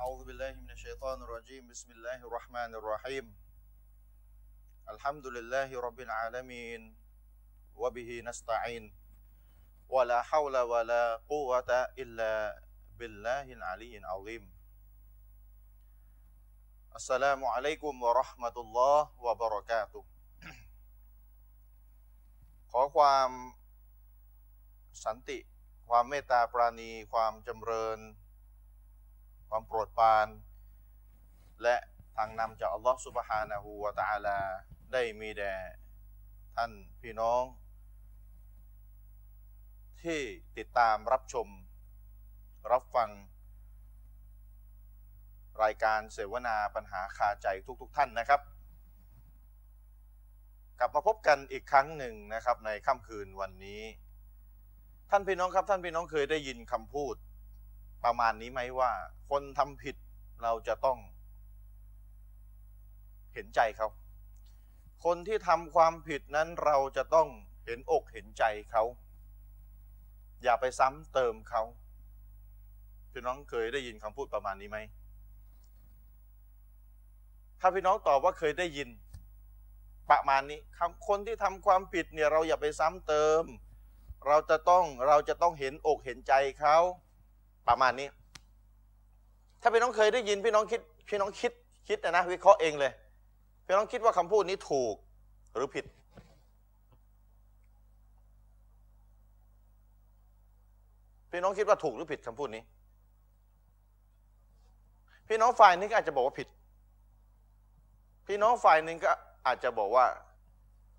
أعوذ بالله من الشيطان الرجيم بسم الله الرحمن الرحيم الحمد لله رب العالمين وبه نستعين ولا حول ولا قوة إلا بالله العلي العظيم السلام عليكم ورحمة الله وبركاته ขอความสันติ ความเมตตาปราณี ความจำเริญ ความโปรดปราน และทางนำจากอัลลอฮฺสุบฮานะฮูวะตะอาลา ได้มีแด่ท่านพี่น้อง ที่ติดตามรับชม รับฟัง รายการเสวนาปัญหาคาใจทุกๆทท่านนะครับ กลับมาพบกันอีกครั้งหนึ่งนะครับในค่ำคืนวันนี้ ท่านพี่น้องครับท่านพี่น้องเคยได้ยินคำพูด ประมาณนี้ไหมว่า คนทำผิดเราจะต้อง เห็นใจเขา คนที่ทำความผิดนั้นเราจะต้องเห็นอกเห็นใจเขา อย่าไปซ้ำเติมเขาพี่น้องเคยได้ยินคำพูดประมาณนี้ไหม ถ้าพี่น้องตอบว่าเคยได้ยิน ประมาณนี้คนที่ทำความผิดเนี่ยเราอย่าไปซ้ำเติม เราจะต้องเราจะต้องเห็นอกเห็นใจเขา ประมาณนี้ ถ้าพี่น้องเคยได้ยินพี่น้องคิดพี่น้องคิดคิดนะนะวิเคราะห์เองเลย พี่น้องคิดว่าคำพูดนี้ถูกหรือผิด พี่น้องคิดว่าถูกหรือผิดคำพูดนี้ พี่น้องฝ่ายนึงก็อาจจะบอกว่าผิด พี่น้องฝ่ายหนึ่งก็อาจจะบอกว่า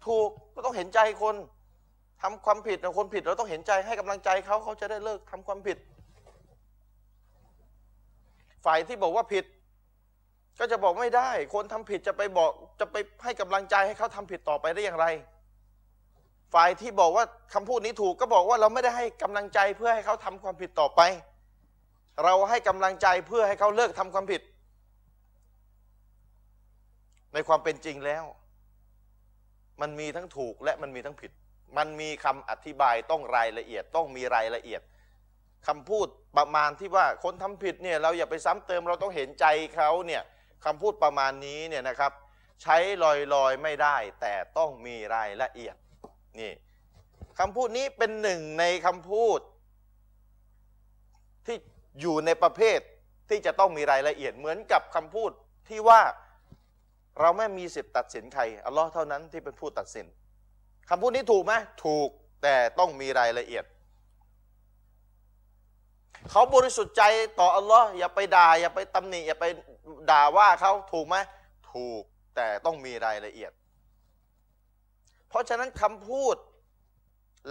ถูกก็ต้องเห็นใจคนทำความผิดคนผิดเราต้องเห็นใจให้กำลังใจเขาเขาจะได้เลิกทำความผิด ฝ่ายที่บอกว่าผิด ก็จะบอกไม่ได้ คนทำผิดจะไปบอกจะไปให้กำลังใจให้เขาทำผิดต่อไปได้อย่างไร ฝ่ายที่บอกว่าคำพูดนี้ถูกก็บอกว่าเราไม่ได้ให้กำลังใจเพื่อให้เขาทำความผิดต่อไป เราให้กำลังใจเพื่อให้เขาเลิกทำความผิด ในความเป็นจริงแล้ว มันมีทั้งถูกและมันมีทั้งผิด มันมีคำอธิบายต้องรายละเอียด ต้องมีรายละเอียด คำพูดประมาณที่ว่าคนทำผิดเนี่ยเราอย่าไปซ้ำเติมเราต้องเห็นใจเขาเนี่ยคำพูดประมาณนี้เนี่ยนะครับ ใช้ลอยลอยไม่ได้ แต่ต้องมีรายละเอียดนี่คำพูดนี้เป็นหนึ่งในคำพูด ที่อยู่ในประเภทที่จะต้องมีรายละเอียดเหมือนกับคำพูดที่ว่าเราไม่มีสิทธิ์ตัดสินใครอัลลอฮ์เท่านั้นที่เป็นผู้ตัดสินคำพูดนี้ถูกไหมถูกแต่ต้องมีรายละเอียด เขาบริสุทธิ์ใจต่ออัลลอฮ์อย่าไปด่าอย่าไปตำหนิอย่าไปด่าว่าเขาถูกไหมถูกแต่ต้องมีรายละเอียด เพราะฉะนั้นคำพูด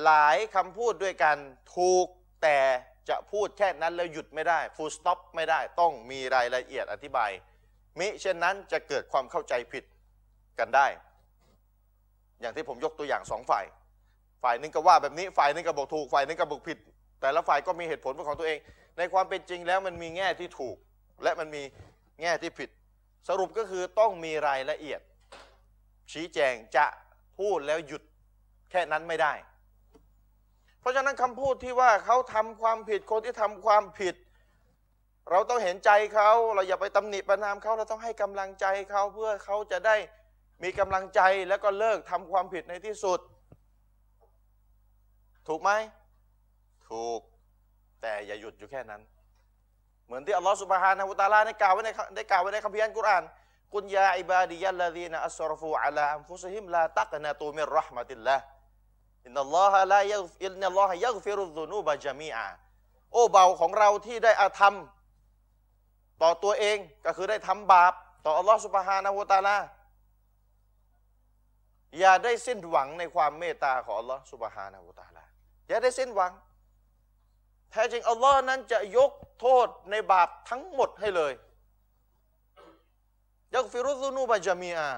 หลายคำพูดด้วยกันถูกแต่จะพูดแค่นั้นแล้วหยุดไม่ได้ full stop ไม่ได้ต้องมีรายละเอียดอธิบาย มิเช่นนั้นจะเกิดความเข้าใจผิดกันได้ อย่างที่ผมยกตัวอย่างสองฝ่าย ฝ่ายนึงก็ว่าแบบนี้ ฝ่ายนึงก็บอกถูก ฝ่ายนึงก็บอกผิด แต่ละฝ่ายก็มีเหตุผลของตัวเอง ในความเป็นจริงแล้วมันมีแง่ที่ถูก และมันมีแง่ที่ผิด สรุปก็คือต้องมีรายละเอียด ชี้แจงจะพูดแล้วหยุดแค่นั้นไม่ได้ เพราะฉะนั้นคำพูดที่ว่าเขาทำความผิดคนที่ทำความผิด เราต้องเห็นใจเขาเราอย่าไปตำหนิประนามเขาเราต้องให้กำลังใจเขาเพื่อเขาจะได้มีกำลังใจแล้วก็เลิกทำความผิดในที่สุด ถูกไหม ถูก แต่อย่าหยุดอยู่แค่นั้น เหมือนที่อัลลอฮฺ سبحانه وتعالى ได้กล่าวไว้ในได้กล่าวไว้ในคัมภีร์อัลกุรอานกุญยาอิบาดียัลลดีนอัสรฟูอัลาอัมฟุซฮิมลาตักนาตูมิรรหมติลละอินนัลลอฮะลายัอินนัลลอฮะยักฟิรุซุนูบะจามีอาโอ้เบาของเราที่ได้อธรรม ต่อตัวเองก็คือได้ทำบาป ต่ออัลลอฮฺ سبحانه وتعالى อย่าได้สิ้นหวังในความเมตตาของอัลลอฮฺ سبحانه وتعالىอย่าได้สิ้นหวัง แท้จริงอัลลอฮ์นั้นจะยกโทษในบาปทั้งหมดให้เลยยักฟิรุซุนูบะจามีอา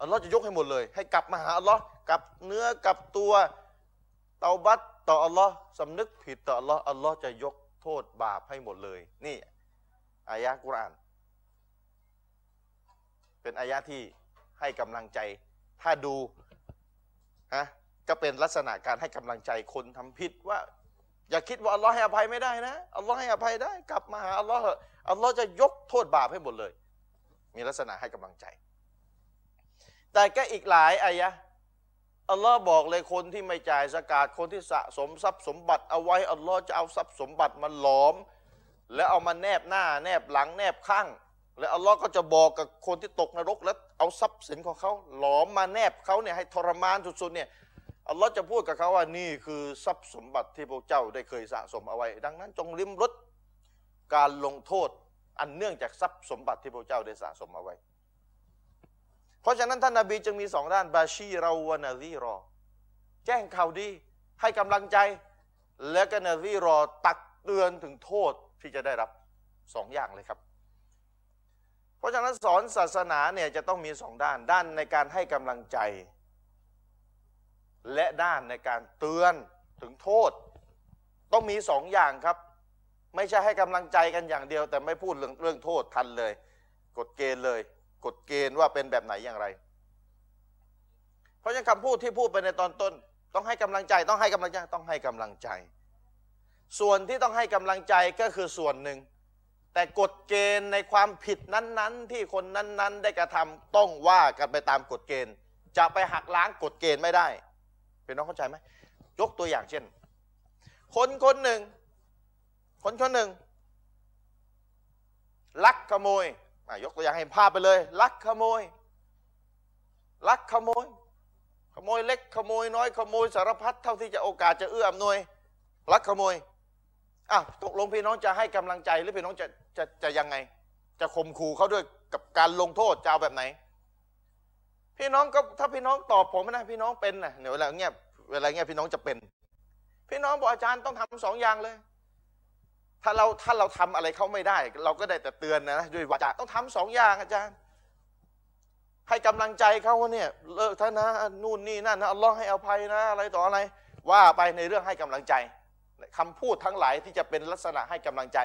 อัลลอฮ์จะยกให้หมดเลย ให้กลับมาหาอัลลอฮ์กับเนื้อกับตัวเตาบัตต่ออัลลอฮ์สำนึกผิดต่ออัลลอฮ์อัลลอฮ์จะยกโทษบาปให้หมดเลย นี่อายะกุรอาน เป็นอายะที่ให้กำลังใจ ถ้าดูฮะก็เป็นลักษณะการให้กำลังใจคนทำผิดว่า อย่าคิดว่าอัลลอฮ์ให้อภัยไม่ได้นะอัลลอฮ์ให้อภัยได้ กลับมาหาอัลลอฮ์อัลลอฮ์จะยกโทษบาปให้หมดเลย มีลักษณะให้กำลังใจ แต่ก็อีกหลายอายะอัลลอฮ์บอกเลยคนที่ไม่จ่ายสกาดคนที่สะสมทรัพย์สมบัติเอาไว้อัลลอฮ์จะเอาทรัพย์สมบัติมาหลอม แล้วเอามาแนบหน้า แนบหลังแนบข้าง แล้วอัลลอฮ์ก็จะบอกกับคนที่ตกนรก แล้วเอาทรัพย์สินของเขาหลอมมาแนบเขาเนี่ยให้ทรมานสุดๆเนี่ย อัลลอฮ์จะพูดกับเขาว่านี่คือทรัพย์สมบัติที่พวกเจ้าได้เคยสะสมเอาไว้ ดังนั้นจงริมรสการลงโทษอันเนื่องจากทรัพย์สมบัติที่พวกเจ้าได้สะสมเอาไว้ เพราะฉะนั้นท่านนาบีจึงมีสองด้านบาชีเราวนาซีรอ แจ้งข่าวดีให้กำลังใจ และก็นาซีรอตักเตือนถึงโทษที่จะได้รับสองอย่างเลยครับ เพราะฉะนั้นสอนศาสนาเนี่ยจะต้องมีสองด้านด้านในการให้กำลังใจ และด้านในการเตือนถึงโทษ ต้องมีสองอย่างครับ ไม่ใช่ให้กำลังใจกันอย่างเดียว แต่ไม่พูดเรื่องเรื่องโทษทันเลย กฎเกณฑ์เลย กฎเกณฑ์ว่าเป็นแบบไหนอย่างไร เพราะฉะนั้นคำพูดที่พูดไปในตอนต้น ต้องให้กำลังใจต้องให้กำลังใจต้องให้กำลังใจ ส่วนที่ต้องให้กำลังใจก็คือส่วนหนึ่งแต่กฎเกณฑ์ในความผิดนั้น ๆ ที่คนนั้น ๆ ได้กระทำต้องว่ากันไปตามกฎเกณฑ์ จะไปหักล้างกฎเกณฑ์ไม่ได้ เป็นน้องเข้าใจไหมยกตัวอย่างเช่น คนคนหนึ่ง คนคนหนึ่ง ลักขโมยยกตัวอย่างให้ภาพไปเลย ลักขโมย ลักขโมย ขโมยเล็กขโมยน้อยขโมยสารพัดเท่าที่จะโอกาสจะเอื้ออำนวย ลักขโมยอะตกลงพี่น้องจะให้กำลังใจหรือพี่น้องจะจะจะยังไง จะข่มขู่เขาด้วยกับการลงโทษจะเอาแบบไหน พี่น้องก็ถ้าพี่น้องตอบผมนะพี่น้องเป็นนะเวลาเงี้ยเวลาเงี้ยพี่น้องจะเป็น พี่น้องบอกอาจารย์ต้องทำสองอย่างเลย ถ้าเราถ้าเราทำอะไรเขาไม่ได้ เราก็ได้แต่เตือนนะด้วยวาจาต้องทำสองอย่างอาจารย์ ให้กำลังใจเขาเนี่ยเลิกท่านนะนู่นนี่นั่นนะอัลลอฮ์ให้อภัยนะอะไรต่ออะไร ว่าไปในเรื่องให้กำลังใจคำพูดทั้งหลายที่จะเป็นลักษณะให้กำลังใจ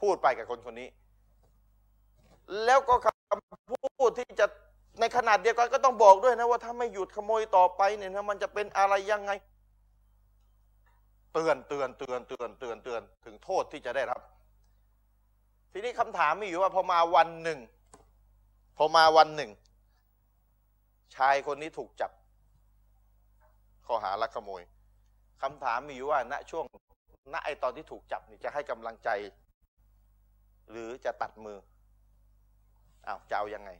พูดไปกับคนคนนี้ แล้วก็คำพูดที่จะ ในขนาดเดียวกันก็ต้องบอกด้วยนะว่าถ้าไม่หยุดขโมยต่อไปเนี่ยนะมันจะเป็นอะไรยังไง เตือนเตือนเตือนเตือนเตือนเตือนถึงโทษที่จะได้รับ ทีนี้คำถามมีอยู่ว่าพอมาวันหนึ่ง พอมาวันหนึ่ง ชายคนนี้ถูกจับข้อหาลักขโมยคำถามมีอยู่ว่า ณช่วง ณไอตอนที่ถูกจับนี่จะให้กำลังใจ หรือจะตัดมืออ้าวจะเอายังไง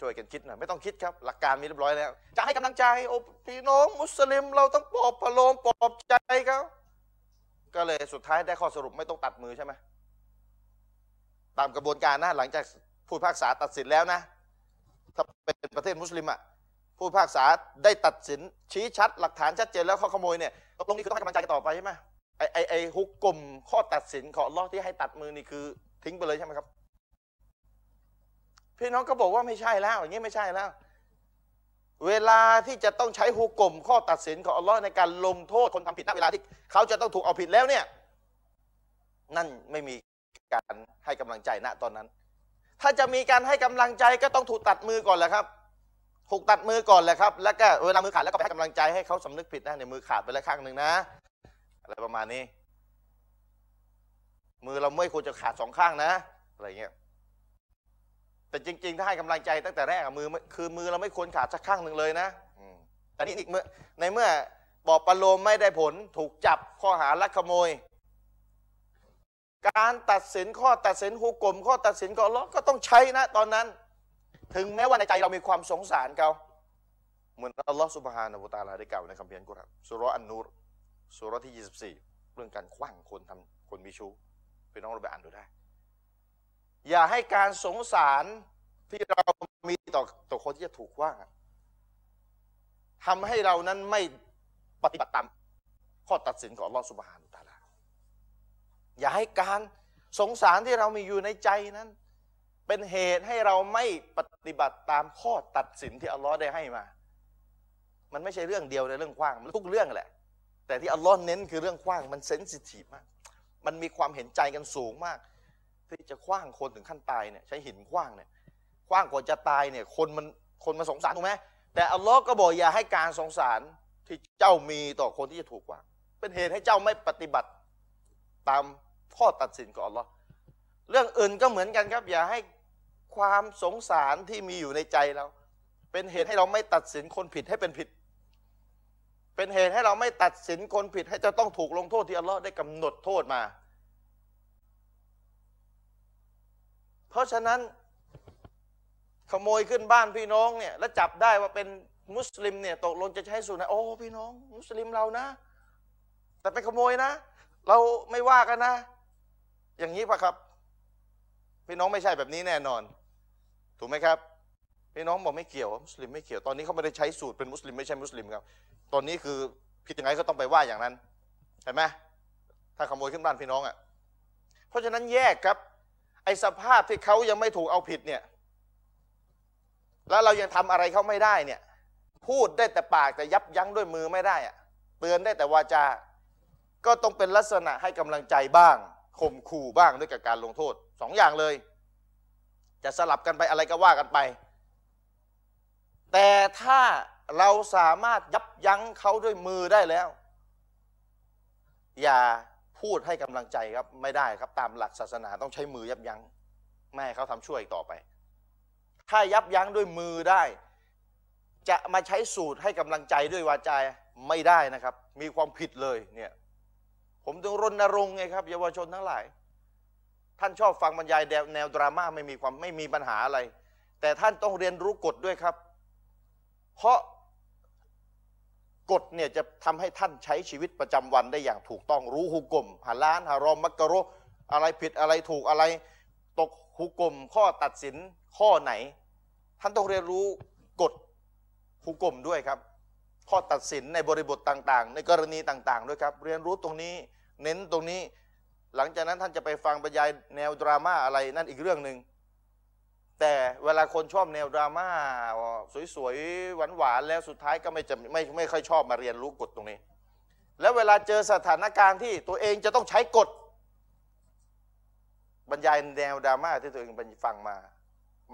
ช่วยกันคิดหน่อยไม่ต้องคิดครับ หลักการมีเรียบร้อยแล้ว จะให้กำลังใจโอ้พี่น้องมุสลิม เราต้องปลอบประโลมปลอบใจเขาก็เลยสุดท้ายได้ข้อสรุปไม่ต้องตัดมือใช่ไหมตามกระบวนการนะหลังจากผู้พากษาตัดสินแล้วนะถ้าเป็นประเทศมุสลิมอะผู้พากษาได้ตัดสินชี้ชัด หลักฐานชัดเจนแล้วเขาขโมยเนี่ยตรงนี้คือต้องให้กำลังใจต่อไปใช่ไหมไอไอไอฮุกกลมข้อตัดสินของลอที่ให้ตัดมือนี่คือทิ้งไปเลยใช่ไหมครับ พี่น้องก็บอกว่าไม่ใช่แล้ว อย่างนี้ไม่ใช่แล้ว เวลาที่จะต้องใช้ฮุกกลมข้อตัดสินของอัลลอฮ์ในการลงโทษคนทำผิดณเวลาที่เขาจะต้องถูกเอาผิดแล้วเนี่ย นั่นไม่มีการให้กำลังใจณตอนนั้น ถ้าจะมีการให้กำลังใจก็ต้องถูกตัดมือก่อนแหละครับถูกตัดมือก่อนเลยครับ แล้วก็เวลามือขาดแล้วก็ให้กำลังใจให้เขาสำนึกผิดนะในมือขาดไปแล้วข้างหนึ่งนะ อะไรประมาณนี้ มือเราไม่ควรจะขาดสองข้างนะ อะไรเงี้ย แต่จริง ๆ ถ้าให้กำลังใจตั้งแต่แรกมือคือมือเราไม่ควรขาดสักข้างหนึ่งเลยนะแต่นี่อีกเมื่อในเมื่อปอบประโลมไม่ได้ผลถูกจับข้อหาลักขโมย การตัดสินข้อตัดสินหุกกลมข้อตัดสินก็ล้อก็ต้องใช้นะ ตอนนั้น ถึงแม้ว่าในใจเรามีความสงสารเขาเหมือนอัลลอฮฺสุบฮานาบุตาลาได้กล่าวในคัมภีร์กุรอานสุรอันนูรสุรที่ 24 เรื่องการขว้างคนทำคนมีชู้พี่น้องเราไปอ่านดูได้ อย่าให้การสงสารที่เรามีต่อต่อคนที่จะถูกว้างทำให้เรานั้นไม่ปฏิบัติตามข้อตัดสินของอัลลอฮฺสุบฮานาตาลา อย่าให้การสงสารที่เรามีอยู่ในใจนั้น เป็นเหตุให้เราไม่ปฏิบัติตามข้อตัดสินที่อัลลอฮ์ได้ให้มา มันไม่ใช่เรื่องเดียวในเรื่องขว้าง มันทุกเรื่องแหละ แต่ที่อัลลอฮ์เน้นคือเรื่องขว้าง มันเซนซิทีฟมาก มันมีความเห็นใจกันสูงมาก ที่จะขว้างคนถึงขั้นตายเนี่ยใช้หินขว้างเนี่ยขว้างกว่าจะตายเนี่ยคนมันคนมาสงสารถูกไหมแต่อัลลอฮ์ก็บอกอย่าให้การสงสารที่เจ้ามีต่อคนที่จะถูกขว้าเป็นเหตุให้เจ้าไม่ปฏิบัติตามข้อตัดสินของอัลลอฮ์เรื่องอื่นก็เหมือนกันครับ อย่าให้ความสงสารที่มีอยู่ในใจเรา เป็นเหตุให้เราไม่ตัดสินคนผิดให้เป็นผิด เป็นเหตุให้เราไม่ตัดสินคนผิด ให้จะต้องถูกลงโทษที่อัลลอฮ์ได้กำหนดโทษมา เพราะฉะนั้นขโมยขึ้นบ้านพี่น้องเนี่ยแล้วจับได้ว่าเป็นมุสลิมเนี่ยตกลงจะใช้สูตรไหนโอ้พี่น้อง มุสลิมเรานะ แต่ไปขโมยนะ เราไม่ว่ากันนะ อย่างนี้ปะครับ พี่น้องไม่ใช่แบบนี้แน่นอน ถูกไหมครับ พี่น้องบอกไม่เกี่ยวมุสลิมไม่เกี่ยวตอนนี้เขาไม่ได้ใช้สูตรเป็นมุสลิมไม่ใช่มุสลิมครับ ตอนนี้คือผิดยังไงก็ต้องไปว่าอย่างนั้นเห็นไหมถ้าขโมยขึ้นบ้านพี่น้องอะ่ะเพราะฉะนั้นแยกครับ ไอ้สภาพที่เขายังไม่ถูกเอาผิดเนี่ย แล้วเรายังทำอะไรเขาไม่ได้เนี่ย พูดได้แต่ปากแต่ยับยั้งด้วยมือไม่ได้อะเตือนได้แต่วาจา ก็ต้องเป็นลักษณะให้กำลังใจบ้างข่มขู่บ้างด้วยกับการลงโทษสองอย่างเลย จะสลับกันไปอะไรก็ว่ากันไป แต่ถ้าเราสามารถยับยั้งเขาด้วยมือได้แล้ว อย่า พูดให้กำลังใจครับไม่ได้ครับตามหลักศาสนาต้องใช้มือยับยั้งไม่ให้เขาทำช่วยอีกต่อไป ถ้ายับยั้งด้วยมือได้ จะมาใช้สูตรให้กำลังใจด้วยวาจาไม่ได้นะครับ มีความผิดเลยเนี่ยผมถึงรณรงค์ไงครับ เยาวชนทั้งหลาย ท่านชอบฟังบรรยายแนวดราม่าไม่มีความไม่มีปัญหาอะไร แต่ท่านต้องเรียนรู้กฎด้วยครับ เพราะ กฎเนี่ยจะทำให้ท่านใช้ชีวิตประจำวันได้อย่างถูกต้องรู้หุกกลมฮาลานฮารอมมักกะโรอะไรผิดอะไรถูกอะไร ตกหุกกลมข้อตัดสินข้อไหน ท่านต้องเรียนรู้กฎหุกกลมด้วยครับ ข้อตัดสินในบริบทต่าง ๆ ในกรณีต่างๆด้วยครับ เรียนรู้ตรงนี้เน้นตรงนี้ หลังจากนั้นท่านจะไปฟังบรรยายแนวดราม่าอะไรนั่นอีกเรื่องหนึ่ง แต่เวลาคนชอบแนวดราม่าสวยๆหวานๆแล้วสุดท้ายก็ไม่จะไม่ไม่ค่อยชอบมาเรียนรู้กฎตรงนี้ แล้วเวลาเจอสถานการณ์ที่ตัวเองจะต้องใช้กฎบรรยายแนวดราม่าที่ตัวเองฟังมา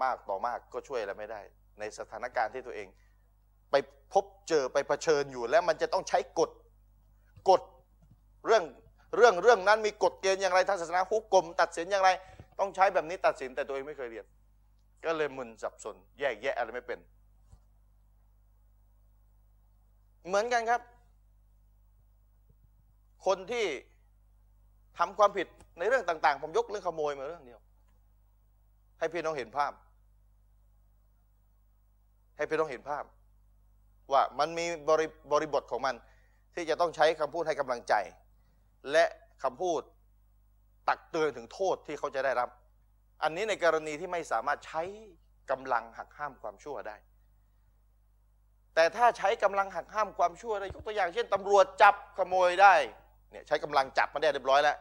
มากต่อมากก็ช่วยอะไรไม่ได้ ในสถานการณ์ที่ตัวเอง ไปพบเจอไปเผชิญอยู่ แล้วมันจะต้องใช้กฎกฎเรื่องเรื่องเรื่องนั้นมีกฎเกณฑ์อย่างไรทางศาสนาฮุกกลมตัดสินอย่างไร ต้องใช้แบบนี้ตัดสินแต่ตัวเองไม่เคยเรียน ก็เลยมึนสับสน แยกแยะอะไรไม่เป็น เหมือนกันครับ คนที่ทำความผิดในเรื่องต่าง ๆ ผมยกเรื่องขโมยมาเรื่องเดียว ให้พี่น้องเห็นภาพ ให้พี่น้องเห็นภาพ ว่ามันมีบริบริบทของมัน ที่จะต้องใช้คำพูดให้กำลังใจ และคำพูดตักเตือนถึงโทษที่เขาจะได้รับ อันนี้ในกรณีที่ไม่สามารถใช้กำลังหักห้ามความชั่วได้ แต่ถ้าใช้กำลังหักห้ามความชั่วได้ยกตัวอย่างเช่นตำรวจจับขโมยได้เนี่ยใช้กำลังจับมาได้เรียบร้อยแล้ว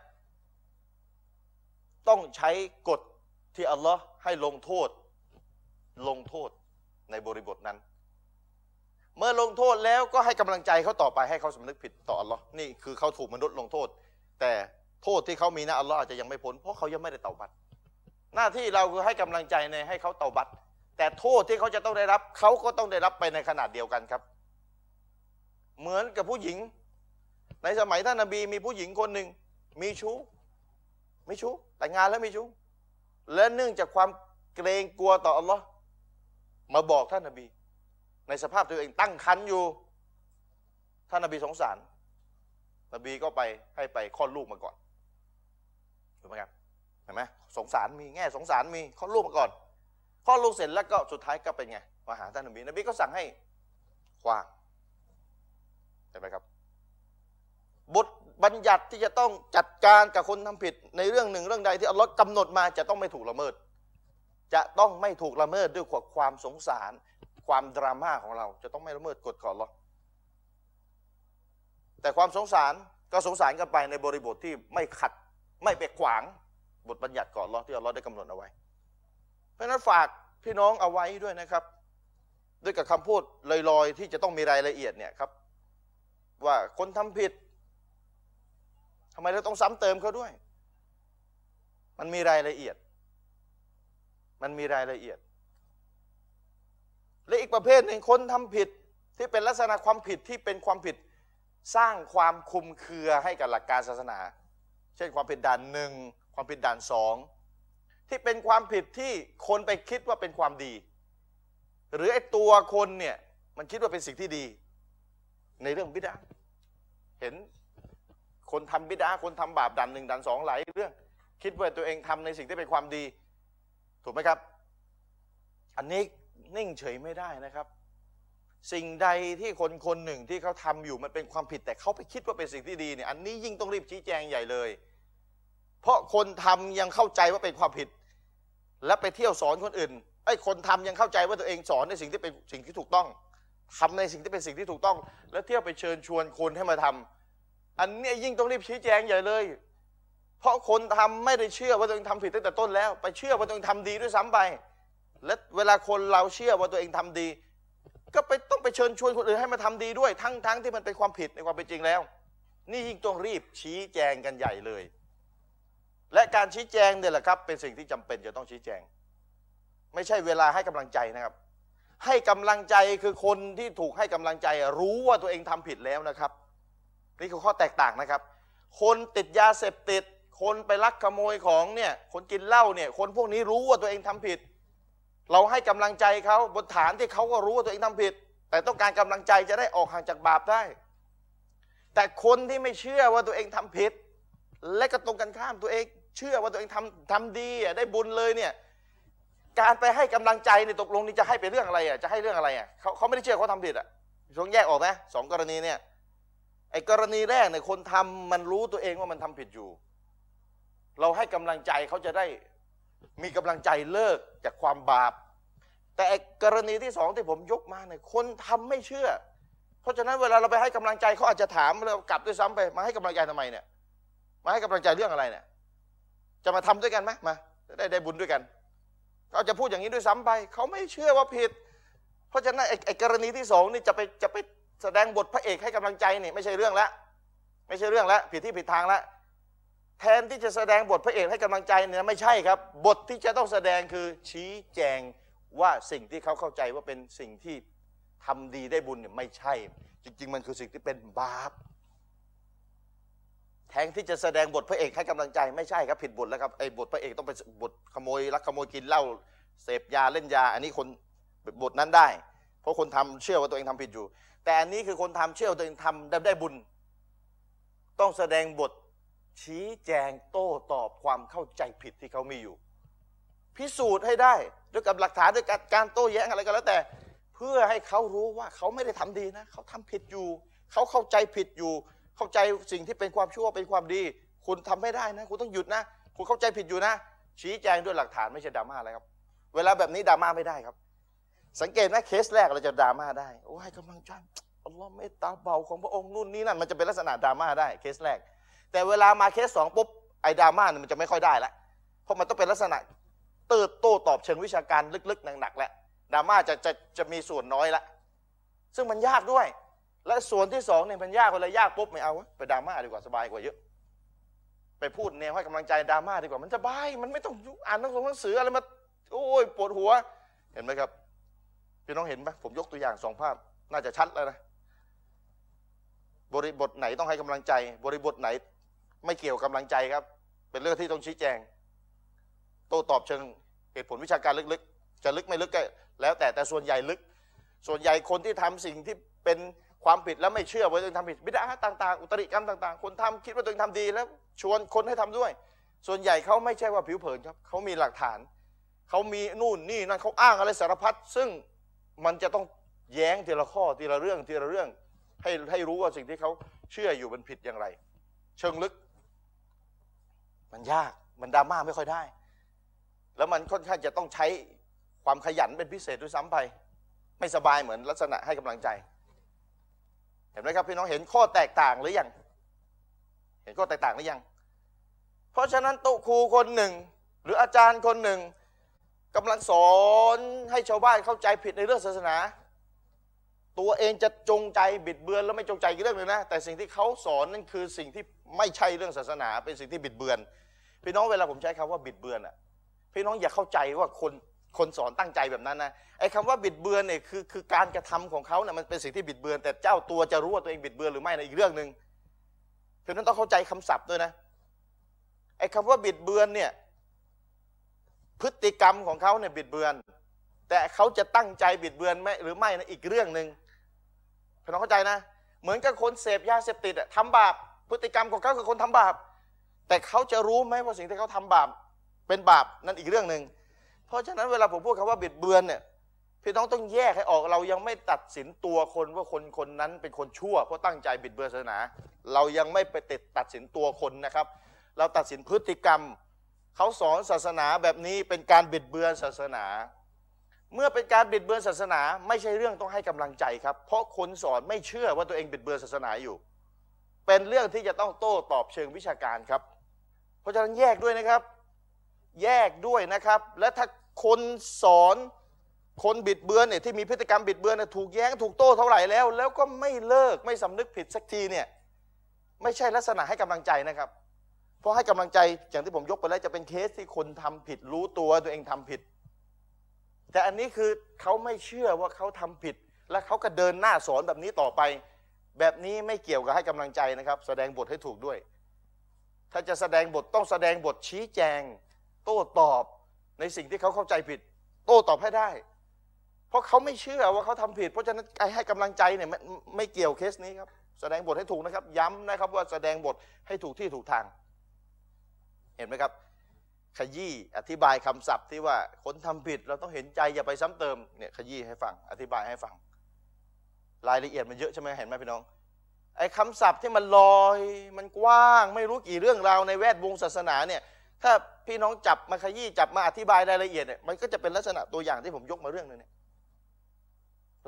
ต้องใช้กฎที่อัลลอฮ์ให้ลงโทษ ลงโทษในบริบทนั้น เมื่อลงโทษแล้วก็ให้กำลังใจเขาต่อไปให้เขาสำนึกผิดต่ออัลลอฮ์นี่คือเขาถูกมนุษย์ลงโทษ แต่โทษที่เขามีนะอัลลอฮ์อาจจะยังไม่พ้นเพราะเขายังไม่ได้เตาบัตร หน้าที่เราคือให้กำลังใจในให้เขาเตาบัตแต่โทษที่เขาจะต้องได้รับเขาก็ต้องได้รับไปในขนาดเดียวกันครับ เหมือนกับผู้หญิง ในสมัยท่านนบีมีผู้หญิงคนหนึ่งมีชู้มีชู้แต่งงานแล้วมีชู้และเนื่องจากความเกรงกลัวต่ออัลลอฮ์มาบอกท่านนบี ในสภาพตัวเองตั้งคันอยู่ ท่านนบีสงสาร นบีก็ไปให้ไปคลอดลูกมาก่อนถูกไหมครับ เห็นไหมสงสารมีแง่สงสารมีข้อลูกมาก่อนข้อลูกเสร็จแล้วก็สุดท้ายก็เป็นไงมาหาท่านนบีนบีก็สั่งให้คว้างเห็นไหมครับ บทบัญญัติที่จะต้องจัดการกับคนทำผิดในเรื่องหนึ่งเรื่องใดที่อัลลอฮ์กำหนดมาจะต้องไม่ถูกละเมิด จะต้องไม่ถูกละเมิดด้วยความสงสาร ความดราม่าของเรา จะต้องไม่ละเมิดกฎของอัลลอฮ์แต่ความสงสารก็สงสารกันไปในบริบทที่ไม่ขัดไม่ไปขวาง บทบัญญัติก่อนรอที่อัลลอฮ์ได้กำหนดเอาไว้ เพราะนั้นฝากพี่น้องเอาไว้ด้วยนะครับ ด้วยกับคำพูดลอยๆ ที่จะต้องมีรายละเอียดเนี่ยครับ ว่าคนทำผิดทำไมเราต้องซ้ำเติมเขาด้วย มันมีรายละเอียด มันมีรายละเอียด และอีกประเภทหนึ่งคนทำผิดที่เป็นลักษณะความผิดที่เป็นความผิดสร้างความคุมเครือให้กับหลักการศาสนา เช่นความผิดด่านหนึ่ง ความผิดด่านสองที่เป็นความผิดที่คนไปคิดว่าเป็นความดี หรือไอ้ตัวคนเนี่ยมันคิดว่าเป็นสิ่งที่ดี ในเรื่องบิดาเห็นคนทำบิดาคนทำบาปด่านหนึ่งด่านสองหลายเรื่อง คิดว่าตัวเองทำในสิ่งที่เป็นความดี ถูกไหมครับ อันนี้นิ่งเฉยไม่ได้นะครับ สิ่งใดที่คนคนหนึ่งที่เขาทำอยู่มันเป็นความผิดแต่เขาไปคิดว่าเป็นสิ่งที่ดีเนี่ยอันนี้ยิ่งต้องรีบชี้แจงใหญ่เลย เพราะคนทำยังเข้าใจว่าเป็นความผิด และไปเที่ยวสอนคนอื่นไอ้คนทำยังเข้าใจว่าตัวเองสอนในสิ่งที่เป็นสิ่งที่ถูกต้องทำในสิ่งที่เป็นสิ่งที่ถูกต้อง แล้วเที่ยวไปเชิญชวนคนให้มาทำอันนี้ยิ่งต้องรีบชี้แจงใหญ่เลย เพราะคนทำไม่ได้เชื่อว่าตัวเองทำผิดตั้งแต่ต้นแล้ว ไปเชื่อว่าตัวเองทำดีด้วยซ้ำไป และเวลาคนเราเชื่อว่าตัวเองทำดี ก็ไปต้องไปเชิญชวนคนอื่นให้มาทำดีด้วยทั้งทั้งที่มันเป็นความผิดในความเป็นจริงแล้ว นี่ยิ่งต้องรีบชี้แจงกันใหญ่เลย และการชี้แจงเนี่ยแหละครับ เป็นสิ่งที่จำเป็นจะต้องชี้แจง ไม่ใช่เวลาให้กำลังใจนะครับ ให้กำลังใจคือคนที่ถูกให้กำลังใจ รู้ว่าตัวเองทำผิดแล้วนะครับ นี่คือข้อแตกต่างนะครับ คนติดยาเสพติด คนไปลักขโมยของเนี่ย คนกินเหล้าเนี่ย คนพวกนี้รู้ว่าตัวเองทำผิด เราให้กำลังใจเขาบนฐานที่เขาก็รู้ว่าตัวเองทำผิด แต่ต้องการกำลังใจจะได้ออกห่างจากบาปได้ แต่คนที่ไม่เชื่อว่าตัวเองทำผิด และก็ตรงกันข้ามตัวเอง เชื่อว่าตัวเองทำทำดีได้บุญเลยเนี่ยการไปให้กำลังใจในตกลงนี้จะให้เป็นเรื่องอะไรอะจะให้เรื่องอะไรอะเขาเขาไม่ได้เชื่อเขาทำผิดอะช่วงแยกออกไหมสองกรณีเนี่ยไอ้กรณีแรกเนี่ยคนทำมันรู้ตัวเองว่ามันทำผิดอยู่ เราให้กำลังใจเขาจะได้มีกำลังใจเลิกจากความบาป แต่กรณีที่สองที่ผมยกมาเนี่ยคนทำไม่เชื่อ เพราะฉะนั้นเวลาเราไปให้กำลังใจเขาอาจจะถามเรากลับด้วยซ้ำไปมาให้กำลังใจทำไมเนี่ย มาให้กำลังใจเรื่องอะไรเนี่ยจะมาทำด้วยกันไหมมาได้ได้บุญด้วยกันเขาจะพูดอย่างนี้ด้วยซ้ำไป เขาไม่เชื่อว่าผิด เพราะฉะนั้นไอ้กรณีที่สองนี่จะไปจะไปแสดงบทพระเอกให้กำลังใจนี่ไม่ใช่เรื่องละไม่ใช่เรื่องละผิดที่ผิดทางละแทนที่จะแสดงบทพระเอกให้กำลังใจเนี่ยไม่ใช่ครับ บทที่จะต้องแสดงคือชี้แจงว่าสิ่งที่เขาเข้าใจว่าเป็นสิ่งที่ทำดีได้บุญเนี่ยไม่ใช่ จริง ๆ มันคือสิ่งที่เป็นบาป ทนที่จะแสดงบทพระเอกให้กำลังใจไม่ใช่ครับผิดบทแล้วครับไอ้บทพระเอกต้องเป็นบทขโมยลักขโมยกินเหล้าเสพยาเล่นยา อันนี้คนบทนั้นได้ เพราะคนทำเชื่อว่าตัวเองทำผิดอยู่ แต่อันนี้คือคนทำเชื่อว่าตัวเองทำได้บุญ ต้องแสดงบทชี้แจงโต้ตอบความเข้าใจผิดที่เขามีอยู่ พิสูจน์ให้ได้ด้วยกับหลักฐานด้วยการโต้แย้งอะไรก็แล้วแต่ เพื่อให้เขารู้ว่าเขาไม่ได้ทำดีนะเขาทำผิดอยู่ เขาเข้าใจผิดอยู่ เข้าใจสิ่งที่เป็นความชั่วเป็นความดี คุณทำไม่ได้นะ คุณต้องหยุดนะ คุณเข้าใจผิดอยู่นะ ชี้แจงด้วยหลักฐานไม่ใช่ดราม่าอะไรครับ เวลาแบบนี้ดราม่าไม่ได้ครับ สังเกตไหมเคสแรกเราจะดราม่าได้โอ้ให้กำลังใจอัลลอฮ์เมตตาเบาของพระองค์นู่นนี่นั่นมันจะเป็นลักษณะดราม่าได้เคสแรก แต่เวลามาเคสสองปุ๊บไอ้ดราม่าเนี่ยมันจะไม่ค่อยได้ละเพราะมันต้องเป็นลักษณะเติบโตตอบเชิงวิชาการลึกๆหนักๆแล้วดราม่าจะจะจะมีส่วนน้อยละซึ่งมันยากด้วย และส่วนที่สองเนี่ยมันยากเวลายากปุ๊บไม่เอาไปดราม่าดีกว่าสบายกว่าเยอะ ไปพูดแนวให้กำลังใจดราม่าดีกว่ามันสบายมันไม่ต้องอ่านหนังสือหนังสืออะไรมาโอ้ยปวดหัว เห็นไหมครับพี่น้องเห็นไหมผมยกตัวอย่างสองภาพ น่าจะชัดแล้วนะบริบทไหนต้องให้กำลังใจ บริบทไหน ไม่เกี่ยวกำลังใจครับ เป็นเรื่องที่ต้องชี้แจง โต้ตอบเชิงเหตุผลวิชาการลึกๆ จะลึกไม่ลึกก็แล้วแต่แต่ส่วนใหญ่ลึก ส่วนใหญ่คนที่ทำสิ่งที่เป็น ความผิดแล้วไม่เชื่อว่าตัวเองทำผิดบิดาต่าง ๆ อุตริกรรมต่าง ๆ คนทำคิดว่าตัวเองทำดีแล้ว ชวนคนให้ทำด้วย ส่วนใหญ่เขาไม่ใช่ว่าผิวเผินครับเขามีหลักฐานเขามีนู่นนี่นั่นเขาอ้างอะไรสารพัดซึ่งมันจะต้องแย้งทีละข้อทีละเรื่องทีละเรื่อง ให้ให้รู้ว่าสิ่งที่เขาเชื่ออยู่มันผิดอย่างไร เชิงลึก มันยากมันดราม่าไม่ค่อยได้ แล้วมันค่อนข้างจะต้องใช้ความขยันเป็นพิเศษด้วยซ้ำไป ไม่สบายเหมือนลักษณะให้กำลังใจ ห็นไหมครับพี่น้องเห็นข้อแตกต่างหรือยังเห็นข้อแตกต่างหรือยัง เพราะฉะนั้นตุครูคนหนึ่ง หรืออาจารย์คนหนึ่งกำลังสอนให้ชาวบ้านเข้าใจผิดในเรื่องศาสนา ตัวเองจะจงใจบิดเบือนแล้วไม่จงใจอีกเรื่องหนึ่งนะแต่สิ่งที่เขาสอนนั่นคือสิ่งที่ไม่ใช่เรื่องศาสนา เป็นสิ่งที่บิดเบือน พี่น้องเวลาผมใช้คำว่าบิดเบือนอะพี่น้องอย่าเข้าใจว่าคน คนสอนตั้งใจแบบนั้นนะไอ้คำว่าบิดเบือนเนี่ยคือคือการกระทำของเขาเนี่ยมันเป็นสิ่งที่บิดเบือน แต่เจ้าตัวจะรู้ว่าตัวเองบิดเบือนหรือไม่ในอีกเรื่องหนึ่งเพราะนั้นต้องเข้าใจคำศัพท์ด้วยนะไอ้คำว่าบิดเบือนเนี่ยพฤติกรรมของเขาเนี่ยบิดเบือน แต่เขาจะตั้งใจบิดเบือนไหมหรือไม่ในอีกเรื่องหนึ่งพี่น้องเข้าใจนะ เหมือนกับคนเสพยาเสพติดอะทำบาปพฤติกรรมของเขาคือคนทำบาปแต่เขาจะรู้ไหมว่าสิ่งที่เขาทำบาปเป็นบาปนั่นอีกเรื่องหนึ่ง เพราะฉะนั้นเวลาผมพูดคำว่าบิดเบือนเนี่ยพี่น้องต้องแยกให้ออกเรายังไม่ตัดสินตัวคนว่าคนคนนั้นเป็นคนชั่ว เพราะตั้งใจบิดเบือนศาสนา เรายังไม่ไปติดตัดสินตัวคนนะครับ เราตัดสินพฤติกรรมเขาสอนศาสนาแบบนี้เป็นการบิดเบือนศาสนา เมื่อเป็นการบิดเบือนศาสนา ไม่ใช่เรื่องต้องให้กำลังใจครับ เพราะคนสอนไม่เชื่อว่าตัวเองบิดเบือนศาสนาอยู่ เป็นเรื่องที่จะต้องโต้ตอบเชิงวิชาการครับ เพราะฉะนั้นแยกด้วยนะครับ แยกด้วยนะครับ และถ้าคนสอนคนบิดเบือนเนี่ยที่มีพฤติกรรมบิดเบือนถูกแย้งถูกโต้เท่าไหร่แล้ว แล้วก็ไม่เลิกไม่สำนึกผิดสักทีเนี่ยไม่ใช่ลักษณะให้กำลังใจนะครับ เพราะให้กำลังใจอย่างที่ผมยกไปแล้วจะเป็นเคสที่คนทำผิดรู้ตัวตัวเองทำผิด แต่อันนี้คือเขาไม่เชื่อว่าเขาทำผิด และเขาก็เดินหน้าสอนแบบนี้ต่อไป แบบนี้ไม่เกี่ยวกับให้กำลังใจนะครับ แสดงบทให้ถูกด้วย ถ้าจะแสดงบทต้องแสดงบทชี้แจง โต้ตอบในสิ่งที่เขาเข้าใจผิด โต้ตอบให้ได้ เพราะเขาไม่เชื่อว่าเขาทำผิด เพราะฉะนั้นให้กำลังใจเนี่ยไม่ไม่เกี่ยวเคสนี้ครับ แสดงบทให้ถูกนะครับ ย้ำนะครับว่าแสดงบทให้ถูกที่ถูกทาง เห็นไหมครับ ขยี้อธิบายคำศัพท์ที่ว่าคนทำผิดเราต้องเห็นใจอย่าไปซ้ำเติมเนี่ยขยี้ให้ฟัง อธิบายให้ฟัง รายละเอียดมันเยอะใช่ไหมเห็นไหมพี่น้องไอ้คำศัพท์ที่มันลอยมันกว้าง ไม่รู้กี่เรื่องราวในแวดวงศาสนาเนี่ย ถ้าพี่น้องจับมาขยี้จับมาอธิบายรายละเอียดเนี่ยมันก็จะเป็นลักษณะตัวอย่างที่ผมยกมาเรื่องนึงเนี่ย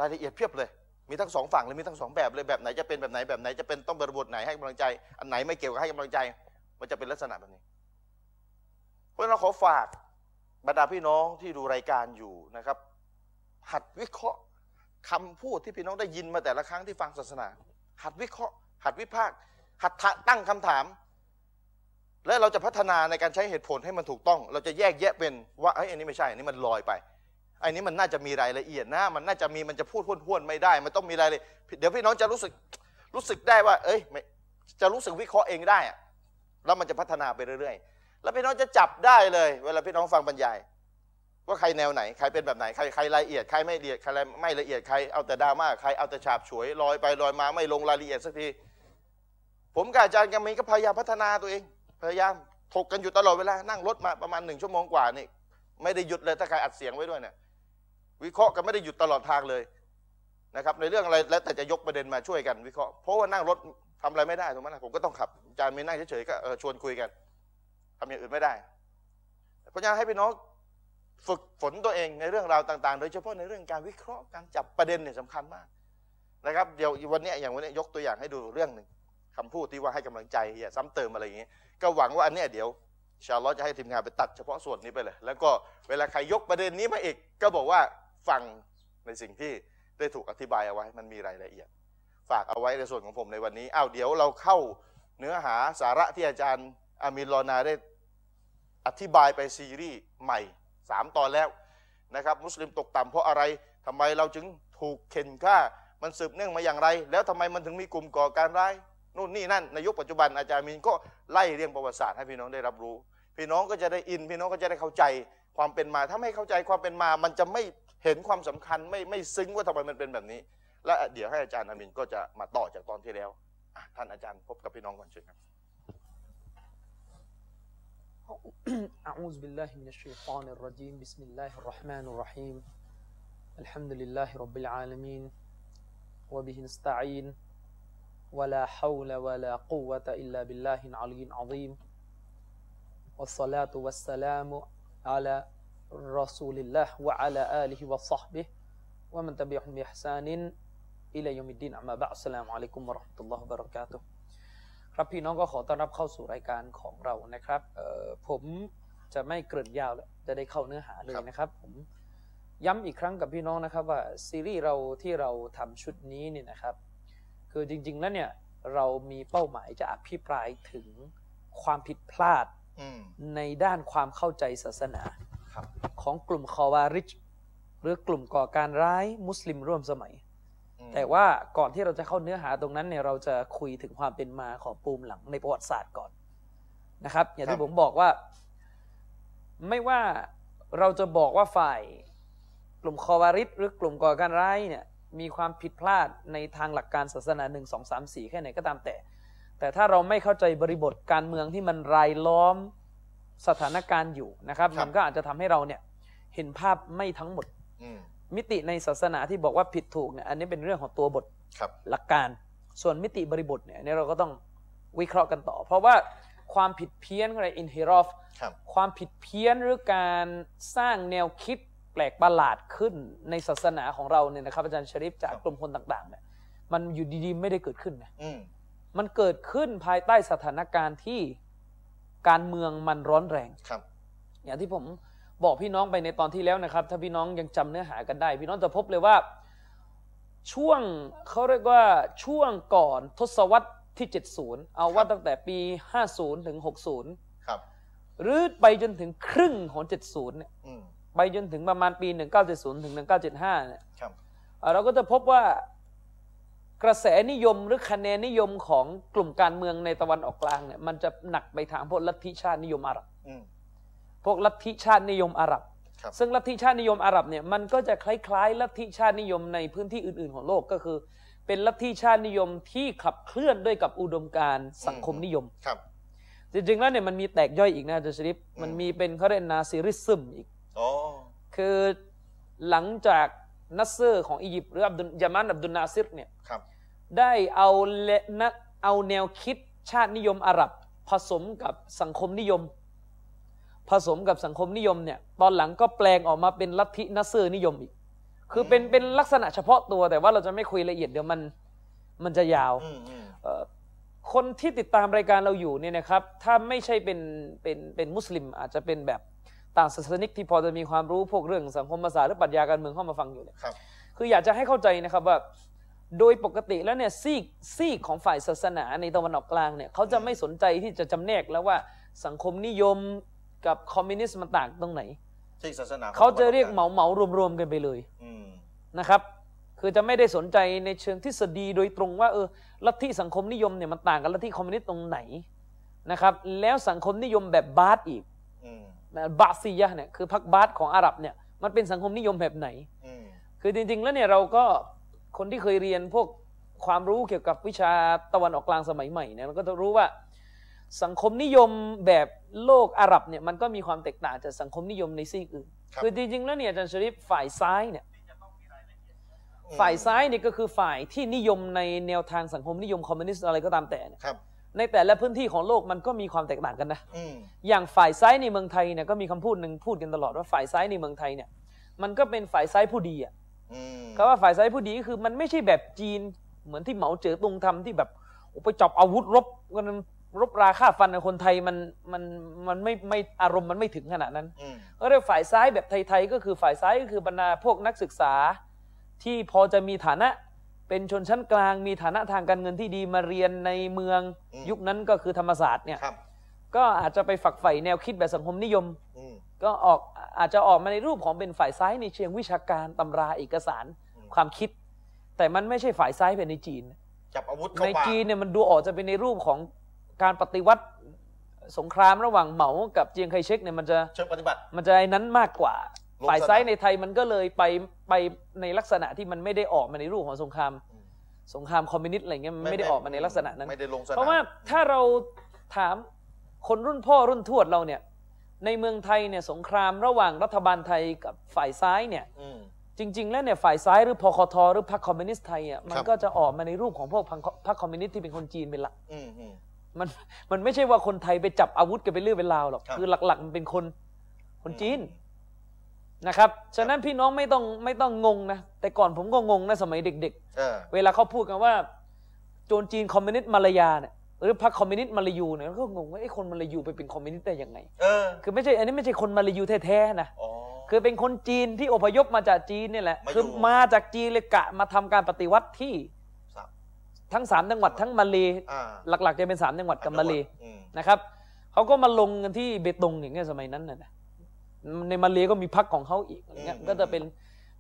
รายละเอียดเพียบเลย มีทั้งสองฝั่งเลยมีทั้งสองแบบเลยแบบไหนจะเป็นแบบไหนแบบไหนจะเป็นต้องบริบทไหนให้กำลังใจ อันไหนไม่เกี่ยวกับให้กำลังใจ มันจะเป็นลักษณะแบบนี้ เพราะเราขอฝากบรรดาพี่น้องที่ดูรายการอยู่นะครับ หัดวิเคราะห์คำพูดที่พี่น้องได้ยินมาแต่ละครั้งที่ฟังศาสนา หัดวิเคราะห์ หัดวิพากษ์หัดตั้งคำถาม และเราจะพัฒนาในการใช้เหตุผลให้มันถูกต้อง เราจะแยกแยะเป็นว่าไอ้อันนี้ไม่ใช่อันนี้มันลอยไปไอ้นี้มันน่าจะมีรายละเอียดนะ มันน่าจะมีมันจะพูดพ้วนๆไม่ได้ มันต้องมีรายละเอียดเดี๋ยวพี่น้องจะรู้สึกรู้สึกได้ว่า เอ้ยจะรู้สึกวิเคราะห์เองได้อะแล้วมันจะพัฒนาไปเรื่อยๆ แล้วพี่น้องจะจับได้เลย เวลาพี่น้องฟังบรรยาย ว่าใครแนวไหนใครเป็นแบบไหนใครใครละเอียดใครไม่ละเอียดใครไม่ละเอียดใครเอาแต่ดราม่าใครเอาแต่ฉาบฉวยลอยไปลอยมาไม่ลงรายละเอียดสักทีผมกับอาจารย์กามีก็พยายามพัฒนาตัวเอง พยายามถกกันอยู่ตลอดเวลา นั่งรถมาประมาณหนึ่งชั่วโมงกว่านี่ไม่ได้หยุดเลยถ้าใครอัดเสียงไว้ด้วยเนี่ยวิเคราะห์กันไม่ได้หยุดตลอดทางเลยนะครับ ในเรื่องอะไรแล้วแต่จะยกประเด็นมาช่วยกันวิเคราะห์เพราะว่านั่งรถทำอะไรไม่ได้ถูกไหมผมก็ต้องขับจารย์ไม่นั่งเฉยๆก็ชวนคุยกันทำอย่างอื่นไม่ได้ เพราะฉะนั้นให้พี่น้องฝึกฝนตัวเองในเรื่องราวต่างๆ โดยเฉพาะในเรื่องการวิเคราะห์การจับประเด็นเนี่ยสำคัญมากนะครับ เดี๋ยววันนี้อย่างวันนี้ยกตัวอย่างให้ดูเรื่องหนึ่ง คำพูดที่ว่าให้กำลังใจอย่าซ้ำเติมอะไรอย่างเงี้ ก็หวังว่าอันนี้เดี๋ยวชาลอจะให้ทีมงานไปตัดเฉพาะส่วนนี้ไปเลย แล้วก็เวลาใครยกประเด็นนี้มาอีก ก็บอกว่าฟังในสิ่งที่ได้ถูกอธิบายเอาไว้มันมีรายละเอียด ฝากเอาไว้ในส่วนของผมในวันนี้อ้าวเดี๋ยวเราเข้าเนื้อหาสาระที่อาจารย์อามินลอนาได้อธิบายไปซีรีส์ใหม่ 3 ตอนแล้วนะครับ มุสลิมตกต่ำเพราะอะไรทำไมเราจึงถูกเข็นฆ่า มันสืบเนื่องมาอย่างไร แล้วทำไมมันถึงมีกลุ่มก่อการร้าย นู่นนี่นั่นในยุคปัจจุบันอาจารย์มินก็ไล่เรียงประวัติศาสตร์ให้พี่น้องได้รับรู้ พี่น้องก็จะได้อิน พี่น้องก็จะได้เข้าใจความเป็นมา ถ้าไม่เข้าใจความเป็นมา มันจะไม่เห็นความสำคัญไม่ไม่ซึ้งว่าทำไมมันเป็นแบบนี้ และเดี๋ยวให้อาจารย์อามินก็จะมาต่อจากตอนที่แล้วท่านอาจารย์พบกับพี่น้องก่อนเชิญครับ أعوذ بالله من الشيطان الرجيم بسم الله الرحمن الرحيم الحمد لله رب العالمين وبه نستعين ولا حول ولا قوة إلا بالله العلي العظيم والصلاة والسلام على رسول الله وعلى آله وصحبه ومن تبعهم بإحسان إلى يوم الدين أما بعد السلام عليكم ورحمة الله وبركاته ครับพี่น้องก็ขอต้อนรับเข้าสู่รายการของเรานะครับผมจะไม่เกริ่นยาวแล้วจะได้เข้าเนื้อหาเลยนะครับผมย้ำอีกครั้งกับพี่น้องนะครับว่าซีรีส์เราที่เราทำชุดนี้เนี่ยนะครับ คือจริง ๆ แล้วเนี่ยเรามีเป้าหมายจะอภิปรายถึงความผิดพลาดในด้านความเข้าใจศาสนาของของกลุ่มคอวาริชหรือกลุ่มก่อการร้ายมุสลิมร่วมสมัยอืมแต่ว่าก่อนที่เราจะเข้าเนื้อหาตรงนั้นเนี่ยเราจะคุยถึงความเป็นมาของปูมหลังในประวัติศาสตร์ก่อนนะครับ อย่างที่ผมบอกว่า ไม่ว่าเราจะบอกว่าฝ่าย กลุ่มคอวาริสหรือกลุ่มก่อการร้ายเนี่ย มีความผิดพลาดในทางหลักการศาสนาหนึ่งสองสามสี่แค่ไหนก็ตามแต่ แต่ถ้าเราไม่เข้าใจบริบทการเมืองที่มันรายล้อมสถานการณ์อยู่นะครับครับมันก็อาจจะทำให้เราเนี่ยเห็นภาพไม่ทั้งหมดอืมมิติในศาสนาที่บอกว่าผิดถูกเนี่ยอันนี้เป็นเรื่องของตัวบทครับหลักการ ส่วนมิติบริบทเนี่ยอันนี้เราก็ต้องวิเคราะห์กันต่อ เพราะว่าความผิดเพี้ยนอะไรอินฮิรอฟครับความผิดเพี้ยนหรือการสร้างแนวคิดแป ลกประหลาดขึ้นในศาสนาของเราเนี่ยนะครับอาจารย์ชริฟจากกลุ่มคนต่างๆเนี่ยมันอยู่ดีๆ ไม่ได้เกิดขึ้นนะอืมมันเกิดขึ้นภายใต้สถานการณ์ที่การเมืองมันร้อนแรงครับ อย่างที่ผมบอกพี่น้องไปในตอนที่แล้วนะครับ ถ้าพี่น้องยังจำเนื้อหากันได้ พี่น้องจะพบเลยว่า ช่วงเขาเรียกว่าช่วงก่อนทศวรรษที่ 70 เอาว่าตั้งแต่ปี 50 ถึง 60 ครับ หรือไปจนถึงครึ่งของ 70 เนี่ยอืม ไปจนถึงประมาณปี 1970 ถึง 1975เนี่ยครับเอ่อเราก็จะพบว่ากระแสนิยมหรือคะแนนนิยมของกลุ่มการเมืองในตะวันออกกลางเนี่ยมันจะหนักไปทางพวกลัทธิชาตินิยมอาหรับอืมพวกลัทธิชาตินิยมอาหรับครับ ซึ่งลัทธิชาตินิยมอาหรับเนี่ยมันก็จะคล้ายๆ ลัทธิชาตินิยมในพื้นที่อื่น ๆ ของโลกก็คือ เป็นลัทธิชาตินิยมที่ขับเคลื่อนด้วยกับอุดมการณ์สังคมนิยมครับจริงๆแล้วเนี่ยมันมีแตกย่อยอีกนะอาจารย์ชริฟมันมีเป็นเขาเรียก Nasserism อีกอ๋อ คือหลังจากนัสเซอร์ของอียิปต์หรืออับดุลยามานอับดุลนาซิรเนี่ยครับได้เอาเลนะเอาแนวคิดชาตินิยมอาหรับ ผสมกับสังคมนิยม ผสมกับสังคมนิยมเนี่ยตอนหลังก็แปลงออกมาเป็นลัทธินัสเซอร์นิยมอีก คือเป็นเป็นลักษณะเฉพาะตัวแต่ว่าเราจะไม่คุยละเอียดเดี๋ยวมันมันจะยาวอืมอืมเอ่อคนที่ติดตามรายการเราอยู่เนี่ยนะครับ ถ้าไม่ใช่เป็นเป็นเป็นมุสลิมอาจจะเป็นแบบ ต่างศาสนิกที่พอจะมีความรู้พวกเรื่องสังคมศาสตร์หรือปรัชญาการเมืองเข้ามาฟังอยู่เนี่ยครับคืออยากจะให้เข้าใจนะครับว่า โดยปกติแล้วเนี่ยซีกซีกของฝ่ายศาสนาในตะวันออกกลางเนี่ยเขาจะไม่สนใจที่จะจำแนกแล้วว่าสังคมนิยมกับคอมมิวนิสต์มันต่างตรงไหนที่ศาสนาเขาจะเรียกเหมาเหมารวมๆกันไปเลยอืมนะครับ คือจะไม่ได้สนใจในเชิงทฤษฎีโดยตรงว่าเออลัทธิสังคมนิยมเนี่ยมันต่างกับลัทธิคอมมิวนิสต์ตรงไหนนะครับ แล้วสังคมนิยมแบบบาสอีก อืมบาซียะห์เนี่ยคือพรรคบาสของอาหรับเนี่ยมันเป็นสังคมนิยมแบบไหนอืมคือจริง ๆ แล้วเนี่ยเราก็คนที่เคยเรียนพวกความรู้เกี่ยวกับวิชาตะวันออกกลางสมัยใหม่เนี่ยเราก็จะรู้ว่าสังคมนิยมแบบโลกอาหรับเนี่ยมันก็มีความแตกต่างจากสังคมนิยมในซีกอื่นครับคือจริง ๆ แล้วเนี่ยอาจารย์ชริฟฝ่ายซ้ายเนี่ยอืมฝ่ายซ้ายเนี่ยก็คือฝ่ายที่นิยมในแนวทางสังคมนิยมคอมมิวนิสต์อะไรก็ตามแต่เนี่ยครับ ในแต่ละพื้นที่ของโลกมันก็มีความแตกต่างกันนะอืมอย่างฝ่ายซ้ายในเมืองไทยเนี่ยก็มีคำพูดหนึ่งพูดกันตลอดว่าฝ่ายซ้ายในเมืองไทยเนี่ยมันก็เป็นฝ่ายซ้ายผู้ดีอะอืมคำว่าฝ่ายซ้ายผู้ดีก็คือมันไม่ใช่แบบจีนเหมือนที่เหมาเจ๋อตุงทำที่แบบโอ้ไปจับอาวุธรบกันรบราฆ่าฟันกับคนไทยมันมันมันไม่ไม่อารมณ์มันไม่ถึงขนาดนั้นอืมก็เรียกฝ่ายซ้ายแบบไทยๆก็คือฝ่ายซ้ายก็คือบรรดาพวกนักศึกษาที่พอจะมีฐานะ เป็นชนชั้นกลางมีฐานะทางการเงินที่ดีมาเรียนในเมืองยุคนั้นก็คือธรรมศาสตร์เนี่ยครับก็อาจจะไปฝักใฝ่แนวคิดแบบสังคมนิยมอืมก็ออกอาจจะออกมาในรูปของเป็นฝ่ายซ้ายในเชิงวิชาการตำราเอกสารอืมความคิด แต่มันไม่ใช่ฝ่ายซ้ายแบบในจีนจับอาวุธเข้าในป่าจีนเนี่ยมันดูออกจะเป็นในรูปของการปฏิวัติสงครามระหว่างเหมากับเจียงไคเชกเนี่ยมันจะเชิงปฏิบัติ มันจะไอ้นั้นมากกว่าลง ฝ่ายซ้ายสนามในไทยมันก็เลยไปไปในลักษณะที่มันไม่ได้ออกมาในรูปของสงครามอืมสงครามคอมมิวนิสต์อะไรเงี้ยมันไม่ได้ออกมาในลักษณะนั้นไม่ได้ลงสนามเพราะว่าถ้าเราถามคนรุ่นพ่อรุ่นทวดเราเนี่ย ในเมืองไทยเนี่ยสงครามระหว่างรัฐบาลไทยกับฝ่ายซ้ายเนี่ยอืมจริง ๆ แล้วเนี่ยฝ่ายซ้ายหรือพคทหรือพรรคคอมมิวนิสต์ไทยอะมันครับก็จะออกมาในรูปของพวกพรรคพรรคคอมมิวนิสต์ที่เป็นคนจีนเป็นหลักอืมอืมมันมันไม่ใช่ว่าคนไทยไปจับอาวุธกันไปเรื่อยเป็นราวหรอกครับคือหลัก ๆ มันเป็นคนคนจีน นะครับ ฉะนั้นพี่น้องไม่ต้องไม่ต้องงงนะ แต่ก่อนผมก็งงนะสมัยเด็กเออๆเวลาเขาพูดกันว่า โจรจีนคอมมิวนิสต์มาลายาเนี่ยหรือพรรคคอมมิวนิสต์มาลายูเนี่ยก็งงว่าไอ้คนมาลายูไปเป็นคอมมิวนิสต์ได้ยังไงเออคือไม่ใช่อันนี้ไม่ใช่คนมาลายูแท้ๆนะอ๋อคือเป็นคนจีนที่อพยพมาจากจีนเนี่ยแหละมาอยู่คือมาจากจีนเลยกะมาทำการปฏิวัติที่ครับทั้งสามจังหวัดทั้งมาเลอ่าหลักๆจะเป็นสามจังหวัดกับมาเลอืมนะครับเขาก็มาลงกันที่เบตงอย่างเงี้ยสมัยนั้นน่ะนะ ในมาเลก็มีพรรคของเขาอีกอย่างเงี้ยอืมก็จะเป็น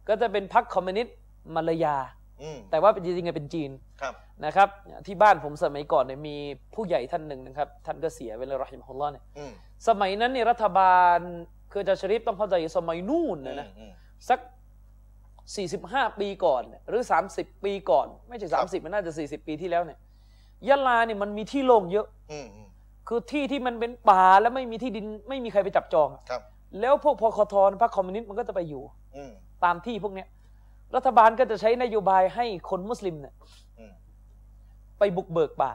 ก็จะเป็นพรรคคอมมิวนิสต์มาลายาอืมแต่ว่าจริงๆเป็นจีนครับนะครับ ที่บ้านผมสมัยก่อนเนี่ยมีผู้ใหญ่ท่านหนึ่งนะครับ ท่านก็เสียไปเลยรอฮิมฮุลลอฮ์เนี่ยอืมสมัยนั้นเนี่ยรัฐบาลคืออาจารย์ชริฟต้องเข้าใจสมัยนู่นนะนะอืมสัก 45 ปีก่อนเนี่ยหรือ 30 ปีก่อน ไม่ใช่ครับ30 มันน่าจะ 40 ปีที่แล้วเนี่ยยะลาเนี่ยมันมีที่โล่งเยอะอืมอืมคือที่ที่มันเป็นป่าแล้วไม่มีที่ดินไม่มีใครไปจับจองอะครับ แล้วพวกพคทพรรคคอมมิวนิสต์มันก็จะไปอยู่อืมตามที่พวกเนี้ย รัฐบาลก็จะใช้นโยบายให้คนมุสลิมเนี่ยอืมไปบุกเบิกป่า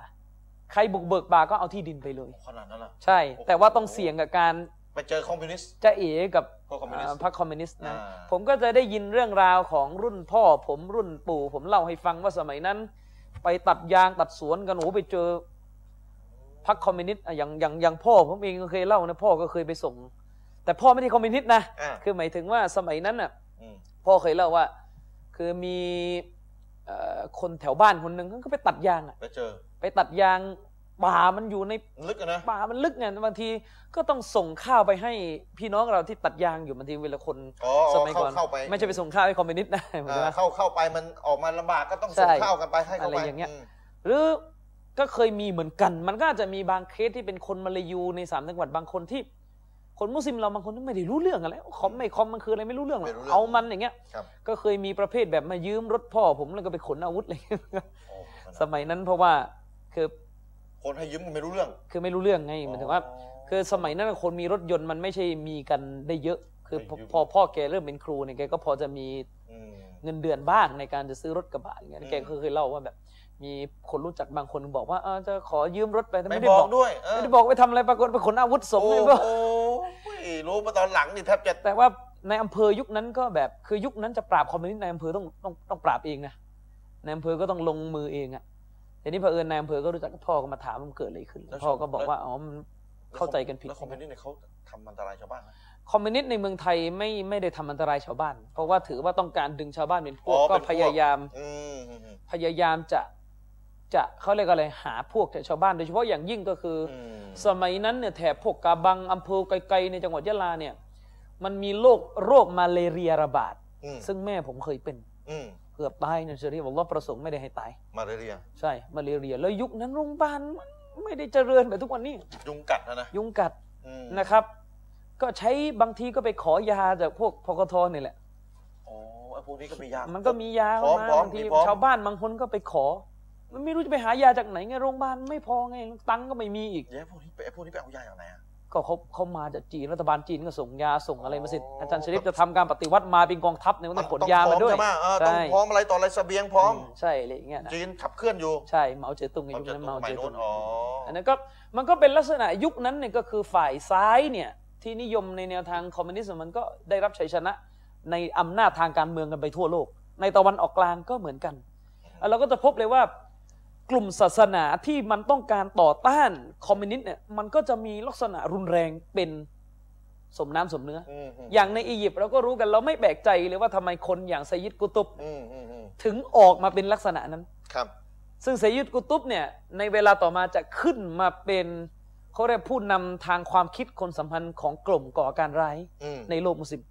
ใครบุกเบิกป่าก็เอาที่ดินไปเลยขนาดนั้นเหรอใช่ แต่ว่าต้องเสี่ยงกับการไปเจอคอมมิวนิสต์จะเอ๋กับพวกคอมมิวนิสต์อ่าพรรคคอมมิวนิสต์นะอ่าผมก็จะได้ยินเรื่องราวของรุ่นพ่อ ผมรุ่นปู่ ผมเล่าให้ฟังว่าสมัยนั้น ไปตัดยางตัดสวนกันโอ้โหไปเจอพรรคคอมมิวนิสต์อะอย่างอย่างอย่างพ่อผมเองก็เคยเล่านะพ่อก็เคยไปส่ง แต่พ่อไม่ได้คอมมิวนิสต์นะอ่าคือหมายถึงว่าสมัยนั้นน่ะอืมพ่อเคยเล่าว่า คือมีเอ่อคนแถวบ้านคนหนึ่งเขาก็ไปตัดยางอะไปเจอ ไปตัดยางป่ามันอยู่ในลึกอะนะป่ามันลึกไงบางทีก็ต้องส่งข้าวไปให้พี่น้องเราที่ตัดยางอยู่บางทีเวลาคนอ๋อสอ๋อมัยเข้าก่อนเข้าไปไม่ใช่ไปส่งข้าวให้คอมมิวนิสต์นะหมายถึงอ่าว่าเข้าเข้าไปมันออกมาลำบากก็ต้องใช่ส่งข้าวกันไปให้เข้าอะไรไปอย่างเงี้ยมหรือก็เคยมีเหมือนกัน มันก็อาจจะมีบางเคสที่เป็นคนมาลายูในสามจังหวัดบางคนที่ คนมุสลิมเราบางคนไม่ได้รู้เรื่องอะไรคอมไม่คอมมันคืออะไรไม่รู้เรื่องหรอกไม่รู้เรื่องเอามันอย่างเงี้ยครับก็เคยมีประเภทแบบมายืมรถพ่อผมแล้วก็ไปขนอาวุธอะไรเงี้ยโอ้สมัยนั้นเพราะว่าคือคนให้ยืมมันไม่รู้เรื่อง คือไม่รู้เรื่องไงหมายถึงว่า คือสมัยนั้นคนมีรถยนต์มันไม่ใช่มีกันได้เยอะ คือพอไม่เยอะพอพ่อแกเริ่มเป็นครูเนี่ยแกก็พอจะมีอืมเงินเดือนบ้างในการจะซื้อรถกระบะอย่างเงี้ยอืมแกก็เคยเล่าว่าแบบ มีคนรู้จักบางคนบอกว่าเออจะขอยืมรถไปแต่ไม่ไม่ได้บบออกกด้วยเออไม่ได้บอกไปทำอะไรปรากฏไปขนอาวุธส่งโอ้ให้โหบอกรู้มาตอนหลังนี่แทบจะแต่ว่าในอำเภอยุคนั้นก็แบบคือยุคนั้นจะปราบคอมมิวนิสต์ในอำเภอต้องต้องต้องปราบเองนะในอำเภอก็ต้องลงมือเองอะทีนี้เผอิญในอำเภอก็รู้จักกับพ่อก็มาถามว่ามันเกิดอะไรขึ้นพ่อก็บอกว่าอ๋อมันเข้าใจกันผิดแล้วคอมมิวนิสต์เนี่ยเขาทำอันตรายชาวบ้านนะคอมมิวนิสต์ในเมืองไทยไม่ไม่ได้ทำอันตรายชาวบ้าน เพราะว่าถือว่าต้องการดึงชาวบ้านเป็นพวกก็พยายามอืมอืมอืมพยายามจะ จะเขาเรียกอะไรหาพวกชาวบ้านโดยเฉพาะอย่างยิ่งก็คือออืมสมัยนั้นเนี่ยแถบพวกกาบังอำเภอไกลๆในจังหวัดยะลาเนี่ยมันมีโรคโรคมาเลเรียระบาดอืมซึ่งแม่ผมเคยเป็นอืมเกือบตายเนี่ยเชอรี่บอกว่าประสงค์ไม่ได้ให้ตาย มาเรีย ใช่มาเลเรีย แล้วยุคนั้นโรงพยาบาลมันไม่ได้เจริญแบบทุกวันนี้ ยุงกัดนะนะ ยุงกัดอืมนะครับ ก็ใช้บางทีก็ไปขอยาจากพวกพกทนี่แหละโอ้ไอ้พวกนี้ก็มียา มันก็มียาพร้อมมาพร้อมบางทีมีพร้อมชาวบ้านบางคนก็ไปขอ มันไม่รู้จะไปหายาจากไหนไงโรงพยาบาลไม่พอไงตังค์ก็ไม่มีอีกเดี๋ยวไอ้พวกนี้ไปไอ้พวกนี้ไปเอายาจากไหนอะก็เขาเขามาจากจีนรัฐบาลจีนก็ส่งยาส่งอะไรมาสิอ๋อออาจารย์ชริปจะทำการปฏิวัติมาเป็นกองทัพเนี่ยมันต้องขนยามาด้วยต้องพร้อใช่ไหเออต้องใช่พร้อมอะไรต่ออะไรเสบียงพร้อมอืมใช่อะไรอย่างเงี้ยนะจีนขับเคลื่อนอยู่ใช่เหมาเจ๋อตุงในเขายุคจะนั้นต้อเหงมาไปเจ๋อโน่ตุนงอ๋ออันนั้นก็มันก็เป็นลักษณะยุคนั้นเนี่ยก็คือฝ่ายซ้ายเนี่ยที่นิยมในแนวทางคอมมิวนิสต์มันก็ได้รับชัยชนะ ในอำนาจทางการเมืองกันไปทั่วโลก ในตะวันออกกลางก็เหมือนกันแล้วเราก็จะพบเลยว่า กลุ่มศาสนาที่มันต้องการต่อต้านคอมมิวนิสต์เนี่ยมันก็จะมีลักษณะรุนแรงเป็นสมน้ำสมเนื้ออืมอืมอย่างในอียิปต์เราก็รู้กันเราไม่แปลกใจเลยว่าทำไมคนอย่างไซยิดกุตุบอืมอืมอืมถึงออกมาเป็นลักษณะนั้นครับ ซึ่งไซยิดกุตุบเนี่ยในเวลาต่อมาจะขึ้นมาเป็นเขาเรียกผู้นำทางความคิดคนสัมพันธ์ของกลุ่มก่อการร้ายอืมในโลกมุสลิม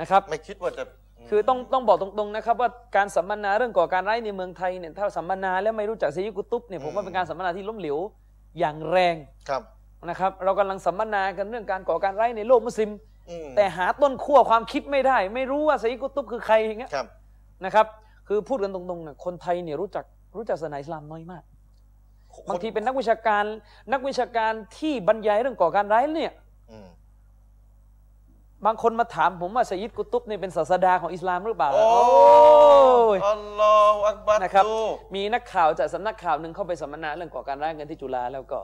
นะครับ ไม่คิดว่าจะ คือต้องต้องบอกตรงๆนะครับว่าการสัมมนาเรื่องก่อการร้ายในเมืองไทยเนี่ยถ้าสัมมนาแล้วไม่รู้จักไซยิดกุตุบเนี่ยผมว่าเป็นการสัมมนาที่ล้มเหลวอย่างแรงครับนะครับ เรากำลังสัมมนากันเรื่องการก่อการร้ายในโลกมุสลิมอืมแต่หาต้นขั้วความคิดไม่ได้ ไม่รู้ว่าไซยิดกุตุบคือใครอย่างเงี้ยครับนะครับคือพูดกันตรงๆนะคนไทยเนี่ยรู้จักรู้จักศาสนาอิสลามน้อยมากบางทีเป็นนักวิชาการนักวิชาการที่บรรยายเรื่องก่อการร้ายเนี่ยอืม บางคนมาถามผมว่าไซยิดกุตุบเนี่ยเป็นศาสดาของอิสลามหรือเปล่า โอ้ยอัลลอฮฺอักบัรนะครับดูมีนักข่าวจากสำนักข่าวหนึ่งเข้าไปสัมมนาเรื่องก่อการร้ายกันที่จุฬาแล้วก็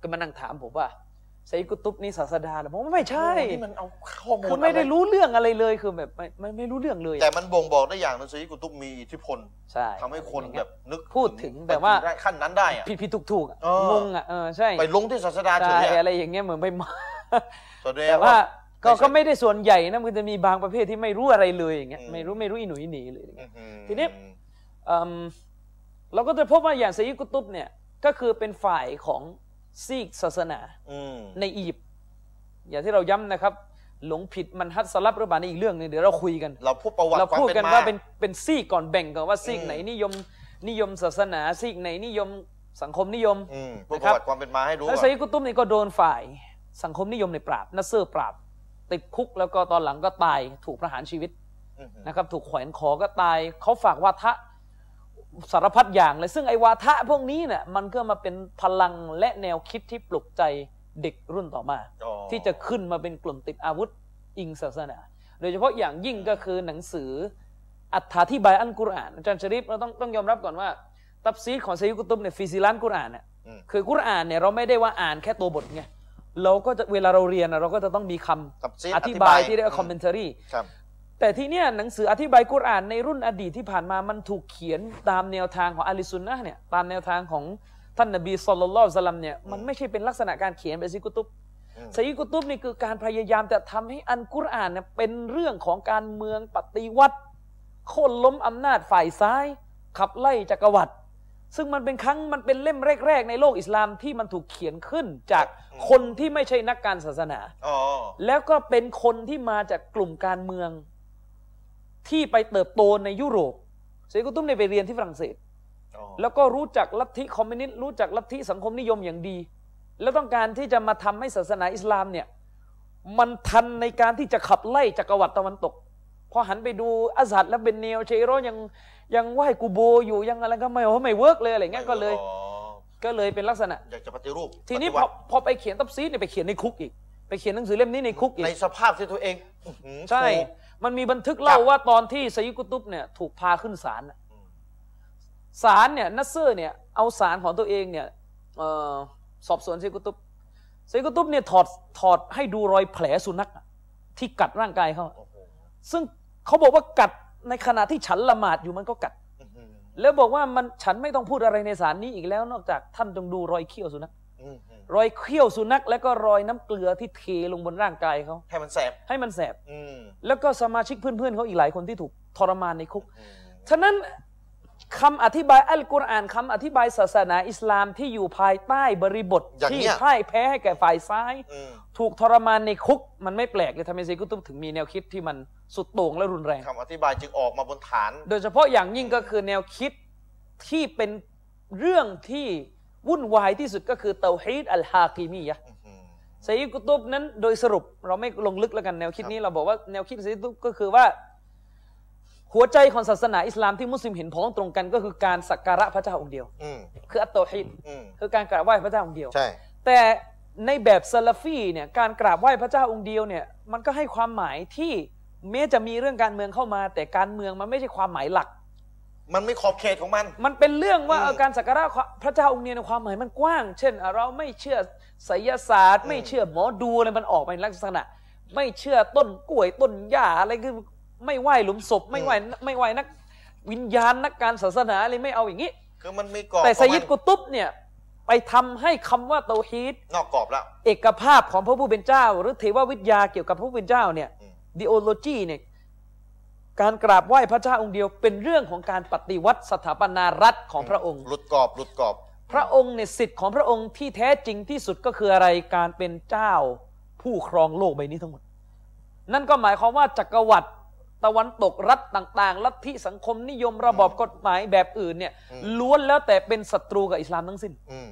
ก็มานั่งถามผมว่าไซยิดกุตุบนี่ศาสดาเหรอผมว่าไม่ใช่โอ้นี่มันเอาข้อมูลคือไม่ได้ะรรู้เรื่องอะไรเลยคือแบบไม่ไม่ไม่รู้เรื่องเลย แต่มันบ่งบอกได้อย่างหนึงซีกุตุบมีอิทธิพลใช่ทำให้คนแบบนึกพูดถึงแบบว่าไปได้ขั้นนั้นได้อะผิดผิดถูกถูกๆอะเอองงอะเออใช่ไปลงที่ศาสดาเฉใช่ยอะอะไรอย่างเงี้ยเหมือนไปมาแสดงแต่ว่า ก็ไม่ใช่ก็ไม่ได้ส่วนใหญ่นะมันจะมีบางประเภทที่ไม่รู้อะไรเลยอย่างเงี้ยอืมไม่รู้ไม่รู้อีหนุ่ยอีหนีเลยอย่างเงี้ยอื้อหือทีนี้อืมเราก็จะพบว่าอย่างไซยิดกุตุบเนี่ยก็คือเป็นฝ่ายของซีกศาสนาอืมในอียิปต์อย่างที่เราย้ำนะครับ หลงผิดมันฮัดสลับหรือเปล่าในอีกเรื่องหนึงเดี๋ยวเราคุยกัน เราพูดประวัติเราความพูดเป็นกันมาว่าเป็นเป็นซีกก่อนแบ่งก่อนว่าซีกอืมไหนนิยมนิยมศาสนาซีกไหนนิยมสังคมนิยมอืมพูดนะปครัระบวัติความเป็นมาให้รู้แล้วก่ไซอนยิดกุตุบนี่ก็โดนฝ่ายสังคมนิยมในปราบนัสเซอร์ปราบ ติดคุกแล้วก็ตอนหลังก็ตายถูกประหารชีวิตอืมนะครับ ถูกแขวนคอก็ตายเขาฝากวาทะสารพัดอย่างเลย ซึ่งไอ้วาทะพวกนี้เนี่ยมันก็มาเป็นพลังและแนวคิดที่ปลุกใจเด็กรุ่นต่อมาอ๋อที่จะขึ้นมาเป็นกลุ่มติดอาวุธอิงศาสนา โดยเฉพาะอย่างยิ่งก็คือหนังสืออัถาธิบายอัลกุรอานอาจารย์ชริปเราต้องต้องยอมรับก่อนว่า ตับซีดของไซยุกุตุบเนี่ยฟิซิลันกุรอานเนี่ยอืมคือกุรอานเนี่ยเราไม่ได้ว่าอ่านแค่ตัวบทไง เราก็จะเวลาเราเรียนนะเราก็จะต้องมีคำตับซีดอธิบายที่เรียกว่าคอมเมนต์รีครับแต่ที่เนี่ยหนังสืออธิบายกุรอานในรุ่นอดีตที่ผ่านมามันถูกเขียนตามแนวทางของอาลิซุนนะห์เนี่ยตามแนวทางของท่านนบีสุลต่านละสลัมเนี่ยมันไม่ใช่เป็นลักษณะการเขียนแบบซิกุตุบอืมไซยิดกุตุบนี่คือการพยายามจะทำให้อันกุรอานเนี่ยเป็นเรื่องของการเมืองปฏิวัติโค่นล้มอำนาจฝ่ายซ้าย ขับไล่จักรวรรดิ ซึ่งมันเป็นครั้งมันเป็นเล่มแรก ๆ ในโลกอิสลามที่มันถูกเขียนขึ้นจากคนที่ไม่ใช่นักการศาสนาอ๋อแล้วก็เป็นคนที่มาจากกลุ่มการเมือง ที่ไปเติบโตในยุโรปไซยิดกุตุบเนี่ยไปเรียนที่ฝรั่งเศสอ๋อแล้วก็รู้จักลัทธิคอมมิวนิสต์รู้จักลัทธิสังคมนิยมอย่างดี แล้วต้องการที่จะมาทำให้ศาสนาอิสลามเนี่ยมันทันในการที่จะขับไล่จักรวรรดิตะวันตก พอหันไปดูอัซฮัรและเบนเนลเชโรยัง ยังไหว้กูโบอยู่ยังอะไรก็ไม่ว่าไม่ work เลยอะไรเงี้ยก็เลยอ๋อก็เลยเป็นลักษณะอยากจะปฏิรูปทีนี้ปพฏิอวัติพอไปเขียนตัฟซีรเนี่ยไปเขียนในคุกอีก ไปเขียนหนังสือเล่มนี้ในคุกอีกในสภาพที่ตัวเองอื้อหือใช่ถูกมันมีบันทึกเล่าครับว่าตอนที่ไซยิดกุตุบเนี่ยถูกพาขึ้นศาลน่ะอืมศาลเนี่ยนัสเซอร์เนี่ยเอาศาลของตัวเองเนี่ยเออสอบสวนไซยิดกุตุบไซยิดกุตุบเนี่ยถอดถอดให้ดูรอยแผลสุนัขอะที่กัดร่างกายเขาอะโอ้โหซึ่งเขาบอกว่ากัด ในขณะที่ฉันละหมาดอยู่มันก็กัดอื้อหือแล้วบอกว่ามันฉันไม่ต้องพูดอะไรในศาลนี้อีกแล้ว นอกจากท่านจงดูรอยเขี้ยวสุนัขอื้อหือรอยเขี้ยวสุนัขแล้วก็รอยน้ำเกลือที่เทลงบนร่างกายเขาให้มันแสบให้มันแสบอืมแล้วก็สมาชิกเพื่อนๆเขาอีกหลายคนที่ถูกทรมานในคุกอืมฉะนั้น คำอธิบายอัลกุรอานคำอธิบายศาสนาอิสลามที่อยู่ภายใต้บริบทอย่างที่เนี้ยพ่ายแพ้ให้แก่ฝ่ายซ้ายอืมถูกทรมานในคุก มันไม่แปลกเลยทำไมซีกุตุบถึงมีแนวคิดที่มันสุดโต่งและรุนแรงคำอธิบายจึงออกมาบนฐาน โดยเฉพาะอย่างยิ่งก็คือแนวคิดที่เป็นเรื่องที่วุ่นวายที่สุดก็คือเตาฮีดอัลฮากิมียะห์อื้อหือไซยิดกุตุบนั้นโดยสรุปเราไม่ลงลึกแล้วกันแนวคิดนี้เราบอกว่าแนวคิดไซยิดกุตุบก็คือว่า หัวใจของศาสนาอิสลามที่มุสลิมเห็นพ้องตรงกันก็คือการสักการะพระเจ้าองค์เดียวอืมคืออัตโตฮิดอืมคือการกราบไหว้พระเจ้าองค์เดียวใช่แต่ในแบบซาลาฟีเนี่ยการกราบไหว้พระเจ้าองค์เดียวเนี่ยมันก็ให้ความหมายที่แม้จะมีเรื่องการเมืองเข้ามา แต่การเมืองมันไม่ใช่ความหมายหลัก มันไม่ขอบเขตของมัน มันเป็นเรื่องว่าอืมเออการสักการะพระเจ้าองค์เดียวในความหมายมันกว้าง เช่นอะเราไม่เชื่อไสยศาสตร์อืมไม่เชื่อหมอดูอะไรมันออกไปในลักษณะ ไม่เชื่อต้นกล้วยต้นหญ้าอะไรคือ ไม่ไหว้หลุมศพไม่ไหว้ไม่ไหว้นักวิญญาณนักการศาสนาอะไรไม่เอาอย่างนี้คือมันมีกรอบแต่ของไซมันยิดกุตุบเนี่ยไปทำให้คำว่าเตาฮีดนอกกรอบแล้ว เอกภาพของพระผู้เป็นเจ้า หรือเทววิทยาเกี่ยวกับพระผู้เป็นเจ้าเนี่ยอืมideology เนี่ยการกราบไหว้พระเจ้าองค์เดียวเป็นเรื่องของการปฏิวัติสถาปนารัฐของพระองค์หลุดกรอบหลุดกรอบ พระองค์เนี่ยสิทธิ์ของพระองค์ที่แท้จริงที่สุดก็คืออะไรการเป็นเจ้าผู้ครองโลกใบนี้ทั้งหมด นั่นก็หมายความว่าจักรวรรดิ ตะวันตกรัฐต่าง ๆ ลัทธิสังคมนิยมระบอบกฎหมายแบบอื่นเนี่ยอืมล้วนแล้วแต่เป็นศัตรูกับอิสลามทั้งสิ้นอืม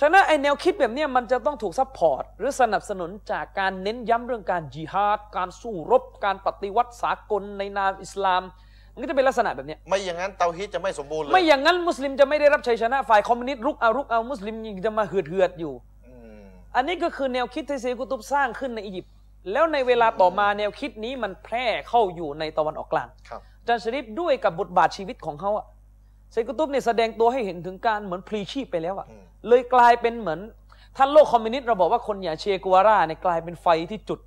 ฉะนั้นไอแนวคิดแบบเนี้ยมันจะต้องถูก support หรือสนับสนุนจากการเน้นย้ำเรื่องการจิฮาด การสู้รบ การปฏิวัติสากลในนามอิสลามมันก็จะเป็นลักษณะแบบเนี้ยไม่อย่างนั้นเตาฮีดจะไม่สมบูรณ์เลยไม่อย่างนั้นมุสลิมจะไม่ได้รับชัยชนะฝ่ายคอมมิวนิสต์รุกเอารุกเอามุสลิมยังจะมาเหือดเหือดๆอยู่อืมอันนี้ก็คือแนวคิดที่ซัยยิดกุตุบสร้างขึ้นในอียิปต์ แล้วในเวลาต่อมาแนวคิดนี้มันแพร่เข้าอยู่ในตะวันออกกลางครับอาจารย์ชริฟด้วยกับบทบาทชีวิตของเขาอะซัยยิดกุตุบเนี่ยแสดงตัวให้เห็นถึงการเหมือนพลีชีพไปแล้วอะอืมเลยกลายเป็นเหมือนท่านโลกคอมมิวนิสต์เราบอกว่าคนอย่างเชเกวาราเนี่ยกลายเป็นไฟที่จุด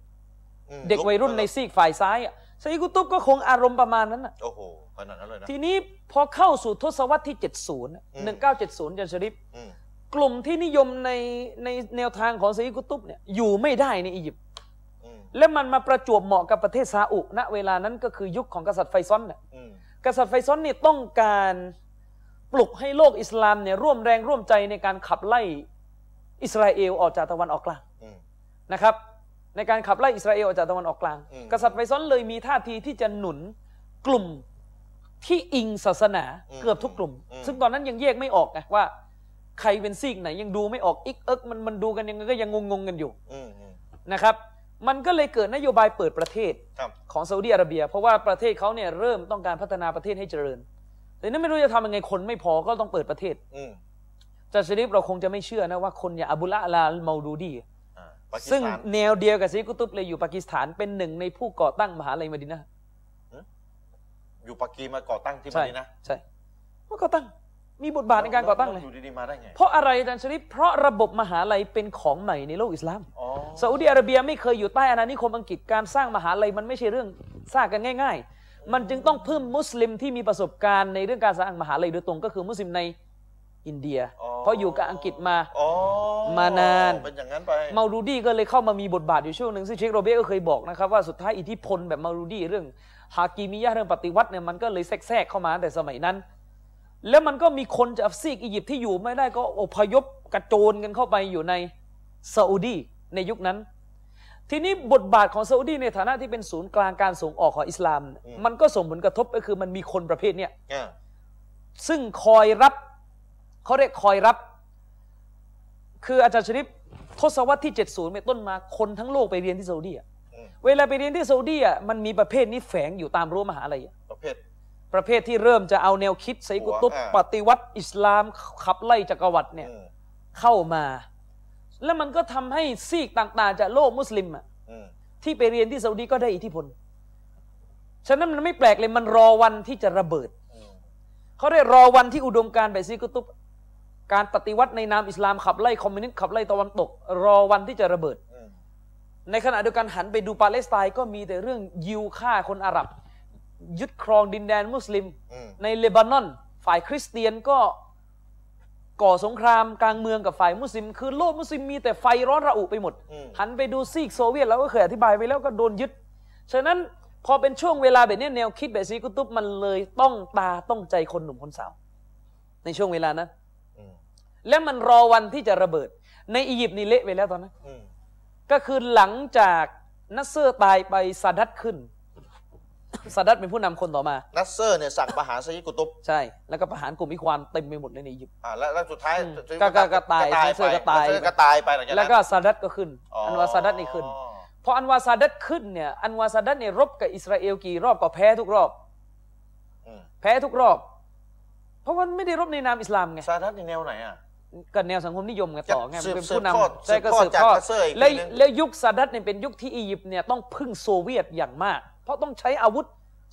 อืมเด็กวัยรุ่นในซีกฝ่ายซ้ายอะเซกุตุบก็คงอารมณ์ประมาณนั้นอะโอ้โหขนาดนั้นเลยนะทีนี้พอเข้าสู่ทศวรรษที่ 70อืม1970อาจารย์ชริฟอืมกลุ่มที่นิยมในในแนวทางของเซกุตุบเนี่ยอยู่ไม่ได้ในอียิปต์อืม และมันมาประจวบเหมาะกับประเทศซาอุณเวลานั้นก็คือยุคของกษัตริย์ไฟซอนน่ะอืมกษัตริย์ไฟซอนเนี่ยต้องการปลุกให้โลกอิสลามเนี่ยร่วมแรงร่วมใจในการขับไล่อิสราเอลออกจากตะวันออกกลางอืมนะครับ ในการขับไล่อิสราเอลออกจากตะวันออกกลางอืมกษัตริย์ไฟซอนเลยมีท่าทีที่จะหนุนกลุ่มที่อิงศาสนาอืมเกือบทุกกลุ่มอืมซึ่งตอนนั้นยังแยกไม่ออกไงว่า ใครเป็นซีกไหนยังดูไม่ออกอิกเอิกมันมันดูกันยังไงก็ยังงงๆกันอยู่อืมอืมนะครับ มันก็เลยเกิดนโยบายเปิดประเทศครับของซาอุดีอาระเบีย เพราะว่าประเทศเขาเนี่ยเริ่มต้องการพัฒนาประเทศให้เจริญแต่นี่ไม่รู้จะทำยังไงคนไม่พอก็ต้องเปิดประเทศอืมจาชริฟเราคงจะไม่เชื่อนะว่าคนอย่างอบุละลาลเมาดูดีอ่าปากีสซึ่งถานแนวเดียวกับซีกุตุบเลยอยู่ปากีสถานเป็นหนึ่งในผู้ก่อตั้งมหาลัยมดินะห์อยู่ปากีมาก่อตั้งที่ใช่มาดีนะใช่ผู้ก่อตั้ง มีบทบาทในการก่อตั้งเลย อยู่ดีๆมาได้ไง เพราะอะไรอาจารย์ชริฟเพราะระบบมหาลัยเป็นของใหม่ในโลกอิสลามอ๋อซาอุดิอาระเบียไม่เคยอยู่ใต้อาณานิคมอังกฤษการสร้างมหาลัยมันไม่ใช่เรื่องสร้างกันง่าย ๆ มันจึงต้องเพิ่มมุสลิมที่มีประสบการณ์ในเรื่องการสร้างมหาลัยโดยตรงก็คือมุสลิมในอินเดีย เพราะอยู่กับอังกฤษมาอ๋อมานานเป็นอย่างนั้นไปเมารูดีก็เลยเข้ามามีบทบาทอยู่ช่วงหนึ่งซึ่งเชคโรเบตก็เคยบอกนะครับว่าสุดท้ายอิทธิพลแบบเมารูดีเรื่องฮากีมิยะห์เรื่องปฏิวัติเนี่ยมันก็เลยแทรกๆเข้ามาตั้งแต่สมัยนั้น แล้วมันก็มีคนจากซีกอียิปต์ที่อยู่ไม่ได้ก็อพยพกระโจนกันเข้าไปอยู่ในซาอุดีในยุคนั้น ทีนี้บทบาทของซาอุดีในฐานะที่เป็นศูนย์กลางการส่งออกของอิสลามอืมมันก็ส่งผลกระทบก็คือมันมีคนประเภทเนี้ยอ่าซึ่งคอยรับเขาเรียกคอยรับ คืออาจารย์ชริปทศวรรษที่ 70เป็นต้นมาคนทั้งโลกไปเรียนที่ซาอุดีอะอืมเวลาไปเรียนที่ซาอุดีอะมันมีประเภทนี้แฝงอยู่ตามรั้วมหาลัยอะ ประเภทประเภทที่เริ่มจะเอาแนวคิดไซกุตุบอ่าปฏิวัติอิสลามขับไล่จักรวรรดิเนี่ยอืมเข้ามา แล้วมันก็ทำให้ซีกต่าง ๆ จากโลกมุสลิมอะอืมที่ไปเรียนที่ซาอุดีก็ได้อิทธิพล ฉะนั้นมันไม่แปลกเลยมันรอวันที่จะระเบิดอืมเขาได้รอวันที่อุดมการณ์แบบซัยยิดกุตุบการปฏิวัติในนามอิสลามขับไล่คอมมิวนิสต์ขับไล่ตะวันตก รอวันที่จะระเบิดอืมในขณะเดียวกันหันไปดูปาเลสไตน์ก็มีแต่เรื่องยิวฆ่าคนอาหรับ ยึดครองดินแดนมุสลิมอืมในเลบานอน ฝ่ายคริสเตียนก็ก่อสงครามกลางเมืองกับฝ่ายมุสลิม คือโลกมุสลิมมีแต่ไฟร้อนระอุไปหมดอืมหันไปดูซีกโซเวียตเราก็เคยอธิบายไปแล้วก็โดนยึด ฉะนั้นพอเป็นช่วงเวลาแบบนี้แนวคิดแบบซัยยิดกุตุบมันเลยต้องตาต้องใจคนหนุ่มคนสาว ในช่วงเวลานั้นอืมและมันรอวันที่จะระเบิด ในอียิปต์นี่เละไปแล้วตอนนั้นอืมก็คือหลังจากนัสเซอร์ตายไปซาดัตขึ้น ซาดัตเป็นผู้นำคนต่อมา นัสเซอร์เนี่ยสั่งประหารซัยยิดกุตุบ ใช่ แล้วก็ประหารกลุ่มอิควานเต็มไปหมดเลยในอียิปต์อ่าแล้วแล้วสุดท้ายอืมก็ก็ก็ตายไปนัสเซอร์ก็ตายนัสเซอร์ก็ตายไปหลังจากนั้นแล้วก็ซาดัตก็ขึ้นอ๋ออัอันวาซาดัตนี่ขึ้น พออันวาซาดัตขึ้นเนี่ย อันวาซาดัตเนี่ยรบกับอิสราเอลกี่รอบก็แพ้ทุกรอบอืมแพ้ทุกรอบ เพราะว่าไม่ได้รบในนามอิสลามไง ซาดัตในแนวไหนอะก็แนวสังคมนิยมไงต่อไงสืบเป็นผู้สืบทอดนำใช่ก็สืสืบบททออดดจากนัสเซอร์อีกแล้วทีนึงแล้วยุคซาดัตเนี่ยเป็นยุคที่อียิปต์เนี่ยต้องพึ่งโซเวียตอย่างมาก เพราะต้องใช้อาวุธ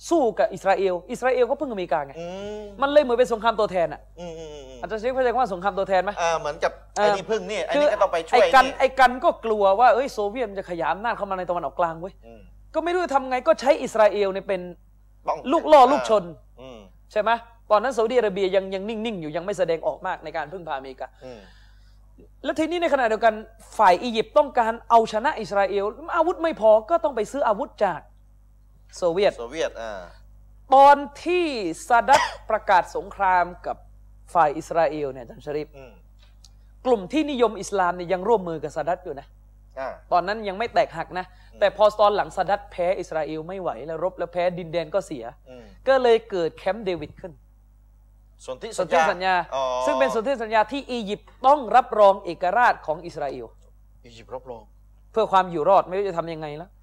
สู้กับอิสราเอล อิสราเอลก็พึ่งอเมริกาไงอืมมันเลยเหมือนเป็นสงครามตัวแทนอะอืมอืมอืมอาจารย์เชคเข้าใจว่าสงครามตัวแทนไหมอ่าเหมือนกับเออไอ้นี่พึ่งนี่ไอ้นี่ก็ต้องไปช่วยไอ้กันนี่ไอ้กันก็กลัวว่าเอ้ยโซเวียตมันจะขยายอำนาจเข้ามาในตะวันออกกลางเว้ยอืมก็ไม่รู้จะทำไงก็ใช้อิสราเอลเนี่ยเป็นต้องลูกล่อลูกชนอืมใช่ไหมตอนนั้นซาอุดิอาระเบียยังยังนิ่งๆอยู่ยังไม่แสดงออกมากในการพึ่งพาอเมริกาอืมแล้วทีนี้ในขณะเดียวกันฝ่ายอียิปต์ต้องการเอาชนะอิสราเอลอาวุธไม่พอก็ต้องไปซื้ออาวุธจาก โซเวียตโซเวียตอ่าตอนที่ซาดัตประกาศสงครามกับฝ่ายอิสราเอลเนี่ยอาจารย์ชริฟอืมกลุ่มที่นิยมอิสลามเนี่ยยังร่วมมือกับซาดัตอยู่นะอ่าตอนนั้นยังไม่แตกหักนะ แต่พอตอนหลังซาดัตแพ้อิสราเอลไม่ไหวแล้วรบแล้วแพ้ดินแดนก็เสียอืมก็เลยเกิดแคมป์เดวิดขึ้นสนธิสนธิสัญญาอ๋อซึ่งเป็นสนธิสัญญาที่อียิปต์ต้องรับรองเอกราชของอิสราเอล อียิปต์รับรอง เพื่อความอยู่รอดไม่รู้จะทำยังไงแล้วอือหือ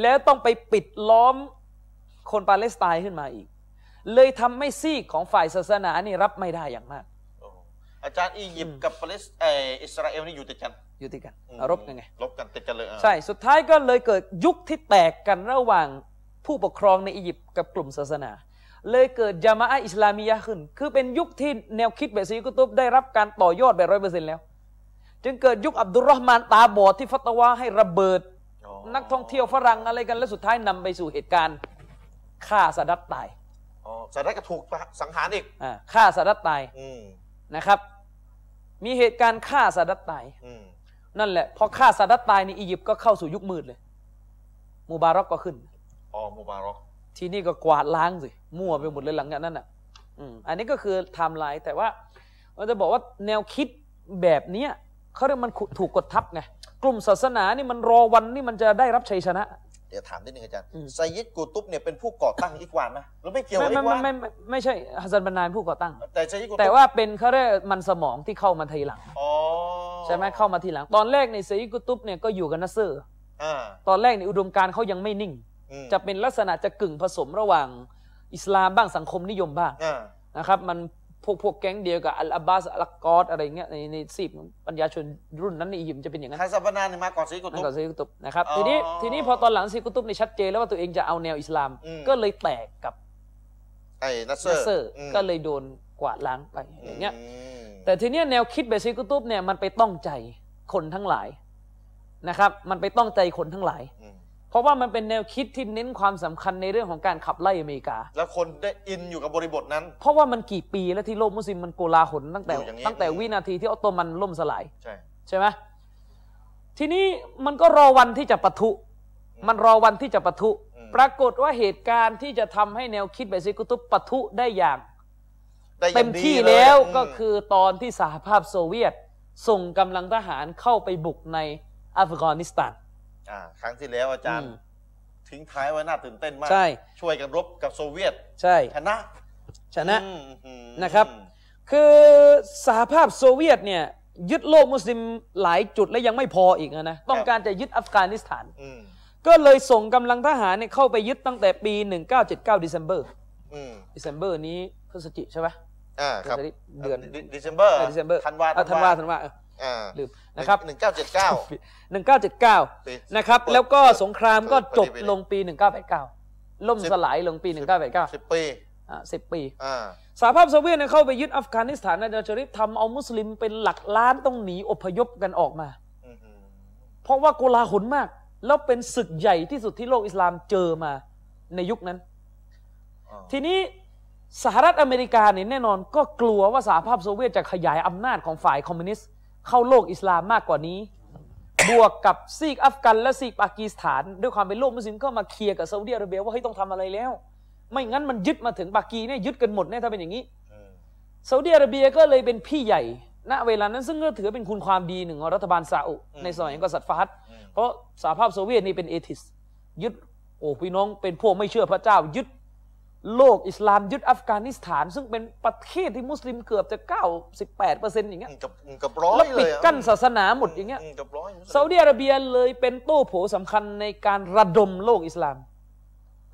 แล้วต้องไปปิดล้อมคนปาเลสไตน์ขึ้นมาอีก เลยทำให้ซีกของฝ่ายศาสนานี่รับไม่ได้อย่างมากโอ้อาจารย์อียิปต์กับปาเลสเอออิสราเอลนี่อยู่ติดกัน อยู่ติดกันอืมรบกันไงรบกันติดกันเลยอะใช่สุดท้ายก็เลยเกิดยุคที่แตกกันระหว่างผู้ปกครองในอียิปต์กับกลุ่มศาสนา เลยเกิดจามะอะห์อิสลามียะห์ขึ้น คือเป็นยุคที่แนวคิดแบบซีกุตุบได้รับการต่อยอดแบบร้อยเปอร์เซ็นต์แล้ว จึงเกิดยุคอับดุลรอฮ์มานตาบอดที่ฟัตวาให้ระเบิดอ๋อ นักท่องเที่ยวฝรั่งอะไรกัน และสุดท้ายนำไปสู่เหตุการณ์ฆ่าซาดัตตายอ๋อซาดัตก็ถูกสังหารอีกอ่าฆ่าซาดัตตายอืมนะครับ มีเหตุการณ์ฆ่าซาดัตตายอืมนั่นแหละพอฆ่าซาดัตตายในอียิปต์ก็เข้าสู่ยุคมืดเลยมูบารอกก็ขึ้นอ๋อมูบารอกทีนี้ก็กวาดล้างสิมั่วไปหมดเลยหลังจากนั้นอะอืมอันนี้ก็คือไทม์ไลน์แต่ว่าเราจะบอกว่าแนวคิดแบบเนี้ยเขาเรียกมันถูกกดทับไงก ลุ่มศาสนานี่มันรอวันนี่มันจะได้รับชัยชนะ เดี๋ยวถามนิดนึงอาจารย์อืมไซยิดกูตุบเนี่ยเป็นผู้ก่อตั้งอิกวานนะหรือไม่เกี่ยวไม่กับอิไม่กวานไม่ไม่ไม่ไม่ใช่ฮัสซันบันนาผู้ก่อตั้ง แต่ไซยิดกูตุบแต่ว่าเป็นเขาเรียกมันสมองที่เข้ามาทีหลังอ๋อใช่ไหมเข้ามาทีหลัง ตอนแรกในเซยิดกุตุบเนี่ยก็อยู่กับนัสเซอร์อ่าตอนแรกในอุดมการณ์เขายังไม่นิ่งอืมจะเป็นลักษณะจะกึ่งผสมระหว่างอิสลามบ้างสังคมนิยมบ้างอ่านะครับมัน พวกพวกแก๊งเดียวกับอัลอาบบาสอัลกอสอะไรเงี้ยในในซีบปัญญาชนรุ่นนั้นในอียิปต์จะเป็นอย่างนั้นฮัสซันบันนาเนี่ยมาก่อนไซยิดกูตุบนั่นก็ซีกุตุบนะครับอ๋อทีนี้ทีนี้พอตอนหลังซีกุตุบนี่ชัดเจนแล้วว่าตัวเองจะเอาแนวอิสลามอืมก็เลยแตกกับไอ้นัสเซอร์นัสเซอร์อืมก็เลยโดนกวาดล้างไปอย่างเงี้ยมแต่ทีเนี้ยแนวคิดแบบซีกุตุบเนี่ยมันไปต้องใจคนทั้งหลายนะครับ มันไปต้องใจคนทั้งหลายอืมเพ ราะว่ามันเป็นแนวคิดที่เน้นความสำคัญในเรื่องของการขับไล่อเมริกา แล้วคนได้อินอยู่กับบริบทนั้น เพราะว่ามันกี่ปีแล้วที่โลกมุสลิมมันโกลาหลตั้งแต่อยู่อย่างนี้ตั้งแต่วินาทีที่ออตโตมันล่มสลาย ใช่ใช่ไหมทีนี้มันก็รอวันที่จะปะทุ มันรอวันที่จะปะทุ ปรากฏว่าเหตุการณ์ที่จะทำให้แนวคิดแบบซิกุตุบปะทุได้อย่างได้อย่างเต็มที่ดียแล้วอืมก็คือตอนที่สหภาพโซเวียต ส่งกำลังทหารเข้าไปบุกในอัฟกานิสถาน อ่าครั้งที่แล้วอาจารย์อืมทิ้งท้ายไว้น่าตื่นเต้นมาก ใช่ ช่วยกันรบกับโซเวียต ใช่ ชนะ ชนะอืมอืมนะครับ คือสหภาพโซเวียตเนี่ย ยึดโลกมุสลิมหลายจุดและยังไม่พออีกนะ ต้องการจะยึดอัฟกานิสถานอืมก็เลยส่งกำลังทหารเนี่ยเข้าไปยึดตั้งแต่ปี 1979 December อืม December นี้พฤศจิใช่ไหมอ่าครับเดือน December December ธันวาธันวาธันวาเอออ่า ลืมนะครับหนึ่งเก้าเจ็ดเก้าปี1979นะครับ แล้วก็สงครามก็จบเปิดลงปี1989ล่มสิบสลายลงปี1989สิบปีอ่า10ปีอ่าสหภาพโซเวียตเนี่ยเข้าไปยึดอัฟกานิสถานนะอาจารย์ชริฟทำเอามุสลิมเป็นหลักล้านต้องหนีอพยพกันออกมาอืมอืมเพราะว่าโกลาหลมาก แล้วเป็นศึกใหญ่ที่สุดที่โลกอิสลามเจอมาในยุคนั้นอ๋อทีนี้สหรัฐอเมริกาเนี่ยแน่นอนก็กลัวว่าสหภาพโซเวียตจะขยายอำนาจของฝ่ายคอมมิวนิสต์ เข้าโลกอิสลามมากกว่านี้ บวกกับซีกอัฟกันและซีกปากีสถาน ด้วยความเป็นโลกมุสลิมก็มาเคลียร์กับซาอุดิอาระเบียว่าเฮ้ยต้องทำอะไรแล้ว ไม่งั้นมันยึดมาถึงปากีเนี่ยยึดกันหมดแน่ถ้าเป็นอย่างนี้ซาอุดิอาระเบียก็เลยเป็นพี่ใหญ่ณเวลานั้นซึ่งก็ถือเป็นคุณความดีหนึ่งของรัฐบาลซาอุในสมัยกษัตริย์ฟาฮัดเพราะสหภาพโซเวียตนี่เป็น atheist ยึดโอ้พี่น้องเป็นพวกไม่เชื่อพระเจ้า ยึด โลกอิสลามยึดอัฟกานิสถาน ซึ่งเป็นประเทศที่มุสลิมเกือบจะ98เปอร์เซ็นต์อย่างเงี้ยอืมกับอืมกับร้อยแล้วเลปิดยอะกั้นศาสนาหมดอย่างเงี้ย มกับร้อยซาอุดิอาระเบียเลยเป็นโต้โผสำคัญในการระดมโลกอิสลาม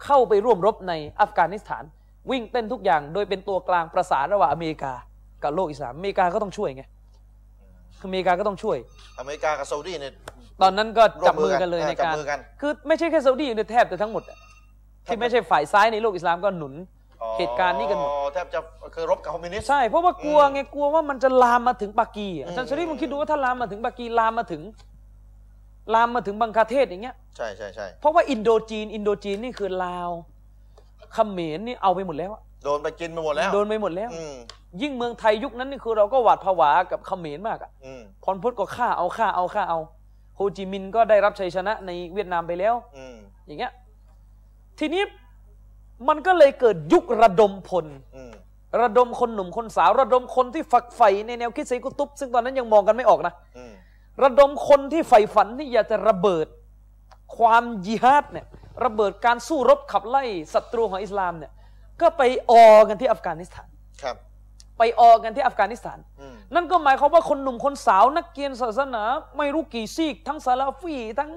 เข้าไปร่วมรบในอัฟกานิสถาน วิ่งเต้นทุกอย่างโดยเป็นตัวกลางประสานระหว่างอเมริกากับโลกอิสลามอเมริกาก็ต้องช่วยไงอเมริกาก็ต้องช่วย อเมริกากับซาอุดีเนี่ย ตอนนั้นก็จับร่วมมืมืออกักันนเลยอ่าในการจับมือกัน คือไม่ใช่แค่ซาอุดีเนี่ยแทบจะทั้งหมดอะ ที่ไม่ใช่ฝ่ายซ้ายในโลกอิสลามก็หนุนอ๋อเหตุการณ์นี้กันหมดแทบจะคือรบกับคอมมิวนิสต์ใช่เพราะว่ากลัวอืมไงกลัวว่ามันจะลามมาถึงปากีอะอาจารย์อืมชริฟมึงคิดดูว่าถ้าลามมาถึงปากีลามมาถึง ลามมาถึงบังคลาเทศอย่างเงี้ยใช่ใช่ใช่เพราะว่าอินโดจีน อินโดจีนนี่คือลาวเขมรนี่เอาไปหมดแล้วอะโดนไปกินไปหมดแล้วโดนไปหมดแล้วอืมยิ่งเมืองไทยยุคนั้นนี่คือเราก็หวาดผวากับเขมรมากอะอืมพรพจน์ก็ฆ่าเอาฆ่าเอาฆ่าเอาโฮจิมินห์ก็ได้รับชัยชนะในเวียดนามไปแล้วอืมอย่างเงี้ย ทีนี้มันก็เลยเกิดยุคระดมพลอืมระดมคนหนุ่มคนสาว ระดมคนที่ฝักใฝ่ในแนวคิดไซกุตุบซึ่งตอนนั้นยังมองกันไม่ออกนะอืมระดมคนที่ใฝ่ฝันที่อยากจะระเบิด ความยิฮาดเนี่ย ระเบิดการสู้รบขับไล่ศัตรูของอิสลามเนี่ย ก็ไปออกันที่อัฟกานิสถานครับ ไปออกันที่อัฟกานิสถานอืมนั่นก็หมายความว่าคนหนุ่มคนสาวนักเรียนศาสนา ไม่รู้กี่ซีก ทั้งซาลาฟีทั้ง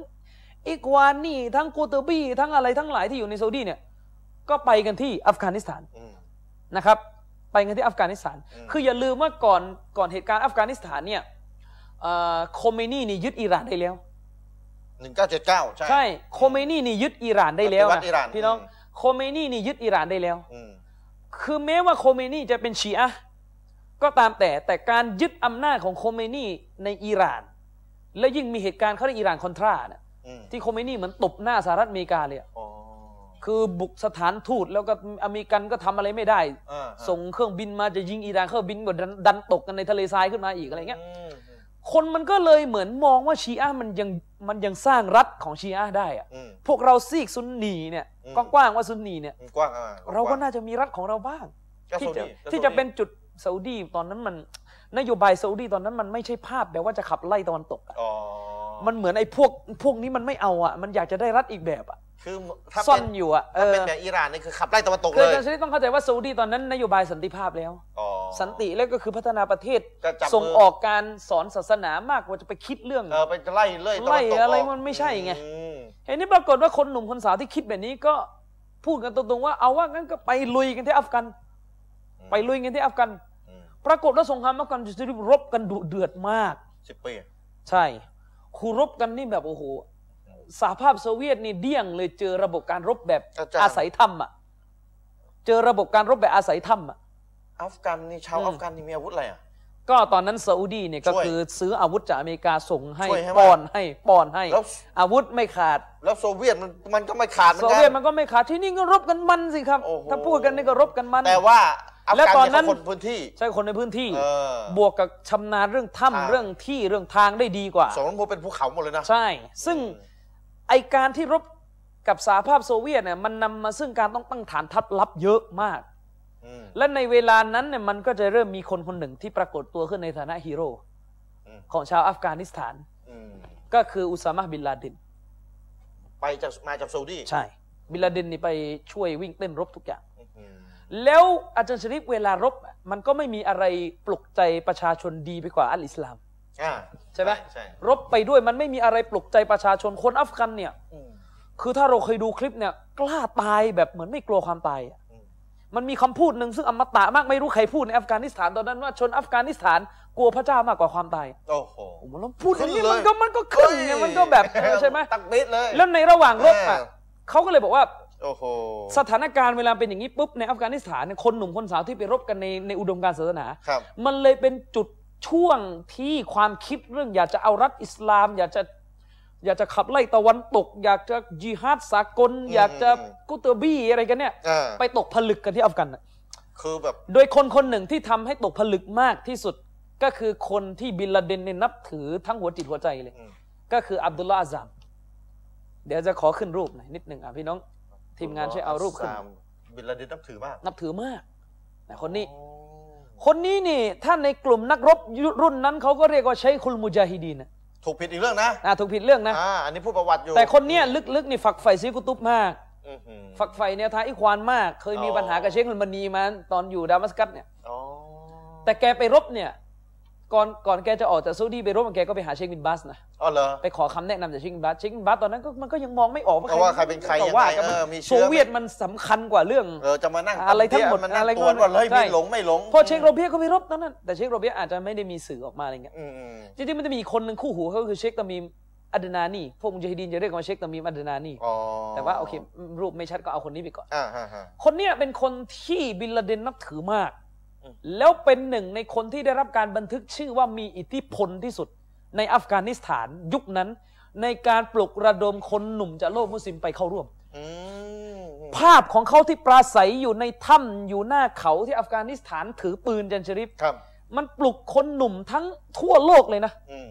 อิกวานีทั้งกูเตอร์บีทั้งอะไรทั้งหลายที่อยู่ในซาอุดีเนี่ยก็ไปกันที่อัฟกานิสถานอืมนะครับ ไปกันที่อัฟกานิสถานอืมคืออย่าลืมว่าก่อนก่อนเหตุการณ์อัฟกานิสถานเนี่ยเอ่อโคเมนีนี่ยึดอิหร่านได้แล้วหนึ่งเก้าเจ็ดเก้าใช่ใช่โคเมนีนี่ยึดอิหร่านได้แล้วปฏิวันะติอิหร่านนะพี่น้องอืมโคเมนีนี่ยึดอิหร่านได้แล้วอืมคือแม้ว่าโคเมนีจะเป็นชีอะห์ก็ตามแต่แต่การยึดอำนาจของโคเมนีในอิหร่าน และยิ่งมีเหตุการณ์เขาในอิหร่านคอนทราเนี่ยอืม ที่โคเมนีเหมือนตบหน้าสหรัฐอเมริกาเลยอะอ๋อคือบุกสถานทูตแล้วก็อเมริกันก็ทำอะไรไม่ได้อ่าส่งเครื่องบินมาจะยิงอิหร่านเครื่องบินก็ดันดันตกกันในทะเลทรายขึ้นมาอีกอะไรเงี้ยอืมคนมันก็เลยเหมือนมองว่าชีอะห์มันยังมันยังสร้างรัฐของชีอะห์ได้อะอืมพวกเราซีกซุนนีเนี่ยอืมกว้างๆว่าซุนนีเนี่ยกว้างอะเราก็ว้งน่าจะมีรัฐของเราบ้างก็ที่ซาอุจะดีก็ที่ซาจะอุดีเป็นจุดซาอุดีตอนนั้นมัน นโยบายซาอุดีตอนนั้นมันไม่ใช่ภาพแบบว่าจะขับไล่ตะวันตกอะอ๋อ มันเหมือนไอ้พวกพวกนี้มันไม่เอาอะ มันอยากจะได้รัฐอีกแบบอะคือถ้าซ่อเป็นนอยู่อะเอถ้าอเป็นแบบอิหร่านนี่คือขับไล่ตะวันตกคืเลอยอาจารย์ชริฟต้องเข้าใจว่าซาอุดีตอนนั้นนโยบายสันติภาพแล้วอ๋อสันติแล้วก็คือพัฒนาประเทศก็จับส่งมืออกการสอนศาสนามากกว่าจะไปคิดเรื่องเออไปไล่เลยตะวันตกไล่อะไรกมันไม่ใช่ไงอืมเห็นนี่ปรากฏว่าคนหนุ่มคนสาวที่คิดแบบนี้ก็พูดกันตรงๆว่าเอาว่างั้นก็ไปลุยกันที่อัฟกัน ไปลุยกันที่อัฟกันอืมปรากฏว่าสงครามอัฟกันจะรบกันดุเดือดมากสิบปีใช่ คูรบกันนี่แบบโอ้โหสหภาพโซเวียตนี่เดี่ยงเลยเจอระบบการรบแบบอาจารย์อาศัยธรรมอะเจอระบบการรบแบบอาศัยธรรมอะอัฟกันนี่ชาวอืมอัฟกันนี่มีอาวุธอะไรอะก็ตอนนั้นซาอุดีเนี่ยก็ช่วยคือซื้ออาวุธจากอเมริกาส่งให้ช่วยให้ป้อนให้ป้อนให้แล้วอาวุธไม่ขาด แล้วโซเวียตมันมันก็ไม่ขาดเหมือโซนกัเวียตนมันก็ไม่ขาดที่นี่ก็รบกันมันสิครับโอ้โหถ้าพูดกันนี่ก็รบกันมัน แต่ว่า อัฟและกันตอนเนี่ยนั้นเขาคนพื้นที่ใช่คนในพื้นที่เออบวกกับชำนาญเรื่องใช่ถ้ำเรื่องที่เรื่องทางได้ดีกว่าสองนั้นเป็นภูเขาหมดเลยนะ ใช่ ซึ่งไอ้การที่รบกับสหภาพโซเวียตเนี่ยมันนำมาซึ่งการต้องตั้งฐานทัพลับเยอะมาก อืม และในเวลานั้นเนี่ยมันก็จะเริ่มมีคนคนหนึ่งที่ปรากฏตัวขึ้นในฐานะฮีโร่อืม ของชาวอัฟกานิสถาน อืมก็คืออุซามะห์บินลาดิน ไปจากมาจากซาอุดีใช่ บินลาดินนี่ไปช่วยวิ่งเต้นรบทุกอย่างอืม แล้วอาจารย์ชริฟเวลารบอะมันก็ไม่มีอะไรปลุกใจประชาชนดีไปกว่าอัลอิสลามอ่าใช่ไหมใช่รบไปด้วยมันไม่มีอะไรปลุกใจประชาชนคนอัฟกันเนี่ยอืมคือถ้าเราเคยดูคลิปเนี่ย กล้าตายแบบเหมือนไม่กลัวความตายอะอืมมันมีคำพูดหนึ่งซึ่งอมตะมากไม่รู้ใครพูดในอัฟกานิสถานตอนนั้นว่าชนอัฟกานิสถานกลัวพระเจ้ามากกว่าความตายโอ้โหโอ้โหแล้วพูดอย่างนี้ขึ้นเลยมันก็มันก็ขึ้นไงมันก็แบบเออใช่ไหมตักบิดเลยแล้วในระหว่างรบอะเออเขาก็เลยบอกว่าโอ้โห สถานการณ์เวลาเป็นอย่างนี้ปุ๊บในอัฟกานิสถานเนี่ยคนหนุ่มคนสาวที่ไปรบกันในในอุดมการณ์ศาสนาครับมันเลยเป็นจุดช่วงที่ความคิดเรื่อง อยากจะเอารัฐอิสลาม อยากจะอยากจะขับไล่ตะวันตก อยากจะจิฮาดสากล อยากจะกุตบี้อะไรกันเนี่ยอ่าไปตกผลึกกันที่อัฟกันน่ะคือแบบโดยคนคนหนึ่งที่ทำให้ตกผลึกมากที่สุดก็คือคนที่บินลาเดนเนี่ยนับถือทั้งหัวจิตหัวใจเลยอืมก็คืออับดุลลาห์อาซามเดี๋ยวจะขอขึ้นรูปหน่อยนิดหนึ่งอะพี่น้อง ทีมงานช่วยเอารูปขึ้นสามบินลาเดนนับถือมาก นับถือมากนะคนนี้โอ้คนนี้นี่ถ้าในกลุ่มนักรบรุ่นนั้นเขาก็เรียกว่าใช้คุลมุจาฮิดีนนะถูกผิดอีกเรื่องนะอะถูกผิดเรื่องนะอ่าอันนี้พูดประวัติอยู่ แต่คนเนี้ยลึกๆนี่ฝักใฝ่ซีกุตุบมากอื้อหือฝักใฝ่แนวทางอิควานมาก เคยมีอ๋อปัญหากับเชคอุลมานีมาตอนอยู่ดามัสกัสเนี่ยอ๋อแต่แกไปรบเนี่ย ก่อนก่อนแกจะออกจากซาอุดีไปรบแกก็ไปหาเชคบินบัสนะอ๋อเหรอไปขอคำแนะนำจากเชคบินบัสเชคบินบัสตอนนั้นก็มันก็ยังมองไม่ออกเอาว่าใครเป็นใครก็ยังไงว่ากันเออมันมีเชื้โซอเวียตมันสำคัญกว่าเรื่องเออจะมานั่งอะไรทั้งหมดมานั่งอะไรตรวจว่าเฮ้ยใช่มีหลงไม่หลงเพอเชคโรเบียก็ไปรบตอนนั้นแต่เชคโรเบียอาจจะไม่ได้มีสื่อออกมาอะไรเงี้ยอืมอืมจริงๆมันจะมีอีกคนหนึ่งคู่หูเขาก็คือเชคตามีมอัดนานีพวกมุจาฮิดีนจะเรียกกันว่าเชคตามีมอัดนานีอ๋อแต่ว่าโอเครูปไม่ชัดก็เอาคนนี้ไปก่อนอ่าฮะฮะคนเนี้ยเป็นคนที่บินลาเดนนับถือมากอืม แล้วเป็นหนึ่งในคนที่ได้รับการบันทึกชื่อว่ามีอิทธิพลที่สุด ในอัฟกานิสถานยุคนั้น ในการปลุกระดมคนหนุ่มจากโลกมุสลิมไปเข้าร่วมอืมภาพของเขาที่ปราศัยอยู่ในถ้ำอยู่หน้าเขาที่อัฟกานิสถานถือปืนจันชริฟครับมันปลุกคนหนุ่มทั้งทั่วโลกเลยนะอืม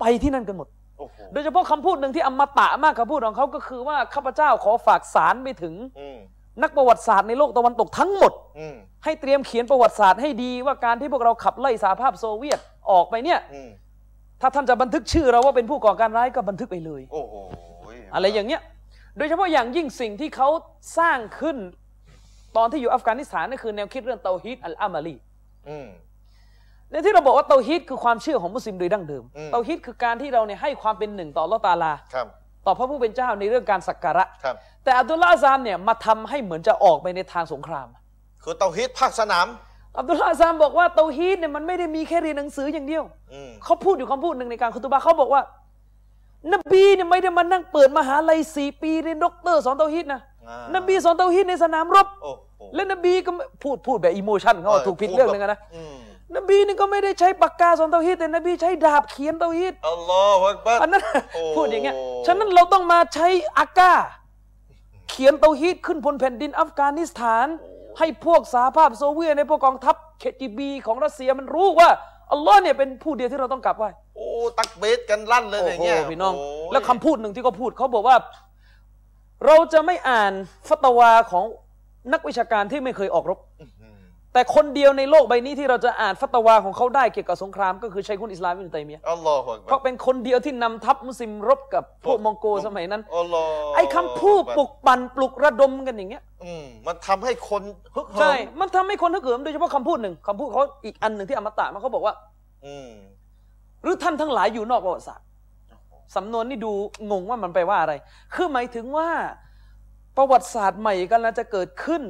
ไปที่นั่นกันหมดโอ้โหโดยเฉพาะคำพูดหนึ่งที่อมตะมากคำพูดของเขาก็คือว่าข้าพเจ้าขอฝากสารไปถึงอืม นักประวัติศาสตร์ในโลกตะวันตกทั้งหมด อืมให้เตรียมเขียนประวัติศาสตร์ให้ดีว่าการที่พวกเราขับไล่สหภาพโซเวียตออกไปเนี่ย อืมถ้าท่านจะบันทึกชื่อเราว่าเป็นผู้ก่อการร้ายก็บันทึกไปเลย โอ้โหอะไรอย่างเงี้ย โดยเฉพาะอย่างยิ่งสิ่งที่เขาสร้างขึ้น ตอนที่อยู่อัฟกานิสถานนั่นคือแนวคิดเรื่องتوحيد العملي อืม ในที่เราบอกว่าเตาฮีดคือความเชื่อของมุสลิมโดยดั้งเดิม อืม เตาฮีดคือการที่เราเนี่ยให้ความเป็นหนึ่งต่ออัลลอฮ์ตะอาลา ครับ ต่อพระผู้เป็นเจ้าในเรื่องการสักการะครับแต่อับดุลลาห์อาซามเนี่ยมาทำให้เหมือนจะออกไปในทางสงคราม คือเตาฮีดภาคสนาม อับดุลลาห์อาซามบอกว่าเตาฮีดเนี่ยมันไม่ได้มีแค่เรียนหนังสืออย่างเดียวอืมเขาพูดอยู่คำพูดหนึ่งในการคุตบะห์เขาบอกว่า นบีเนี่ยไม่ได้มานั่งเปิดมหาลัยสี่ปีเรียนด็อกเตอร์สอนเตาฮีดนะอ่านบีสอนเตาฮีดในสนามรบโอ้โหและนบีก็ไม่พูดพูดแบบ emotion เขาว่าถูกผิดเรื่องหนึ่งอะนะอืม นบีนี่ก็ไม่ได้ใช้ปากกาสอนเตาฮีดแต่นบีใช้ดาบเขียนเตาฮีดالله أكبر อันนั้นโอ้พูดอย่างเงี้ยฉะนั้นเราต้องมาใช้อาก้าเขียนเตาฮีดขึ้นบนแผ่นดินอัฟกานิสถาน ให้พวกสหภาพโซเวียตในพวกกองทัพเคจีบีของรัสเซียมันรู้ว่าอัลลอฮ์เนี่ยเป็นผู้เดียวที่เราต้องกราบไหว้โอ้ตักบีรกันลั่นเลยโอ้อย่างโหเงี้ยพี่น้องโยแล้วคำพูดหนึ่งที่เขาพูดเขาบอกว่า เราจะไม่อ่านฟัตวาของนักวิชาการที่ไม่เคยออกรบอื้อหือ แต่คนเดียวในโลกใบนี้ที่เราจะอ่านฟัตวาของเขาได้เกี่ยวกับสงครามก็คือชัยคุนอิสลามอิบนุตัยมียะห์อัลลอฮฺอักเพบัรราะเป็นคนเดียวที่นำทัพมุสลิมรบกับพวกมองโกสมัยนั้นอัลลอฮฺไอ้คำพูดปลุกปั่นปลุกระดมกันอย่างเงี้ยอืมมันทำให้คนฮึกเหิมใช่มันทำให้คนฮึกเหิมโดยเฉพาะคำพูดหนึ่งคำพูดเขาอีกอันหนึ่งที่อมตะมันเขาบอกว่า อืมหรือท่านทั้งหลายอยู่นอกประวัติศาสตร์สำนวนนี่ดูงงว่ามันแปลว่าอะไร คือหมายถึงว่าประวัติศาสตร์ใหม่กำลังจะเกิดขึ้น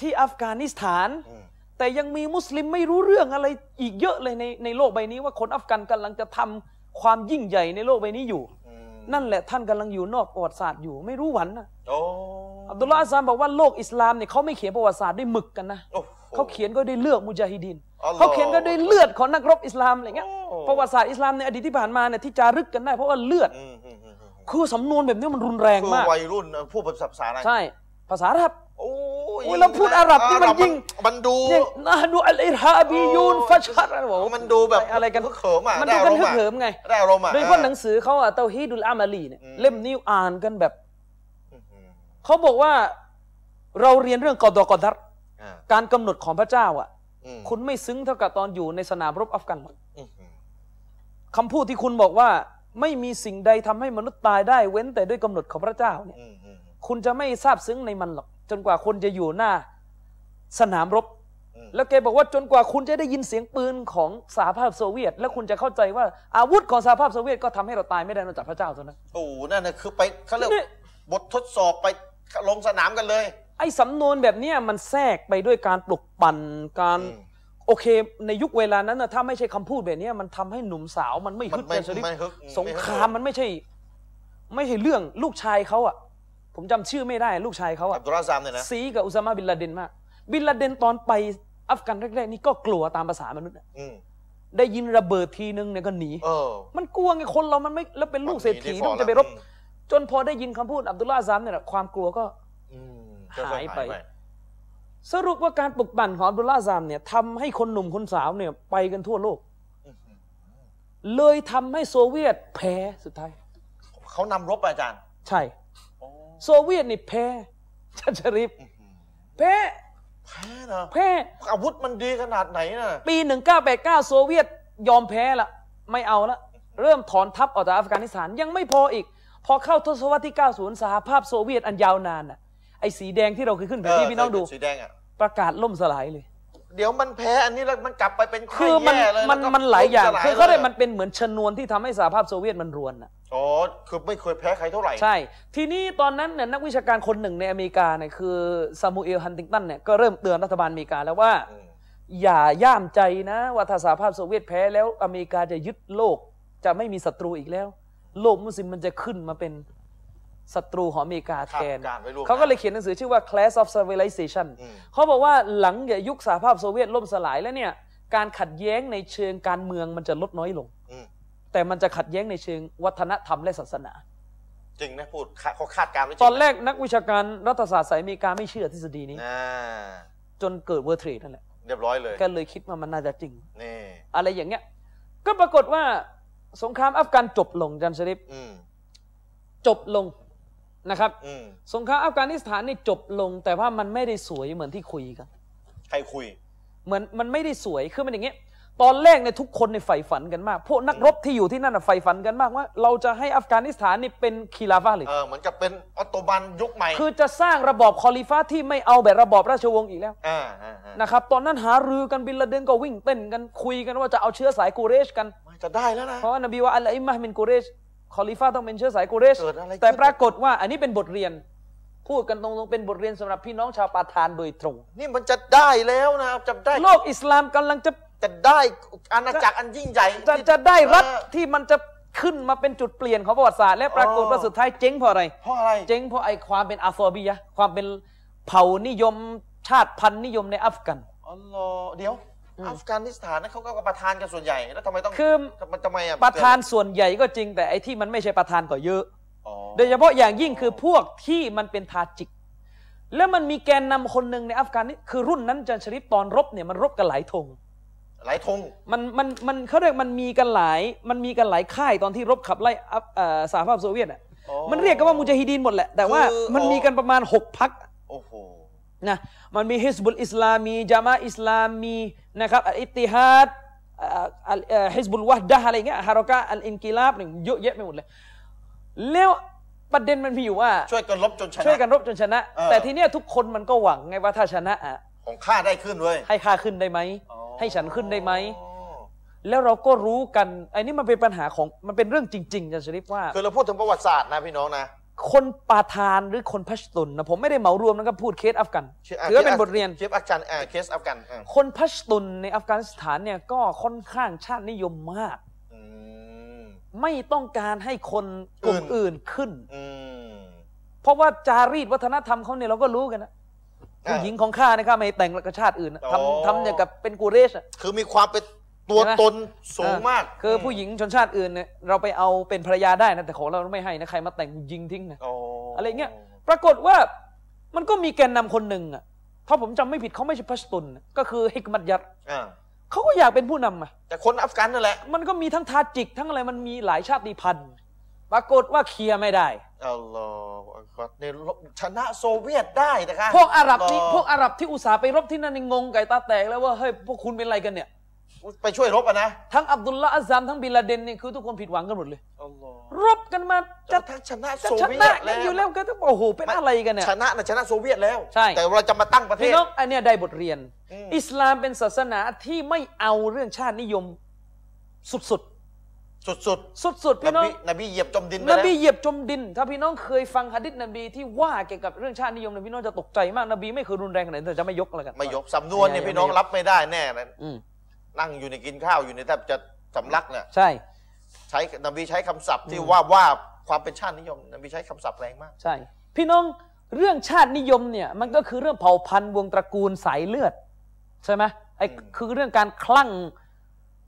ที่อัฟกานิสถานอืม แต่ยังมีมุสลิมไม่รู้เรื่องอะไรอีกเยอะเลยในในโลกใบนี้ ว่าคนอัฟกันกำลังจะทำความยิ่งใหญ่ในโลกใบนี้อยู่อืมนั่นแหละท่านกำลังอยู่นอกประวัติศาสตร์อยู่ ไม่รู้หวันนะโอ้อับดุลลาห์อัซซามบอกว่าโลกอิสลามเนี่ยเขาไม่เขียนประวัติศาสตร์ด้วยหมึกกันนะโอ้โหเขาเขียนก็ด้วยเลือกมุจาฮิดีนอัลลอฮ์เขาเขียนก็ด้วยเลือดของนักรบอิสลามอะไรเงี้ยโอ้ประวัติศาสตร์อิสลามในอดีตที่ผ่านมาเนี่ยที่จารึกกันได้เพราะว่าเลือดอืมอืมอืมอืมคือสำนวนแบบนี้มันรุนแรงคือมากวัยรุ่นเอ่อพูดภาษาอะไรใช่ ภาษาอาหรับโอ้ยโอ้ยเราพูดอาหรับนี่มันยิ่งมันดูเนี่ยนะดูอัลอิรฮาบียูนโอ้ฟัชัดอะไรบอกว่ามันดูแบบอะไรกันฮึกเหิมอะมันได้ดูอากัรนมฮึณ์กอะเหิมไงได้อารมณ์อะโดยเฉพาะหนังสือเขาอะเตาฮีดุลอามาลีเนี่ยอืมเล่มนี้อ่านกันแบบอืมอืมเขาบอกว่าเราเรียนเรื่องกอดอกอดัรอ่าการกำหนดของพระเจ้าอะอืมคุณไม่ซึ้งเท่ากับตอนอยู่ในสนามรบอัฟกันหรอกอืมอืมคำพูดที่คุณบอกว่า ไม่มีสิ่งใดทำให้มนุษย์ตายได้เว้นแต่ด้วยกำหนดของพระเจ้าเนี่ยอืมอืมคุณจะไม่ทราบซึ้งในมันหรอก จนกว่าคุณจะอยู่หน้าสนามรบอืมแล้วแกบอกว่าจนกว่าคุณจะได้ยินเสียงปืนของสหภาพโซเวียต แล้วคุณจะเข้าใจว่าอาวุธของสหภาพโซเวียตก็ทำให้เราตายไม่ได้นอกจากพระเจ้าเท่านั้นโอ้โหนั่นน่ะคือไปเขาเรียกนี่บททดสอบไปลงสนามกันเลย ไอ้สำนวนแบบเนี้ยมันแทรกไปด้วยการปลุกปั่นการอืมโอเค ในยุคเวลานั้นนะถ้าไม่ใช่คำพูดแบบเนี้ยมันทำให้หนุ่มสาวมันไม่มันฮึดไม่กันชริฟไม่ฮึกสงครามมันไม่ใช่ ไม่ใช่เรื่องลูกชายเขาอะ ผมจำชื่อไม่ได้ลูกชายเขาอัอะบดุลลาห์ซามเนี่ยนะซีกับอุซามาบินลาเดนมาก บินลาเดนตอนไปอัฟกันแรกๆนี่ก็กลัวตามภาษามนุษย์อะอืมได้ยินระเบิดทีนึงเนี่ยก็หนีเออมันกลัวไงคนเรามันไม่แล้วเป็นลูกเศรษฐีมันหนีต้องจะไปรบอืมจนพอได้ยินคำพูดอับดุลลาห์อัซซัมเนี่ยแหละความกลัวก็อืมหายไป สรุปว่าการปลุกปั่นของอับดุลลาห์อัซซัมเนี่ยทำให้คนหนุ่มคนสาวเนี่ยไปกันทั่วโลกอืมเลยทำให้โซเวียตแพ้สุดท้ายเขานำรบไปอาจารย์ ใช่ โอ้โซเวียตนี่แพ้ชัชริฟอื้อหือแพ้แพ้นะแพ้อาวุธมันดีขนาดไหนน่ะปี 1989 โซเวียตยอมแพ้ละไม่เอาละเริ่มถอนทัพออกจากอัฟกานิสถานยังไม่พออีก พอเข้าทศวรรษที่ 90 สหภาพโซเวียตอันยาวนานน่ะไอ้สีแดงที่เราเคยขึ้นไปที่พี่น้องดูสีแดงอะประกาศล่มสลายเลย เดี๋ยวมันแพ้อันนี้แล้วมันกลับไปเป็นไข้คือมันแย่เลยมันแวก็มันหลายอย่างล่มสคือเขาเรียกลมันเป็นเหมือนชนวนที่ทำให้สหภาพโซเวียตมันรวนน่ะอ๋อคือไม่เคยแพ้ใครเท่าไหร่ ใช่ ทีนี้ตอนนั้นเนี่ยนักวิชาการคนหนึ่งในอเมริกาเนี่ยคือซามูเอลฮันติงตันเนี่ยก็เริ่มเตือนรัฐบาลอเมริกาแล้วว่าอืมอย่าย่ามใจนะว่าถ้าสหภาพโซเวียตแพ้แล้วอเมริกาจะยึดโลกจะไม่มีศัตรูอีกแล้ว โลกมุสลิมมันจะขึ้นมาเป็น ศัตรูของอเมริกาแทนคาดการณ์ไว้ล่วงหน้าเขาก็เลยเขียนหนังสือชื่อว่า Class of Civilization อืมเขาบอกว่าหลังจากยุคสหภาพโซเวียตล่มสลายแล้วเนี่ย การขัดแย้งในเชิงการเมืองมันจะลดน้อยลงอืมแต่มันจะขัดแย้งในเชิงวัฒนธรรมและศาสนา จริงนะพูดคาเขาคาดการณ์ไว้จริงตอนแรกนักวิชาการรัฐศาสตร์สายอเมริกาไม่เชื่อทฤษฎีนี้อ่าจนเกิด World Trade นั่นแหละเรียบร้อยเลยก็เลยคิดว่ามันน่าจะจริงนี่อะไรอย่างเงี้ย ก็ปรากฏว่าสงครามอัฟกันจบลงอาจารย์ชะรีฟอืมจบลง นะครับอืมสงครามอัฟกานิสถานนี่จบลง แต่ว่ามันไม่ได้สวยเหมือนที่คุยกันใครคุย เหมือนมันไม่ได้สวยคือมันอย่างเงี้ยตอนแรกเนี่ยทุกคนในใฝ่ฝันกันมาก พวกนักรบที่อยู่ที่นั่นน่ะใฝ่ฝันกันมากว่า เราจะให้อัฟกานิสถานนี่เป็นคีลาฟาเลยเออเหมือนกับเป็นออตโตมันยุคใหม่ คือจะสร้างระบอบคอลิฟ้าที่ไม่เอาแบบระบอบราชวงศ์อีกแล้วอ่าอ่าอ่านะครับตอนนั้นหารือกันบินลาเดนก็วิ่งเต้นกันคุยกันว่าจะเอาเชื้อสายกูเรชกันไม่จะได้แล้วนะเพราะว่านบีว่าالأئمة من قريش คอลิฟ้าต้องเป็นเชื้อสายกูเรชเกิดอะไรขึ้นแต่ปรากฏว่าอันนี้เป็นบทเรียน พูดกันตรงๆเป็นบทเรียนสำหรับพี่น้องชาวปาทานโดยตรง นี่มันจะได้แล้วนะจะได้โลกอิสลามกำลังจะจะได้อาณาจักรอันยิ่งใหญ่จะที่จะได้รัฐเออที่มันจะขึ้นมาเป็นจุดเปลี่ยนของประวัติศาสตร์และปรากฏว่าอ๋อสุดท้ายเจ๊งเพราะอะไรเพราะอะไรเจ๊งเพราะไอ้ความเป็นอาฟอบียะห์ความเป็นเผ่านิยมชาติพันธุ์นิยมในอัฟกันอ๋อเหรอเดี๋ยว อืมอัฟกานิสถานนั้นเขาก็ประธานกันส่วนใหญ่แล้วทำไมต้องคือมันทำไมอะประธานส่วนใหญ่ก็จริง แต่ไอ้ที่มันไม่ใช่ประธานก็เยอะอ๋อโดยเฉพาะอย่างยิ่งคือพวกที่มันเป็นทาจิก แล้วมันมีแกนนำคนหนึ่งในอัฟกานนี่คือรุ่นนั้นจันชริฟตอนรบเนี่ยมันรบกันหลายธงหลายธงมันมันมันเขาเรียกมันมีกันหลายมันมีกันหลายค่ายตอนที่รบขับไล่อัฟเอ่อสหภาพโซเวียตอะอ๋อมันเรียกกันว่ามุจาฮิดีนหมดแหละ แต่ว่าคือมันมีกันประมาณหกพักโอ้โห นะมันมีฮิสบุลอิสลามีจามะอิสลามีนะครับอิติฮัดฮิสบุลวะดะอะไรเงี้ยฮารอกะอัลอินกิลาบหนึ่งเยอะแยะไปหมดเลยแล้วประเด็นมันมีอยู่ว่า ช่วยกันรบจนชนะ ช่วยกันรบจนชนะเออแต่ทีเนี้ยทุกคนมันก็หวังไงว่าถ้าชนะอะของข้าได้ขึ้นเว้ยให้ข้าขึ้นได้ไหมอ๋อให้ฉันขึ้นได้ไหมแล้วเราก็รู้กันไอ้นี่มันเป็นปัญหาของมันเป็นเรื่องจริงๆอาจารย์ชะรีฟว่าคือเราพูดถึงประวัติศาสตร์นะพี่น้องนะ คนปาทานหรือคนพัชตุนนะผมไม่ได้เหมารวมนะครับพูดเคสอัฟกันชื่ะถือว่าเป็นบทเรียนเคสอัฟกันอ่าเคสอัฟกันอ่าคนพัชตุนในอัฟกานิสถานเนี่ยก็ค่อนข้างชาตินิยมมากอืมไม่ต้องการให้คนกลุ่มอื่นอื่นขึ้นอืมเพราะว่าจารีตวัฒนธรรมเขาเนี่ยเราก็รู้กันนะอ่าผู้หญิงของข้าเนี่ยข้าไม่แต่งกับชาติอื่นนะอ๋อทำทำอย่างกับเป็นกูเรชอะคือมีความเป็น ตัวใช่ไหมตนสูงมาก คือผู้หญิงชนชาติอื่นเนี่ยเราไปเอาเป็นภรรยาได้นะแต่ของเราไม่ให้นะใครมาแต่งยิงทิ้งนะโอ้อะไรเงี้ยปรากฏว่ามันก็มีแกนนำคนหนึ่งอะถ้าผมจำไม่ผิดเขาไม่ใช่พัชตุนนะก็คือฮิกมัตยัดอ่าเขาก็อยากเป็นผู้นำอะแต่คนอัฟกันนั่นแหละ มันก็มีทั้งทาจิก ทั้งอะไรมันมีหลายชาติพันธุ์ปรากฏว่าเคลียร์ไม่ได้อัลลอฮฺอักบัรเนี่ยชนะโซเวียตได้นะคะพวกอาหรับนี่อัลลอฮ์พวกอาหรับที่อุตส่าห์ไปรบที่นั่นนี่งงไก่ตาแตกแล้วว่าเฮ้ยพวกคุณเป็นอะไรกันเนี่ย ไปช่วยรบอะนะ ทั้งอับดุลละอัซซามทั้งบินลาเดนนี่คือทุกคนผิดหวังกันหมดเลยอัลลอฮ์รบกันมาจะจะทั้งชนะจะโซชเวียนะตกัแล้นวอยู่แล้วก็ต้องโอ้โหเป็นอะไรกันเนี่ยชนะนะชนะโซเวียตแล้วใช่แต่เราจะมาตั้งประเทพี่ศน้องอันเนี้ยได้บทเรียนอืมอิสลามเป็นศาสนาที่ไม่เอาเรื่องชาตินิยมสุดๆสุดสุดๆๆนพี่น้องบีนบีเหยียบจมดินไปนแล้วบีเหยียบจมดิน ถ้าพี่น้องเคยฟังหะดิษนบีที่ว่าเกี่ยวกับเรื่องชาตินิยมเนี่ยพี่น้องจะตกใจมากนบีไม่เคยรุนแรงขนาดนั้นแต่จะไม่ยกแล้วกันไม่ยกสำนวนเนี่ยไม่ยกพี่น้องรับไม่ได้แน่นะอืม นั่งอยู่ในกินข้าวอยู่ในแทบจะสำลักเนี่ยใช่ใช้นบีใช้คำศัพท์ที่อืมว่าว่าความเป็นชาตินิยมนบีใช้คำศัพท์แรงมาก ใช่ พี่น้องเรื่องชาตินิยมเนี่ยมันก็คือเรื่องเผ่าพันธุ์วงตระกูลสายเลือด ใช่ไหมไอ้อืมคือเรื่องการคลั่ง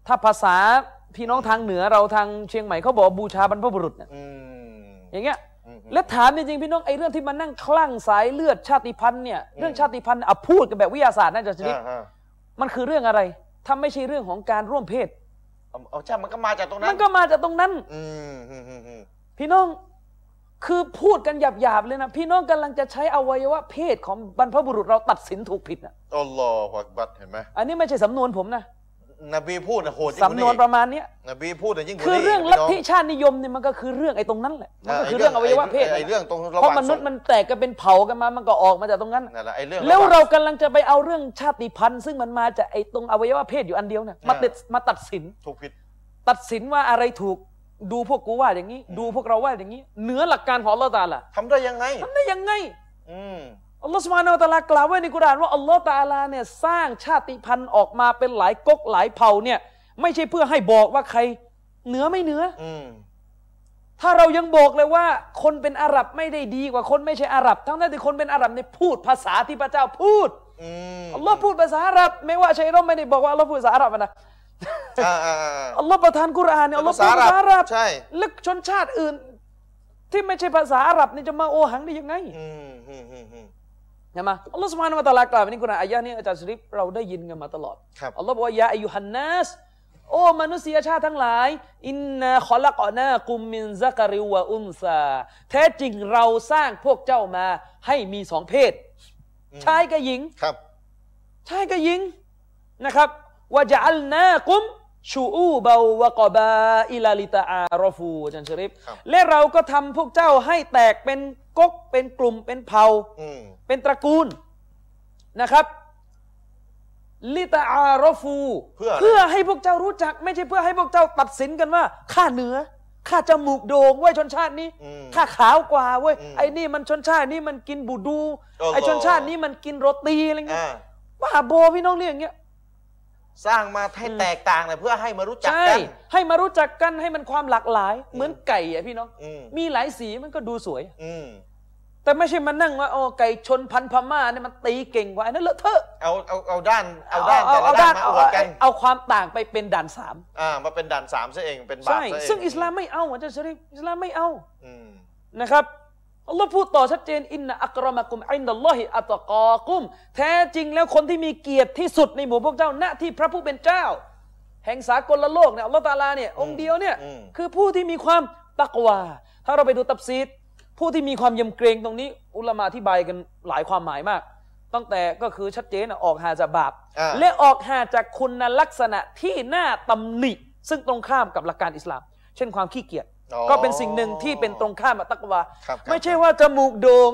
ถ้าภาษาพี่น้องทางเหนือเราทางเชียงใหม่เขาบอกว่าบูชาบรรพบุรุษเนี่ยอืมอย่างเงี้ยอืมแล้วถามจริงๆพี่น้องไอ้เรื่องที่มันนั่งคลั่งสายเลือดชาติพันธุ์เนี่ยเรื่องชาติพันธุ์อะพูดกันแบบวิทยาศาสตร์น่าจะชนิดอ่าอ่ามันคือเรื่องอะไร ถ้าไม่ใช่เรื่องของการร่วมเพศเอาเอาใช่มันก็มาจากตรงนั้มันนก็มาจากตรงนั้น อืมอืมอืมอืมพี่น้องคือพูดกันหยาบๆเลยนะ พี่น้องกำลังจะใช้อวัยวะเพศของบรรพบุรุษเราตัดสินถูกผิดอะอัลลอฮฺอักบัรเห็นไหมอันนี้ไม่ใช่สำนวนผมนะ นบีพูดนะโหดยิ่งกสำนวนประมาณเนี้ยนบีพูดนะยิ่งกว่าคือนี้เรื่องพี่ลัทน้ธิชาตินิยมเนี่ยมันก็คือเรื่องไอ้ตรงนั้นแหละมันก็คือไเรื่องอวัยวะเพศไอ้เรื่องตรงระหเพราะว่างมนุษย์มันแตกกันเป็นเผ่ากันมามันก็ออกมาจากตรงนั้นนั่นแหละไอ้เรื่องแล้วะหงเรากำลังจะไปเอาเรื่องชาติพันธุ์ ซึ่งมันมาจากไอ้ตรงอวัยวะเพศอยู่อันเดียวเนี่ยมาอ่าติดมาตัดสินถูกผิดตัดสินว่าอะไรถูกดูพวกกูว่าอย่างนี้ ดูพวกเราว่าอย่างนี้เหนือหลักการของอัลลอฮ์ตาล่ะทำได้ยังไงทำได้ยังไง อืม อัลลอฮ์สุบฮานาอัลตะอาลากล่าวไว้ในกุรอานว่าอัลลอฮ์ตาอาลาเนี่ยสร้างชาติพันธุ์ออกมาเป็นหลายก๊กหลายเผ่าเนี่ย ไม่ใช่เพื่อให้บอกว่าใครเหนือไม่เหนืออืมถ้าเรายังบอกเลยว่า คนเป็นอาหรับไม่ได้ดีกว่าคนไม่ใช่อาหรับ ทั้งที่คนเป็นอาหรับเนี่ยพูดภาษาที่พระเจ้าพูดอืมอัลลอฮ์พูดภาษาอาหรับ ไม่ว่าชัยรอมไม่ได้บอกว่าอัลลอฮ์พูดภาษาอาหรับนะอ่าอ่าอ่าอัลลอฮ์ประทานกุรอานเนี่ยอัลลอฮ์พูดภาษาอาหรับใช่แล้วชนชาติอื่น ที่ไม่ใช่ภาษาอาหรับนี่จะมาโอหังได้ยังไง ช่ไหมอัลลอฮ์สุบฮานะฮูวะตะอาลากล่าวไว้ในกุรอานอายะนี้อาจารย์ชริฟเราได้ยินกันมาตลอดครับอัลลอฮ์บอกว่ายาอายุฮันนัสโอ้มนุษยชาติทั้งหลาย อินนาขอลักอนากุมมินซักริวะอุนซาแท้จริงเราสร้างพวกเจ้ามาให้มีสองเพศอืมชายกับหญิงครับ ชายกับหญิงนะครับวะจัลนากุมชูอูบาวะกบาอิลาลิตาอารอฟูอาจารย์ชริฟครับและเราก็ทำพวกเจ้าให้แตกเป็น ก๊กเป็นกลุ่มเป็นเผ่าอืมเป็นตระกูลนะครับลิตาอารอฟูเพื่ออะไรเพื่อให้พวกเจ้ารู้จัก ไม่ใช่เพื่อให้พวกเจ้าตัดสินกันว่าข้าเหนือข้าจมูกโด่งเว้ยชนชาตินี้อืมข้าขาวกว่าเว้ยอืมไอ้นี่มันชนชาตินี้มันกินบูดูอัลลอฮ์ไอ้ชนชาตินี้มันกินโรตีอะไรเงี้ยอ่าบ้าโบพี่น้องเรียกอย่างเงี้ย สร้างมาให้แตกต่างเลยเพื่อให้มารู้จักใช่กันให้มารู้จักกันให้มันความหลากหลาย เหมือนไก่อะพี่น้อง อืม มีหลายสีมันก็ดูสวย อืมแต่ไม่ใช่มานั่งว่าโอ้ไก่ชนพันธุ์พม่าเนี่ยมันตีเก่งกว่าอันนั้นเลอะเทอะเอาเอาเอาด้านเอาด้านแต่ละเอาด้านมาเอาอวดกัน เอาความต่างไปเป็นด่านสามอ่ามาเป็นด่านสามซะเองเป็นบาปใช่ ซะเองซึ่งอิสลามไม่เอาอาจารย์ชริฟอิสลามไม่เอาอืมนะครับ อัลลอฮ์พูดต่อชัดเจนอินนะอักรมะกุมอินดัลลอฮิอัตกอกุม แท้จริงแล้วคนที่มีเกียรติที่สุดในหมู่พวกเจ้า ณ ที่พระผู้เป็นเจ้า แห่งสากลโลกเนี่ยอัลลอฮ์ตะอาลาเนี่ยองค์เดียวเนี่ยอืมคือผู้ที่มีความตักวา ถ้าเราไปดูตับซีดผู้ที่มีความยำเกรงตรงนี้ อุลามะอธิบายกันหลายความหมายมาก ตั้งแต่ก็คือชัดเจนอะออกหาจากบาปอ่าและออกหาจากคุณลักษณะที่น่าตำหนิ ซึ่งตรงข้ามกับหลักการอิสลาม เช่นความขี้เกียจอ๋อ ก็เป็นสิ่งหนึ่งที่เป็นตรงข้ามกับตักวาครับครับไม่ใช่ว่าจมูกโด่ง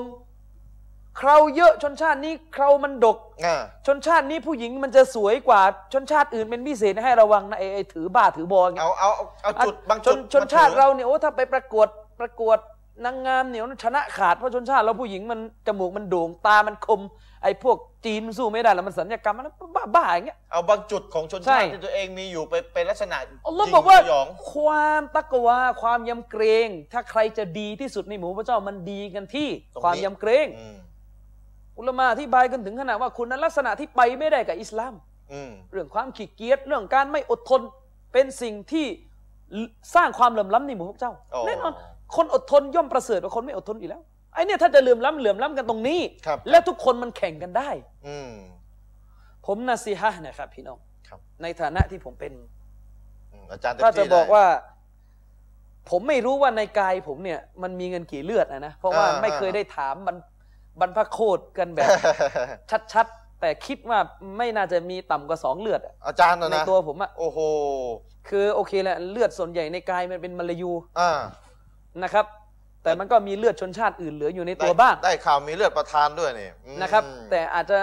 เคราเยอะชนชาตินี้เครามันดกอ่าชนชาตินี้ผู้หญิงมันจะสวยกว่าชนชาติอื่นเป็นพิเศษให้ระวังนะไอ้ไอ้ถือบ้าถือบออย่างเงี้ยเอาเอาเอาเอาจุดบางชจุนดชนชาติมถือเราเนี่ยโอ้ถ้าไปประกวดประกวดนางงามเนี่ยชนะขาดเพราะชนชาติเราผู้หญิงมันจมูกมันโด่งตามันคม ไอ้พวกจีนมันสู้ไม่ได้แล้วมันสัญญกรรมมันบ้าบ้าอย่างเงี้ยเอาบางจุดของชนใช่ชาติที่ตัวเองมีอยู่ไปเป็นลักษณะอัลลอฮ์ยิงบอกว่าสยองความตักวาความยำเกรง ถ้าใครจะดีที่สุดในหมู่พระเจ้ามันดีกันที่ตรงนี้ความยำเกรงอืมอุลามะอธิบายกันถึงขนาดว่าคุณลักษณะที่ไปไม่ได้กับอิสลามอืมเรื่องความขี้เกียจเรื่องการไม่อดทนเป็นสิ่งที่สร้างความเหลื่อมล้ำในหมู่พวกเจ้าอ๋อแน่นอนคนอดทนย่อมประเสริฐกว่าคนไม่อดทนอยู่แล้ว ไอ้เนี่ยถ้าจะเหลื่อมล้ำเหลื่อมล้ำกันตรงนี้ครับและทุกคนมันแข่งกันได้ อืมผมนาซีฮะห์นะครับ พี่น้องครับในฐานะที่ผมเป็นอืมอาจารย์เต็มถ้าจะที่บอกได้ว่า ผมไม่รู้ว่าในกายผมเนี่ย มันมีเงินกี่เลือดนะนะเพราะว่าอ่าไม่เคยได้ถามบรรบรรพโคตกันแบบ ชัดๆ แต่คิดว่าไม่น่าจะมีต่ำกว่าสองเลือดอะอาจารย์นะในนะตัวผมอะโอ้โหคือโอเคแหละเลือดส่วนใหญ่ในกายมันเป็นมลายูอ่านะครับ แต่มันก็มีเลือดชนชาติอื่นเหลืออยู่ในตัวได้บ้าง ได้ข่าวมีเลือดประทานด้วยนี่อืมนะครับ แต่อาจจะ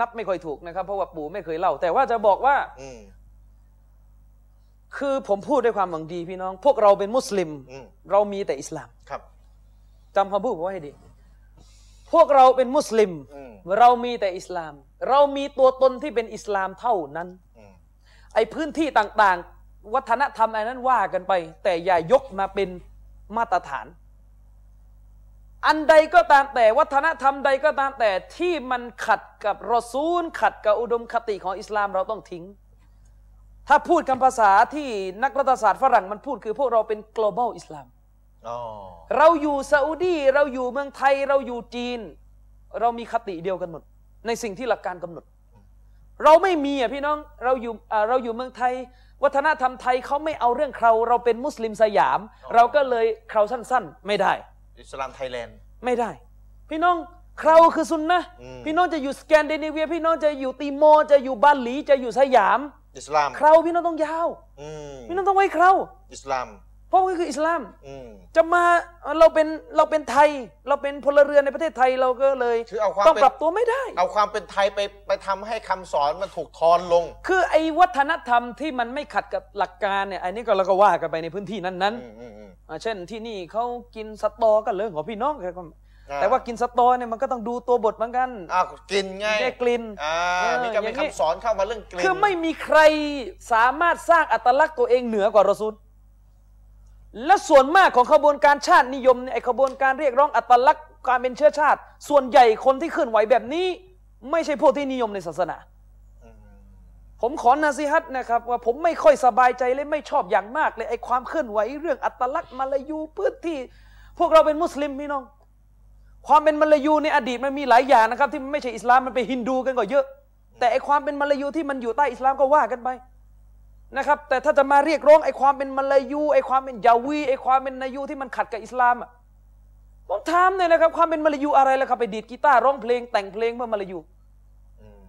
นับไม่ค่อยถูกนะครับ เพราะว่าปู่ไม่เคยเล่า แต่ว่าจะบอกว่าอืมคือผมพูดด้วยความหวังดีพี่น้อง พวกเราเป็นมุสลิมอืมเรามีแต่อิสลามครับจำคำพูดผมไว้ให้ดี พวกเราเป็นมุสลิมอืมเรามีแต่อิสลาม เรามีตัวตนที่เป็นอิสลามเท่านั้นอืมไอ้พื้นที่ต่าง ๆ วัฒนธรรมอะไรนั้นว่ากันไป แต่อย่ายกมาเป็นมาตรฐาน อันใดก็ตามแต่วัฒนธรรมใดก็ตามแต่ที่มันขัดกับรอซูล ขัดกับอุดมคติของอิสลามเราต้องทิ้ง ถ้าพูดคำภาษาที่นักรัฐศาสตร์ฝรั่งมันพูดคือพวกเราเป็น global อิสลามอ๋อเราอยู่ซาอุดีเราอยู่เมืองไทยเราอยู่จีน เรามีคติเดียวกันหมด ในสิ่งที่หลักการกำหนด เราไม่มีอะพี่น้องเราอยู่อ่าเราอยู่เมืองไทย วัฒนธรรมไทยเขาไม่เอาเรื่องเคราเราเป็นมุสลิมสยาม เราก็เลยเคราสั้นๆ ไม่ได้ อิสลามไทยแลนด์ไม่ได้ พี่น้องเคราคือซุนนะห์อืมพี่น้องจะอยู่สแกนดิเนเวีย พี่น้องจะอยู่ติโมร์จะอยู่บาหลีจะอยู่สยาม อิสลามเคราพี่น้องต้องยาวอืมพี่น้องต้องไว้เคราอิสลามเพ ราะมันคืออิสลามอืมจะมาเราเป็นเราเป็นไทย เราเป็นพลเรือนในประเทศไทยเราก็เลยคือเอาความต้องเป็นปรับตัวไม่ได้ เอาความเป็นไทยไปไปทำให้คำสอนมันถูกทอนลง คือไอ้วัฒนธรรมที่มันไม่ขัดกับหลักการเนี่ยอันนี้ก็เราก็ว่ากันไปในพื้นที่นั้นอืมอืมอืมๆอ่าเช่นที่นี่เขากินสตอก็เรื่องของพี่น้องแค่ความอ่แต่ว่ากินสตอเนี่ยมันก็ต้องดูตัวบทเหมือนกันอ้าวกลินไงได้กลิ่นอ่าเออมีการอเป็ย่านงนี้คำสอนเข้ามาเรื่องกลิ่นคือไม่มีใครสามารถสร้างอัตลักษณ์ตัวเองเหนือกว่ารอซูล และส่วนมากของขบวนการชาตินิยมเนี่ยไอขบวนการเรียกร้องอัตลักษณ์การเป็นเชื้อชาติ ส่วนใหญ่คนที่เคลื่อนไหวแบบนี้ ไม่ใช่พวกที่นิยมในศาสนา ผมขอนาซีฮัตนะครับ ว่าผมไม่ค่อยสบายใจและไม่ชอบอย่างมากเลยไอความเคลื่อนไหวเรื่องอัตลักษณ์มาลายูพื้นที่ พวกเราเป็นมุสลิมพี่น้อง ความเป็นมาลายูในอดีตมันมีหลายอย่างนะครับ ที่มันไม่ใช่อิสลามมันเป็นฮินดูกันก็เยอะ แต่ไอความเป็นมาลายูที่มันอยู่ใต้อิสลามก็ว่ากันไป นะครับ แต่ถ้าจะมาเรียกร้องไอ้ความเป็นมาลายูไอ้ความเป็นยาวีไอ้ความเป็นนายูที่มันขัดกับอิสลามอะผมถามเลยนะครับ ความเป็นมาลายูอะไรล่ะครับไปดีดกีตาร์ร้องเพลงแต่งเพลงเพื่อมาลายูอืม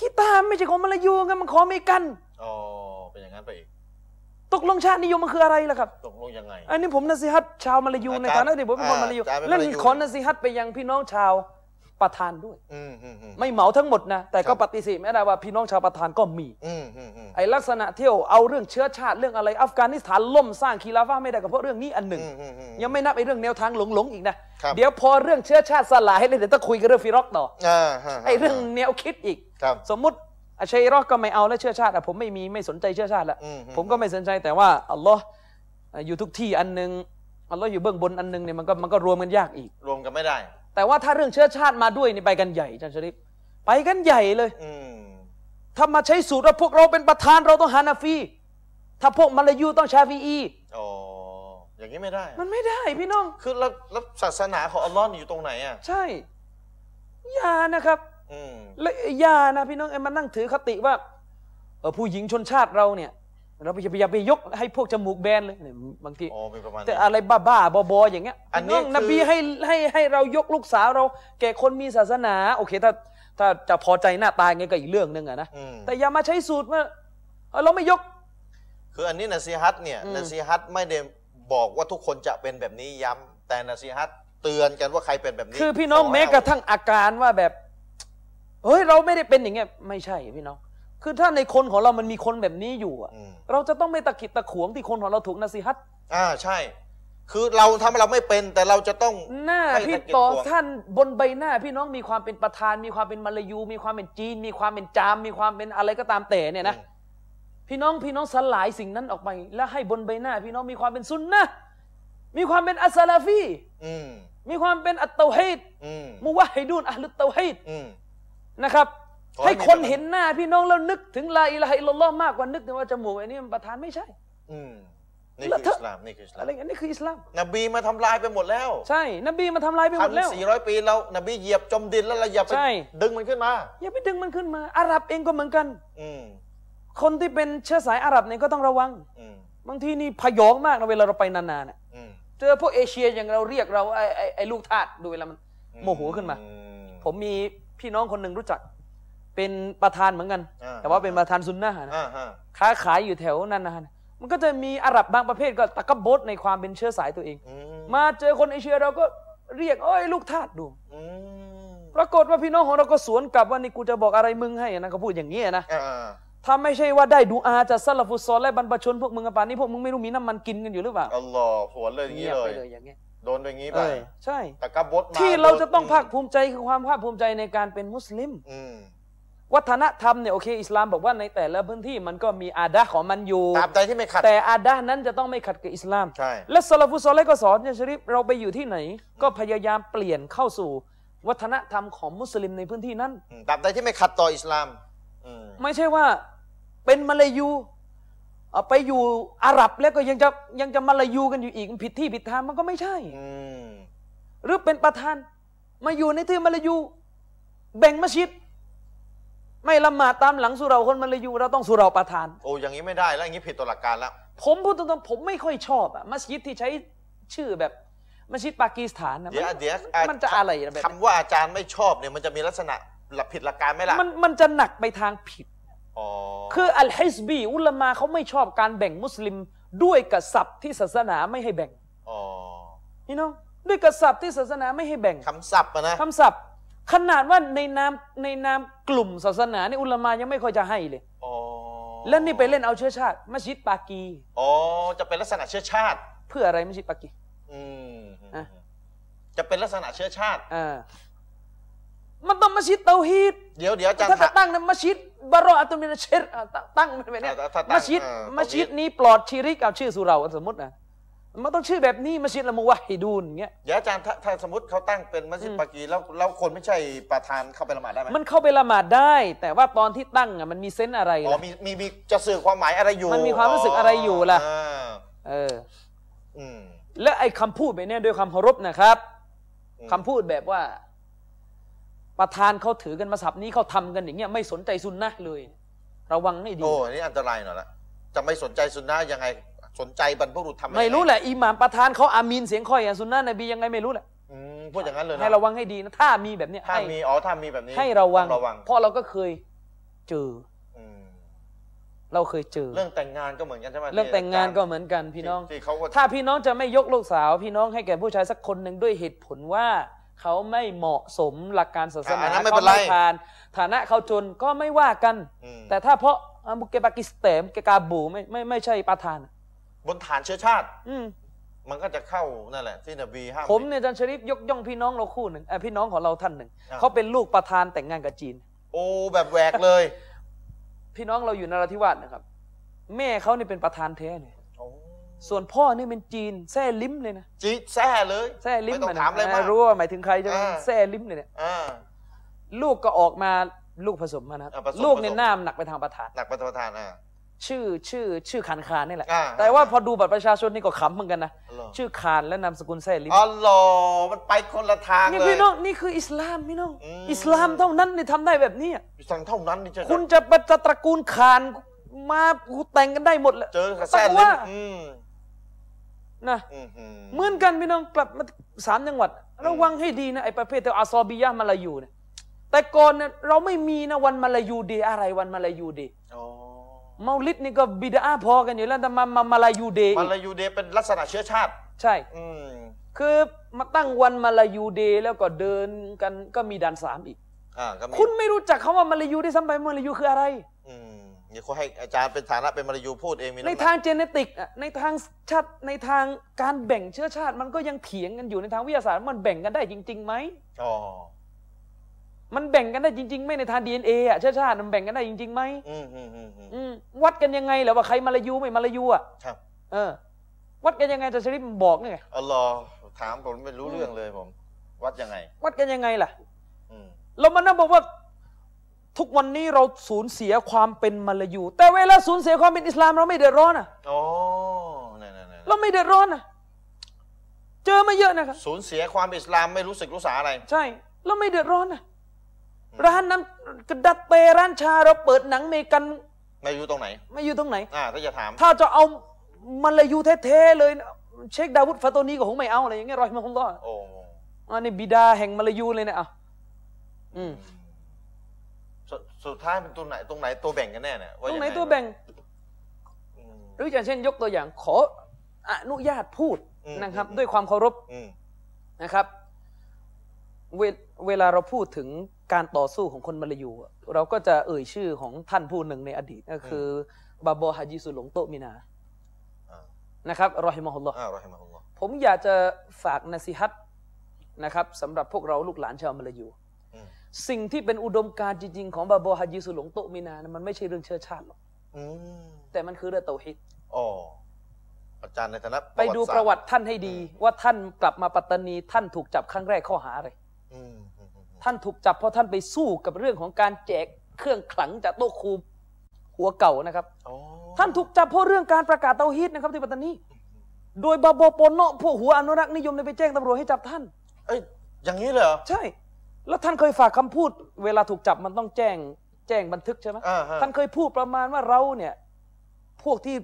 กีตาร์ไม่ใช่ของมาลายูไงมันของอเมริกันอ๋อเป็นอย่างนั้นไปอีกตกลงชาตินิยมมันคืออะไรล่ะครับตกลงยังไง อันนี้ผมนสิฮัตชาวมาลายูอาจารย์ในฐานะที่ผมเป็นคนมาลายูอาจารย์เป็นและมาลายูขอนสิฮัตไปยังพี่น้องชาว ปาทานด้วยอืมอืมอืมไม่เหมาทั้งหมดนะ แต่ก็รับปฏิเสธไม่ได้ว่าพี่น้องชาวปาทานก็มีอืมอืมอืมไอ้ลักษณะเที่ยวเอาเรื่องเชื้อชาติเรื่องอะไรอัฟกานิสถานล่มสร้างคีลาฟาไม่ได้ก็เพราะเรื่องนี้อันหนึ่งอืมอืมอืมยังไม่นับไอ้เรื่องแนวทางหลงๆอีกนะครับเดี๋ยวพอเรื่องเชื้อชาติสลายเลยเดี๋ยวต้องคุยกันเรื่องฟิรอกต่ออ่าฮะไอ้เรื่องแนวคิดอีกครับสมมุติอาชัยรอกก็ไม่เอาแล้วเชื้อชาติอะผมไม่มีไม่สนใจเชื้อชาติละอืมอืมผมก็ไม่สนใจแต่ว่าอัลลอฮ์อยู่ทุกที่อันหนึ่งอัลลอฮ์อยู่เบื้องบนอันหนึ่งเนี่ยมันก็มันก็รวมกันยากอีก รวมกันไม่ได้ แต่ว่าถ้าเรื่องเชื้อชาติมาด้วยนี่ไปกันใหญ่อาจารย์ชริปไปกันใหญ่เลยอืมถ้ามาใช้สูตรว่าพวกเราเป็นประธานเราต้องฮานาฟี ถ้าพวกมาลายูต้องชาฟีอีอ๋ออย่างนี้ไม่ได้ มันไม่ได้พี่น้อง คือแล้วแล้วศาสนาของอัลลอฮ์นี่อยู่ตรงไหนอะใช่อย่านะครับอืมและอย่านะพี่น้องไอ้มันนั่งถือคติว่าเออผู้หญิงชนชาติเราเนี่ย เราไปอย่าไปอย่าไปยกให้พวกจมูกแบนเลยเนี่ยบางทีอ๋อมีประมาณแต่นี้อะไรบ้าๆบอๆอย่างเงี้ยอันนี้พี่งนบีคือให้ให้ให้เรายกลูกสาวเรา แก่คนมีศาสนา โอเคถ้าถ้าจะพอใจหน้าตาไงก็อีกเรื่องหนึ่งอะนะอืมแต่อย่ามาใช้สูตรว่าเออเราไม่ยก คืออันนี้นะซีฮัตเนี่ยอืมนะซีฮัตไม่ได้บอกว่าทุกคนจะเป็นแบบนี้ย้ำแต่นะซีฮัตเตือนกันว่าใครเป็นแบบนี้ คือพี่น้องขแม้ให้กระทั่งอาการว่าแบบเฮ้ยเราไม่ได้เป็นอย่างเงี้ยไม่ใช่พี่น้อง คือถ้าในคนของเรามันมีคนแบบนี้อยู่อะอืมเราจะต้องไม่ตะกิดตะขวงที่คนของเราถูกนสีฮัตอ่าใช่ คือเราทำเราไม่เป็นแต่เราจะต้องหน้าไม่พี่ตะกิดต่อขวงท่านบนใบหน้า พี่น้องมีความเป็นประธาน มีความเป็นมาลายู มีความเป็นจีน มีความเป็นจาม มีความเป็นอะไรก็ตามแต่เนี่ยนะอืมพี่น้องพี่น้องสลายสิ่งนั้นออกไป แล้วให้บนใบหน้า พี่น้องมีความเป็นซุนนะห์มีความเป็นالسلفيอืมมีความเป็นالتوحيدอืมموحدون أهل التوحيدอืมนะครับขอ ให้ให้คนมีเห็นหน้าพี่น้องแล้วนึกถึงلا إله إلا اللهมากกว่านึกถึงว่าจมูกไอ้นี่มันปาทานไม่ใช่ อืมนี่แล้วคือเธออิสลามนี่คืออิสลาอะมไรอย่างนี้คืออิสลาม นบีมาทำลายไปหมดแล้ว ใช่ นบีมาทำลายไปหมพัดนแล้วสี่ร้อยปีเรานบีเหยียบจมดินแล้วเราอย่าไปใช่ดึงมันขึ้นมาอย่าไปดึงมันขึ้นมา อาหรับเองก็เหมือนกัน อืมคนที่เป็นเชื้อสายอาหรับเนี่ยก็ต้องระวังอืมบางทีนี่พยองมากนะเวลาเราไปนานๆน่ะอืมเจอพวกเอเชียอย่างเราเรียกเราไอ้ไอ้ไอ้ลูกทาสดูเวลามันโมโหขึ้นมาอืมผมมีพี่น้องคนหนึ่งรู้จัก เป็นประธานเหมือนกันอ่าแต่ว่าเป็นประธานซุนนะห์นะอ่าฮะค้าขายอยู่แถวนานๆมันก็จะมีอาหรับบางประเภทก็ตะกบดในความเป็นเชื้อสายตัวเองอืมมาเจอคนเอเชียเราก็เรียกเอ้ยลูกทาสดูอืมปรากฏว่าพี่น้องของเราก็สวนกลับว่านี่กูจะบอกอะไรมึงให้นะก็พูดอย่างนี้นะอ่าถ้าไม่ใช่ว่าได้ดูอาจากซาลฟุตซอลและบรรพชนพวกมึงอะป่านนี้พวกมึงไม่รู้มีน้ำมันกินกันอยู่หรือเปล่าอัลลอฮ์หวนเลยอย่างเงีนี้ยบเลไปยเลยอย่างเงี้ยโดนไปอย่างนี้เอไปอใช่แต่กบฏมาที่เราจะต้องโดนภาคภูมิใจคือความภาคภูมิใจในการเป็นมุสลิมอืม วัฒนธรรมเนี่ยโอเคอิสลามบอกว่าในแต่ละพื้นที่มันก็มีอาดะห์ของมันอยู่ตามใจที่ไม่ขัดแต่อาดะห์นั้นจะต้องไม่ขัดกับอิสลามใช่และซาลาฟุตซอลและก็สอนเนี่ยชริฟเราไปอยู่ที่ไหน ก็พยายามเปลี่ยนเข้าสู่วัฒนธรรมของมุสลิมในพื้นที่นั้นอืมตามใจที่ไม่ขัดต่ออิสลามอืมไม่ใช่ว่าเป็นมาลายูเอาไปอยู่อาหรับแล้วก็ยังจะยังจะมาลายูกันอยู่อีกผิดที่ผิดทางมันก็ไม่ใช่อืมหรือเป็นประธาน มาอยู่ในที่มาลายู แบ่งมัสยิด ไม่ละหมาดตามหลังสุเราคนมาลายูเราต้องสุเราประธาน โอ้อย่างนี้ไม่ได้แล้วอย่างนี้ผิดต่อหลักการแล้ว ผมพูดตรงๆผมไม่ค่อยชอบอะมัสยิดที่ใช้ชื่อแบบมัสยิดปากีสถานนะเดี๋ยวมันเดี๋ยวมันจะอะไรนะแบบคำว่าอาจารย์ไม่ชอบเนี่ยมันจะมีลักษณะหลักผิดหลักการไหมล่ะมันมันจะหนักไปทางผิดอ๋อคืออัลฮิสบีอุลามาเขาไม่ชอบการแบ่งมุสลิมด้วยกษัตริย์ที่ศาสนาไม่ให้แบ่งอ๋อพี่น้องด้วยกษัตริย์ที่ศาสนาไม่ให้แบ่งคำศัพท์อะนะคำศัพท์ ขนาดว่าในนามในนามกลุ่มศาสนานี่อุลามายังไม่ค่อยจะให้เลยอ๋อแล้วนี่ไปเล่นเอาเชื้อชาติมัสยิดปากีอ๋อจะเป็นลักษณะเชื้อชาติ เพื่ออะไรมัสยิดปากีอืมอะจะเป็นลักษณะเชื้อชาติอ่ามันต้องมัสยิดเตาฮีดเดี๋ยวเดี๋ยวอาจารย์ถ้าจะถามตั้งนะมัสยิดบารออัตุมินเชรอะตั้งตั้งเป็นแบบเนี้ยถ้าถ้าตั้งมัสยิดเออมัสยิดนี้ปลอดชีริกเอาชื่อสุเราสมมตินะ มันต้องชื่อแบบนี้มัสยิดละมุวะฮิดูนอย่างเงี้ยเดี๋ยวอาจารย์ถ้าถ้าสมมติเขาตั้งเป็นมัสยิดอืมปากีแล้วแล้วคนไม่ใช่ประธานเข้าไปละหมาดได้ไหมมันเข้าไปละหมาดได้ แต่ว่าตอนที่ตั้งอะมันมีเซนส์อะไรอ๋อล่ะมีมีมีจะสื่อความหมายอะไรอยู่มันมีความรู้สึกอะไรอยู่ล่ะาเออ อืม และไอ้คำพูดแบบเนี้ยด้วยความเคารพนะครับอืม คำพูดแบบว่า ประธานเขาถือกันมาสับนี้เขาทำกันอย่างเงี้ยไม่สนใจซุนนะห์เลย ระวังให้ดี โอ้อันนี่อันตรายหน่อยละจะไม่สนใจสุนนะยังไง สนใจบรรพบุรุษทำยังงไม่รู้แหละอิหม่ามประธานเขาอามีนเสียงค่อยอะซุนนะห์นบียังไงไม่รู้แหละอืมพูดอย่างนั้นเลยนะให้ระวังให้ดีนะถ้ามีแบบเนี้ยถ้าให้มีอ๋อถ้ามีแบบนี้ให้ระวังต้องระวังเพราะเราก็เคยเจออืมเราเคยเจอ เรื่องแต่งงานก็เหมือนกันใช่ไหมเรื่องแต่งงานก็เหมือนกันพี่น้องที่เขาก็ถ้าพี่น้องจะไม่ยกลูกสาว พี่น้องให้แก่ผู้ชายสักคนหนึ่งด้วยเหตุผลว่าเขาไม่เหมาะสมหลักการศาสนาอะอันนั้นไม่เขาเป็นไรไม่ผ่าน ฐานะเขาจนก็ไม่ว่ากันอืมแต่ถ้าเพราะอามุกเกปากิสเตมเกกาบูไม่ไม่ไม่ใช่ประธาน บนฐานเชื้อชาติ อืมมันก็จะเข้านั่นแหละ ที่นบีห้าม ผมเนี่ยอาจารย์ชริฟยกย่องพี่น้องเราคู่หนึ่งเอ่อพี่น้องของเราท่านหนึ่งอะเขาเป็นลูกประธานแต่งงานกับจีน โอ้แบบแหวกเลยพี่น้องเราอยู่นราธิวาสนะครับ แม่เขานี่เป็นประธานแท้เนี่ยโอ้ส่วนพ่อนี่เป็นจีนแซ่ลิ้มเลยนะจีแซ่เลยแซ่ลิ้มไม่ต้องนะถามอะไรมาก รู้ว่าหมายถึงใครจะอ่า แซ่ลิ้มเลยเนี่ยอ่า ลูกก็ออกมาลูกผสมมานะครับอ่าผสมลูกเนี่ยผสม หน้ามหนักไปทางประธาน หนักประธานอ่า ชื่อชื่อชื่อคานคานนี่แหละอ่าแต่ว่าพอดูบัตรประชาชนนี่ก็ขำเหมือนกันนะเหรอชื่อคานและนามสกุลแซ่ลิ้มอ๋อเหรอมันไปคนละทางนี่เลยพี่น้องนี่คืออิสลามพี่น้องอืมอิสลามเท่านั้นนี่ทำได้แบบนี้อะสั่งเท่านั้นนี่จะคุณจะประจะตระกูลคานมาแต่งกันได้หมดแหละเจอกับแซ่แต่ลิ้ว่ามอืมนะอืมอืมเหมือนกันพี่น้องกลับมาสามจังหวัด ระวังให้ดีนะไอ้ประเภทเทวอาซอบียะห์มาลายูเนี่ยแต่ก่อนเนี่ยเราไม่มีนะวันมาลายู Day อะไรวันมาลายู Day อ๋อ เมาลิดนี่ก็บิดอะห์พอกันอยู่แล้วแต่มามามาลายู Day มาอีกลายู Day เป็นลักษณะเชื้อชาติ ใช่อืมคือมาตั้งวันมาลายู Day แล้วก็เดินกันก็มีด่านสามอีกอ่าก็มีคุณไม่รู้จักคำว่ามาลายูด้วยซ้ำไปมาลายูคืออะไรอืมนี่เขาให้อาจารย์เป็นฐานะเป็นมาลายูพูดเองมีำหในกทาง genetic อะในทางชาติในทางการแบ่งเชื้อชาติ มันก็ยังเถียงกันอยู่ในทางวิทยาศาสตร์มันแบ่งกันได้จริงๆไหมอ๋อ มันแบ่งกันได้จริง ๆไหมในทางดีเอ็นเออะเชื้อชาติมันแบ่งกันได้จริงๆไหมอืมอืมอืมอืมอืมวัดกันยังไงเหรอว่าใครมาลายูไม่มาลายูอะครับ เออ วัดกันยังไงจะชริปบอกไงอัลลอฮ์ถามผมไม่รู้เรื่องเลยผม วัดยังไง วัดกันยังไงล่ะอืมเรามานั่งบอกว่า ทุกวันนี้เราสูญเสียความเป็นมาลายู แต่เวลาสูญเสียความเป็นอิสลามเราไม่เดือดร้อนอะอ๋อนั่นนั่นนั่นเราไม่เดือดร้อนอะเจอมาเยอะนะครับสูญเสียความอิสลามไม่รู้สึกรู้สาอะไร ใช่เราไม่เดือดร้อนอะ ร้านน้ำกระดัดเตร้านชาเราเปิดหนังเมกันไม่รู้ตรงไหน ไม่อยู่ตรงไหน อ่าถ้าจะถาม ถ้าจะเอามาลายูแท้ๆเลยนะเชคดาวุฒฟาโตนีก็คงไม่เอาอะไรอย่างเงี้ยรอยมาคงก็โอ้อันนี้บิดาแห่งมาลายูเลยนะอะอืมสสุดท้ายเป็นตัวไหนตรงไหนตัวแบ่งกันแน่เนี่ยาตรงไหนยัตัวแบ่งอืมหรืออย่างเช่น ยกตัวอย่าง ขออนุญาตพูดอืมนะครับอืมด้วยความเคารพอืมนะครับเวเวลาเราพูดถึง การต่อสู้ของคนมาลายูอะเราก็จะเอ่ยชื่อของท่านผู้หนึ่งในอดีตก็คือบาบอฮาจิสุหลงโตะมินาอ่านะครับรอฮิมะฮุลลอฮ์อ่ารอฮิมะฮุลลอฮ์ผมอยากจะฝากนสิฮัตนะครับสำหรับพวกเราลูกหลานชาวมาลายูอืมสิ่งที่เป็นอุดมการณ์จริง ๆ ของบาบอฮาจิสุหลงโตะมินานะมันไม่ใช่เรื่องเชื้อชาติหรอกอืมแต่มันคือเรื่องเตาฮิดอ๋ออาจารย์ในฐานะไปดูประวัติท่านให้ดีอืมว่าท่านกลับมาปัตตานี ท่านถูกจับครั้งแรกข้อหาอะไรอืมอืมอืม ท่านถูกจับเพราะท่านไปสู้กับเรื่องของการแจกเครื่องขลังจากโต๊ะครูหัวเก่านะครับอ๋อท่านถูกจับเพราะเรื่องการประกาศเตาฮีดนะครับที่ปัตตานีโดยบาบอปนเนาะพวกหัวอนุรักษ์นิยมเนี่ยไปแจ้งตำรวจให้จับท่าน เอ้ยอย่างนี้เลยเหรอใช่ แล้วท่านเคยฝากคำพูด เวลาถูกจับมันต้องแจ้ง แจ้งบันทึกใช่ไหมอ่าฮะท่านเคยพูดประมาณว่าเราเนี่ย พวกที่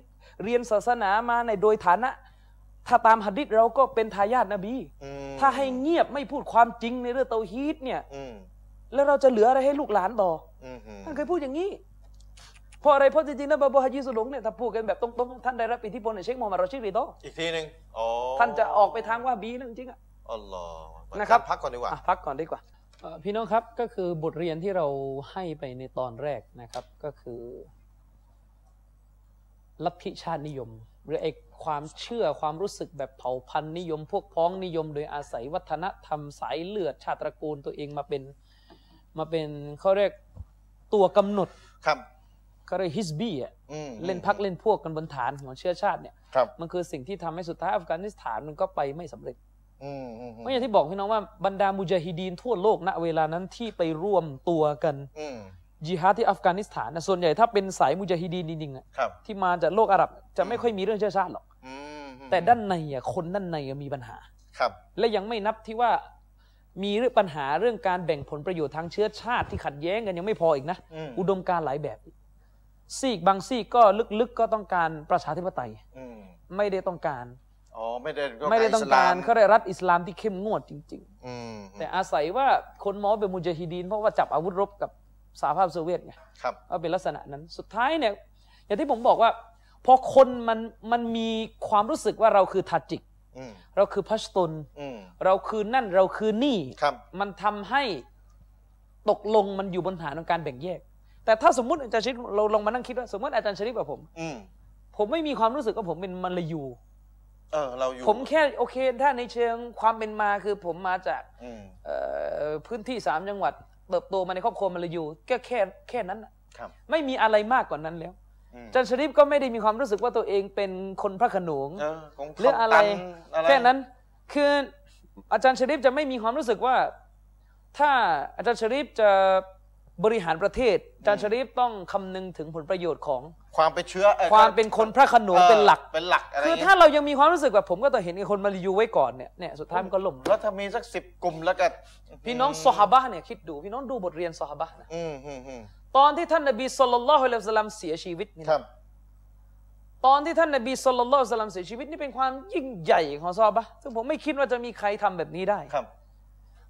เรียนศาสนามาในโดยฐานะ ถ้าตามหัดดิษเราก็เป็นทายาทนบีอืมถ้าให้เงียบไม่พูดความจริงในเรื่องเตาฮีดเนี่ยอืมแล้วเราจะเหลืออะไรให้ลูกหลานต่ออืมอืมท่านเคยพูดอย่างนี้เพราะอะไรเพราะจริงๆนะบาบาฮาจิสุหลงเนี่ยถ้าพูดกันแบบตรงๆท่านได้รับอิทธิพลในเชคโมฮัมหมัดรอชิดรีโตออีกทีหนึ่งอ๋อท่านจะออกไปทางว่าบีนั่นจริงๆอะอัลลอฮ์นะครับพักก่อนดีกว่าอะพักก่อนดีกว่าเอ่อพี่น้องครับก็คือบทเรียนที่เราให้ไปในตอนแรกนะครับก็คือลัทธิชาตินิยม หรือไอ ความเชื่อความรู้สึกแบบเผ่าพันธุ์นิยม พวกพ้องนิยม โดยอาศัยวัฒนธรรมสายเลือดชาติตระกูลตัวเองมาเป็นมาเป็นเขาเรียกตัวกำหนดครับเขาเรียกฮิสบี้อะอืมเล่นพักเล่นพวกกันบนฐานของเชื้อชาติเนี่ยครับมันคือสิ่งที่ทำให้สุดท้ายอัฟกานิสถานมันก็ไปไม่สำเร็จอืมอืมเพราะอย่างที่บอกพี่น้องว่าบรรดามุจาฮิดีนทั่วโลกณเวลานั้นที่ไปร่วมตัวกันอืมจิฮาดที่อัฟกานิสถานนะส่วนใหญ่ถ้าเป็นสายมุจาฮิดีนจริงๆอะครับที่มาจากโลกอาหรับ จะไม่ค่อยมีเรื่องเชื้อชาติหรอกอืม แต่ด้านในอะคนด้านในอะมีปัญหาครับ และยังไม่นับที่ว่ามีเรื่องปัญหาเรื่องการแบ่งผลประโยชน์ทางเชื้อชาติที่ขัดแย้งกันยังไม่พออีกนะอืมอุดมการณ์หลายแบบ ซีกบางซีกก็ลึกๆก็ต้องการประชาธิปไตยอืมไม่ได้ต้องการอ๋อไม่ได้ไม่ได้ต้องการเขาได้รัฐอิสลามที่เข้มงวดจริงอืมๆแต่อาศัยว่าคนมองว่าเป็นมุจาฮิดีนเพราะว่าจับอาวุธรบกับสหภาพโซเวียตไงครับว่าเป็นลักษณะนั้น สุดท้ายเนี่ยอย่างที่ผมบอกว่า พอคนมันมันมีความรู้สึกว่าเราคือทาจิกอืมเราคือพัชตุนอืมเราคือนั่นเราคือนี่ครับมันทำให้ตกลงมันอยู่บนฐานของการแบ่งแยก แต่ถ้าสมมติอาจารย์ชริปเราลองมานั่งคิดว่าสมมติอาจารย์ชริปกับผมอืมผมไม่มีความรู้สึกว่าผมเป็นมันลายูเออเราอยู่ผมแค่โอเค ถ้าในเชิงความเป็นมาคือผมมาจากอืมเอ่อพื้นที่สามจังหวัดเติบโตมาในครอบครัวมันลายูก็แค่แค่นั้นน่ะครับไม่มีอะไรมากกว่านั้นแล้วอืมอา จารย์ชริปก็ไม่ได้มีความรู้สึกว่าตัวเองเป็นคนพระโขนงเออของหรืออะไรตันอะไรแค่นั้นคืออาจารย์ชริปจะไม่มีความรู้สึกว่า ถ้าอาจารย์ชริปจะบริหารประเทศอาจารย์ชริปต้องคำนึงถึงผลประโยชน์ของ ความเป็นเชื้ออ่อความเป็นคนพระโขนงออเป็นหลักเป็นหลักอะไรคือเงี้ยถ้าเรายังมีความรู้สึกแบบผมก็ต้องเห็นไอ้คนมารียูไว้ก่อนเนี่ยเนี่ยสุดท้ายมันก็ล่มแล้วถ้ามีสักสิบกลุ่มแล้วก็พี่น้องซอฮาบะห์เนี่ยคิดดูพี่น้องดูบทเรียนซอฮาบะห์นะอืมอืมอืม ตอนที่ท่านนบีสุลต่านละฮ์อะลัยฮิวะสัลลัมเสียชีวิตนี่นะครับ ตอนที่ท่านนบีสุลต่านละฮ์อะลัยฮิวะสัลลัมเสียชีวิตนี่เป็นความยิ่งใหญ่ของซอฮาบะห์ซึ่งผมไม่คิดว่าจะมีใครทำแบบนี้ได้ครับ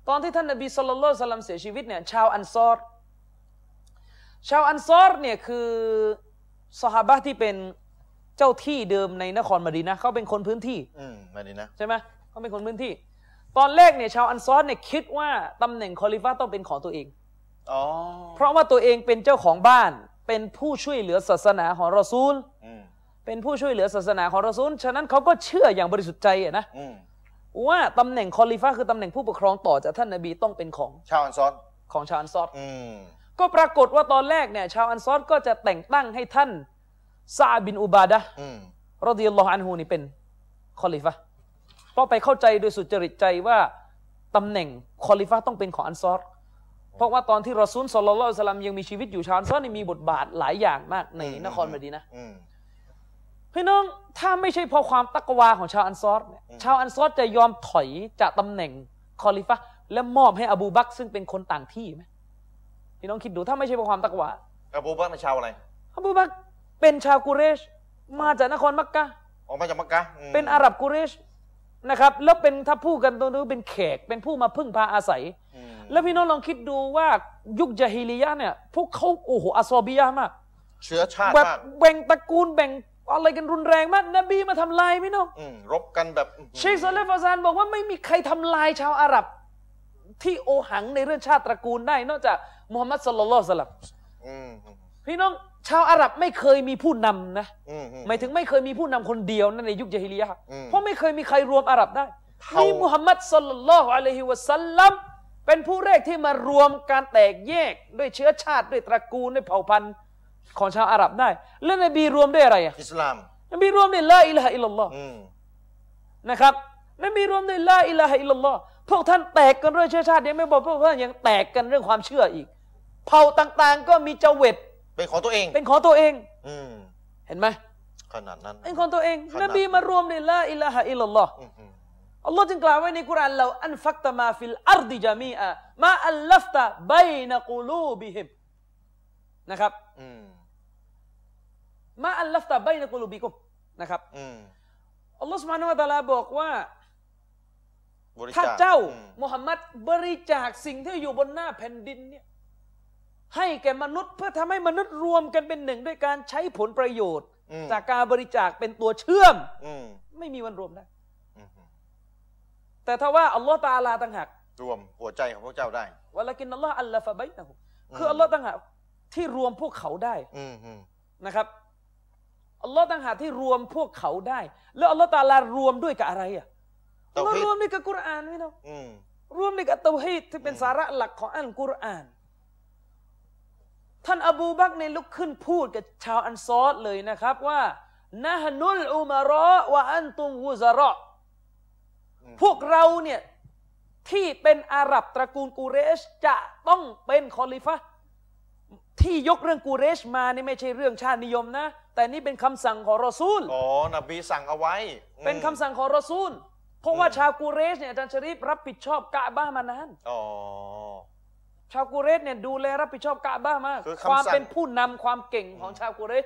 ตอนที่ท่านนบีสุลต่านสลัมเสียชีวิตเนี่ยชาวอันซอรชาวอันซอรเนี่ยคือสหบะที่เป็นเจ้าที่เดิมในนครมดีนะเขาเป็นคนพื้นที่ อืมมาดีนะใช่ไหมเขาเป็นคนพื้นที่ ตอนแรกเนี่ยชาวอันซอรเนี่ยคิดว่าตำแหน่งคอลิฟ้าต้องเป็นของตัวเองอ๋อ เพราะว่าตัวเองเป็นเจ้าของบ้าน เป็นผู้ช่วยเหลือศาสนาของรอซูลอืมเป็นผู้ช่วยเหลือศาสนาของรอซูล ฉะนั้นเขาก็เชื่ออย่างบริสุทธิ์ใจอะนะอืมว่าตำแหน่งคอลิฟ้าคือตำแหน่งผู้ปกครองต่อจากท่านนบีต้องเป็นของ ชาวอันซอรของชาวอันซอรอืมก็ปรากฏว่าตอนแรกเนี่ย ชาวอันซอรก็จะแต่งตั้งให้ท่านซะอด์บินอุบาดะห์อืมرضي الله عنهนี่เป็นคอลิฟะห์เพราะไปเข้าใจโดยสุจริตใจว่าตำแหน่งคอลิฟะห์ต้องเป็นของอันซอร เพราะว่าตอนที่รอซูลصلى الله عليه وسلمยังมีชีวิตอยู่ชาวอันซอรนี่มีบทบาทหลายอย่างมากในนครมดีนะห์อืมพี่น้องถ้าไม่ใช่เพราะความตักวาของชาวอันซอรเนี่ยอืมชาวอันซอรจะยอมถอยจากตำแหน่งคอลิฟะห์และมอบให้อบูบักรซึ่งเป็นคนต่างที่ไหมพี่น้องคิดดูถ้าไม่ใช่เพราะความตักวาอบูบักรเป็นชาวอะไรอบูบักรเป็นชาวกุเรช มาจากนครมักกะออกมาจากมักกะมเป็นอาหรับกุเรชนะครับ แล้วเป็นถ้าพูดกันตรงนี้เป็นแขกเป็นผู้มาพึ่งพาอาศัยอืม แล้วพี่น้องลองคิดดูว่ายุคจาฮิลียะห์เนี่ย พวกเขาโอ้โหอัซอบียะห์มากเชื้อชาติแบบมากแบ่งตระกูลแบ่งอะไรกันรุนแรงมากนบีมาทำลายพี่น้องอืมรบกันแบบเชคซอลเลฟฟาซานบอกว่าไม่มีใครทำลายชาวอาหรับ ที่โอหังในเรื่องชาติตระกูลได้ นอกจากมุฮัมมัดสุลลัลลอฮุอะลัยฮิวะสัลลัมอืมอืมพี่น้องชาวอาหรับไม่เคยมีผู้นำนะอืมอืหมายถึงไม่เคยมีผู้นำคนเดียวนั่นในยุคจาฮิลียะห์อืมเพราะไม่เคยมีใครรวมอาหรับได้เผ่ามีมีมุฮัมมัดสุลลัลลอฮุอะลัยฮิวะสัลลัม เป็นผู้แรกที่มารวมการแตกแยกด้วยเชื้อชาติด้วยตระกูลด้วยเผ่าพันธุ์ของชาวอาหรับได้ และนบีรวมด้วยอะไรอะอิสลามนบีรวมด้วยلا إله إلا الله อืมนะครับนบีรวมด้วยلا إله إلا الله พวกท่านแตกกันเรื่องเชื้อชาติยังไม่บอกพวกท่านยังแตกกันเรื่องความเชื่ออีก เผ่าต่างๆ ก็มีเจว็ดเป็นของตัวเอง เป็นของตัวเองอืมเห็นไหมขนาดนั้นเป็นของตัวเองขนาดนบีมารวมด้วยلا إله إلا الله อืมอืมอัลลอฮ์จึงกล่าวไว้ในกุรอานلو أنفقت ما في الأرض جميعاมาอัลลัฟตะบัยนกูลูบิฮิมนะครับอืมมาอัลลัฟตะบัยนกูลูบิกุมนะครับอืมอัลลอฮ์สุบฮานะฮูวะตะอาลาบอกว่าบริถ้าจาคเจ้าอืมมุฮัมมัดบริจาคสิ่งที่อยู่บนหน้าแผ่นดินเนี่ยให้แก่มนุษย์เพื่อทำให้มนุษย์รวมกันเป็นหนึ่งด้วยการใช้ผลประโยชน์อืมจากการบริจาคเป็นตัวเชื่อมอืมไม่มีวันรวมได้อืมอืม แต่ถ้าว่าอัลลอฮ์ตะอาลาต่างหากรวมหัวใจของพวกเจ้าได้วะลักินอัลลอฮ์อัลลอฮฟะบัยนะฮุคือมอัลลอฮ์ต่างหากที่รวมพวกเขาได้อืมอืมนะครับอัลลอฮ์ต่างหากที่รวมพวกเขาได้ แล้วอัลลอฮ์ตะอาลารวมด้วยกับอะไรอะอัลลอฮ์เตาฮีดรวมด้วยกับกุรอานพี่น้องอืมรวมด้วยกับเตาฮีดที่เป็นอืมสาระหลักของอัลกุรอาน ท่านอบูบักรเนี่ยลุกขึ้นพูดกับชาวอันซอรเลยนะครับว่าنحن الأمراء وأنتم الوزراءอืม พวกเราเนี่ยที่เป็นอาหรับตระกูลกูเรชจะต้องเป็นคอลิฟะห์ที่ยกเรื่องกูเรชมานี่ไม่ใช่เรื่องชาตินิยมนะ แต่นี่เป็นคำสั่งของรอซูลอ๋อนบีสั่งเอาไว้อืมเป็นคำสั่งของรอซูล เพราะว่าอืมชาวกูเรชเนี่ยอาจารย์ชะรีฟรับผิดชอบกะอ์บะฮ์มานานอ๋อชาวกูเรชเนี่ยดูแลรับผิดชอบกะอ์บะฮ์มากคือคำสั่งความเป็นผู้นำความเก่งของชาวกูเรช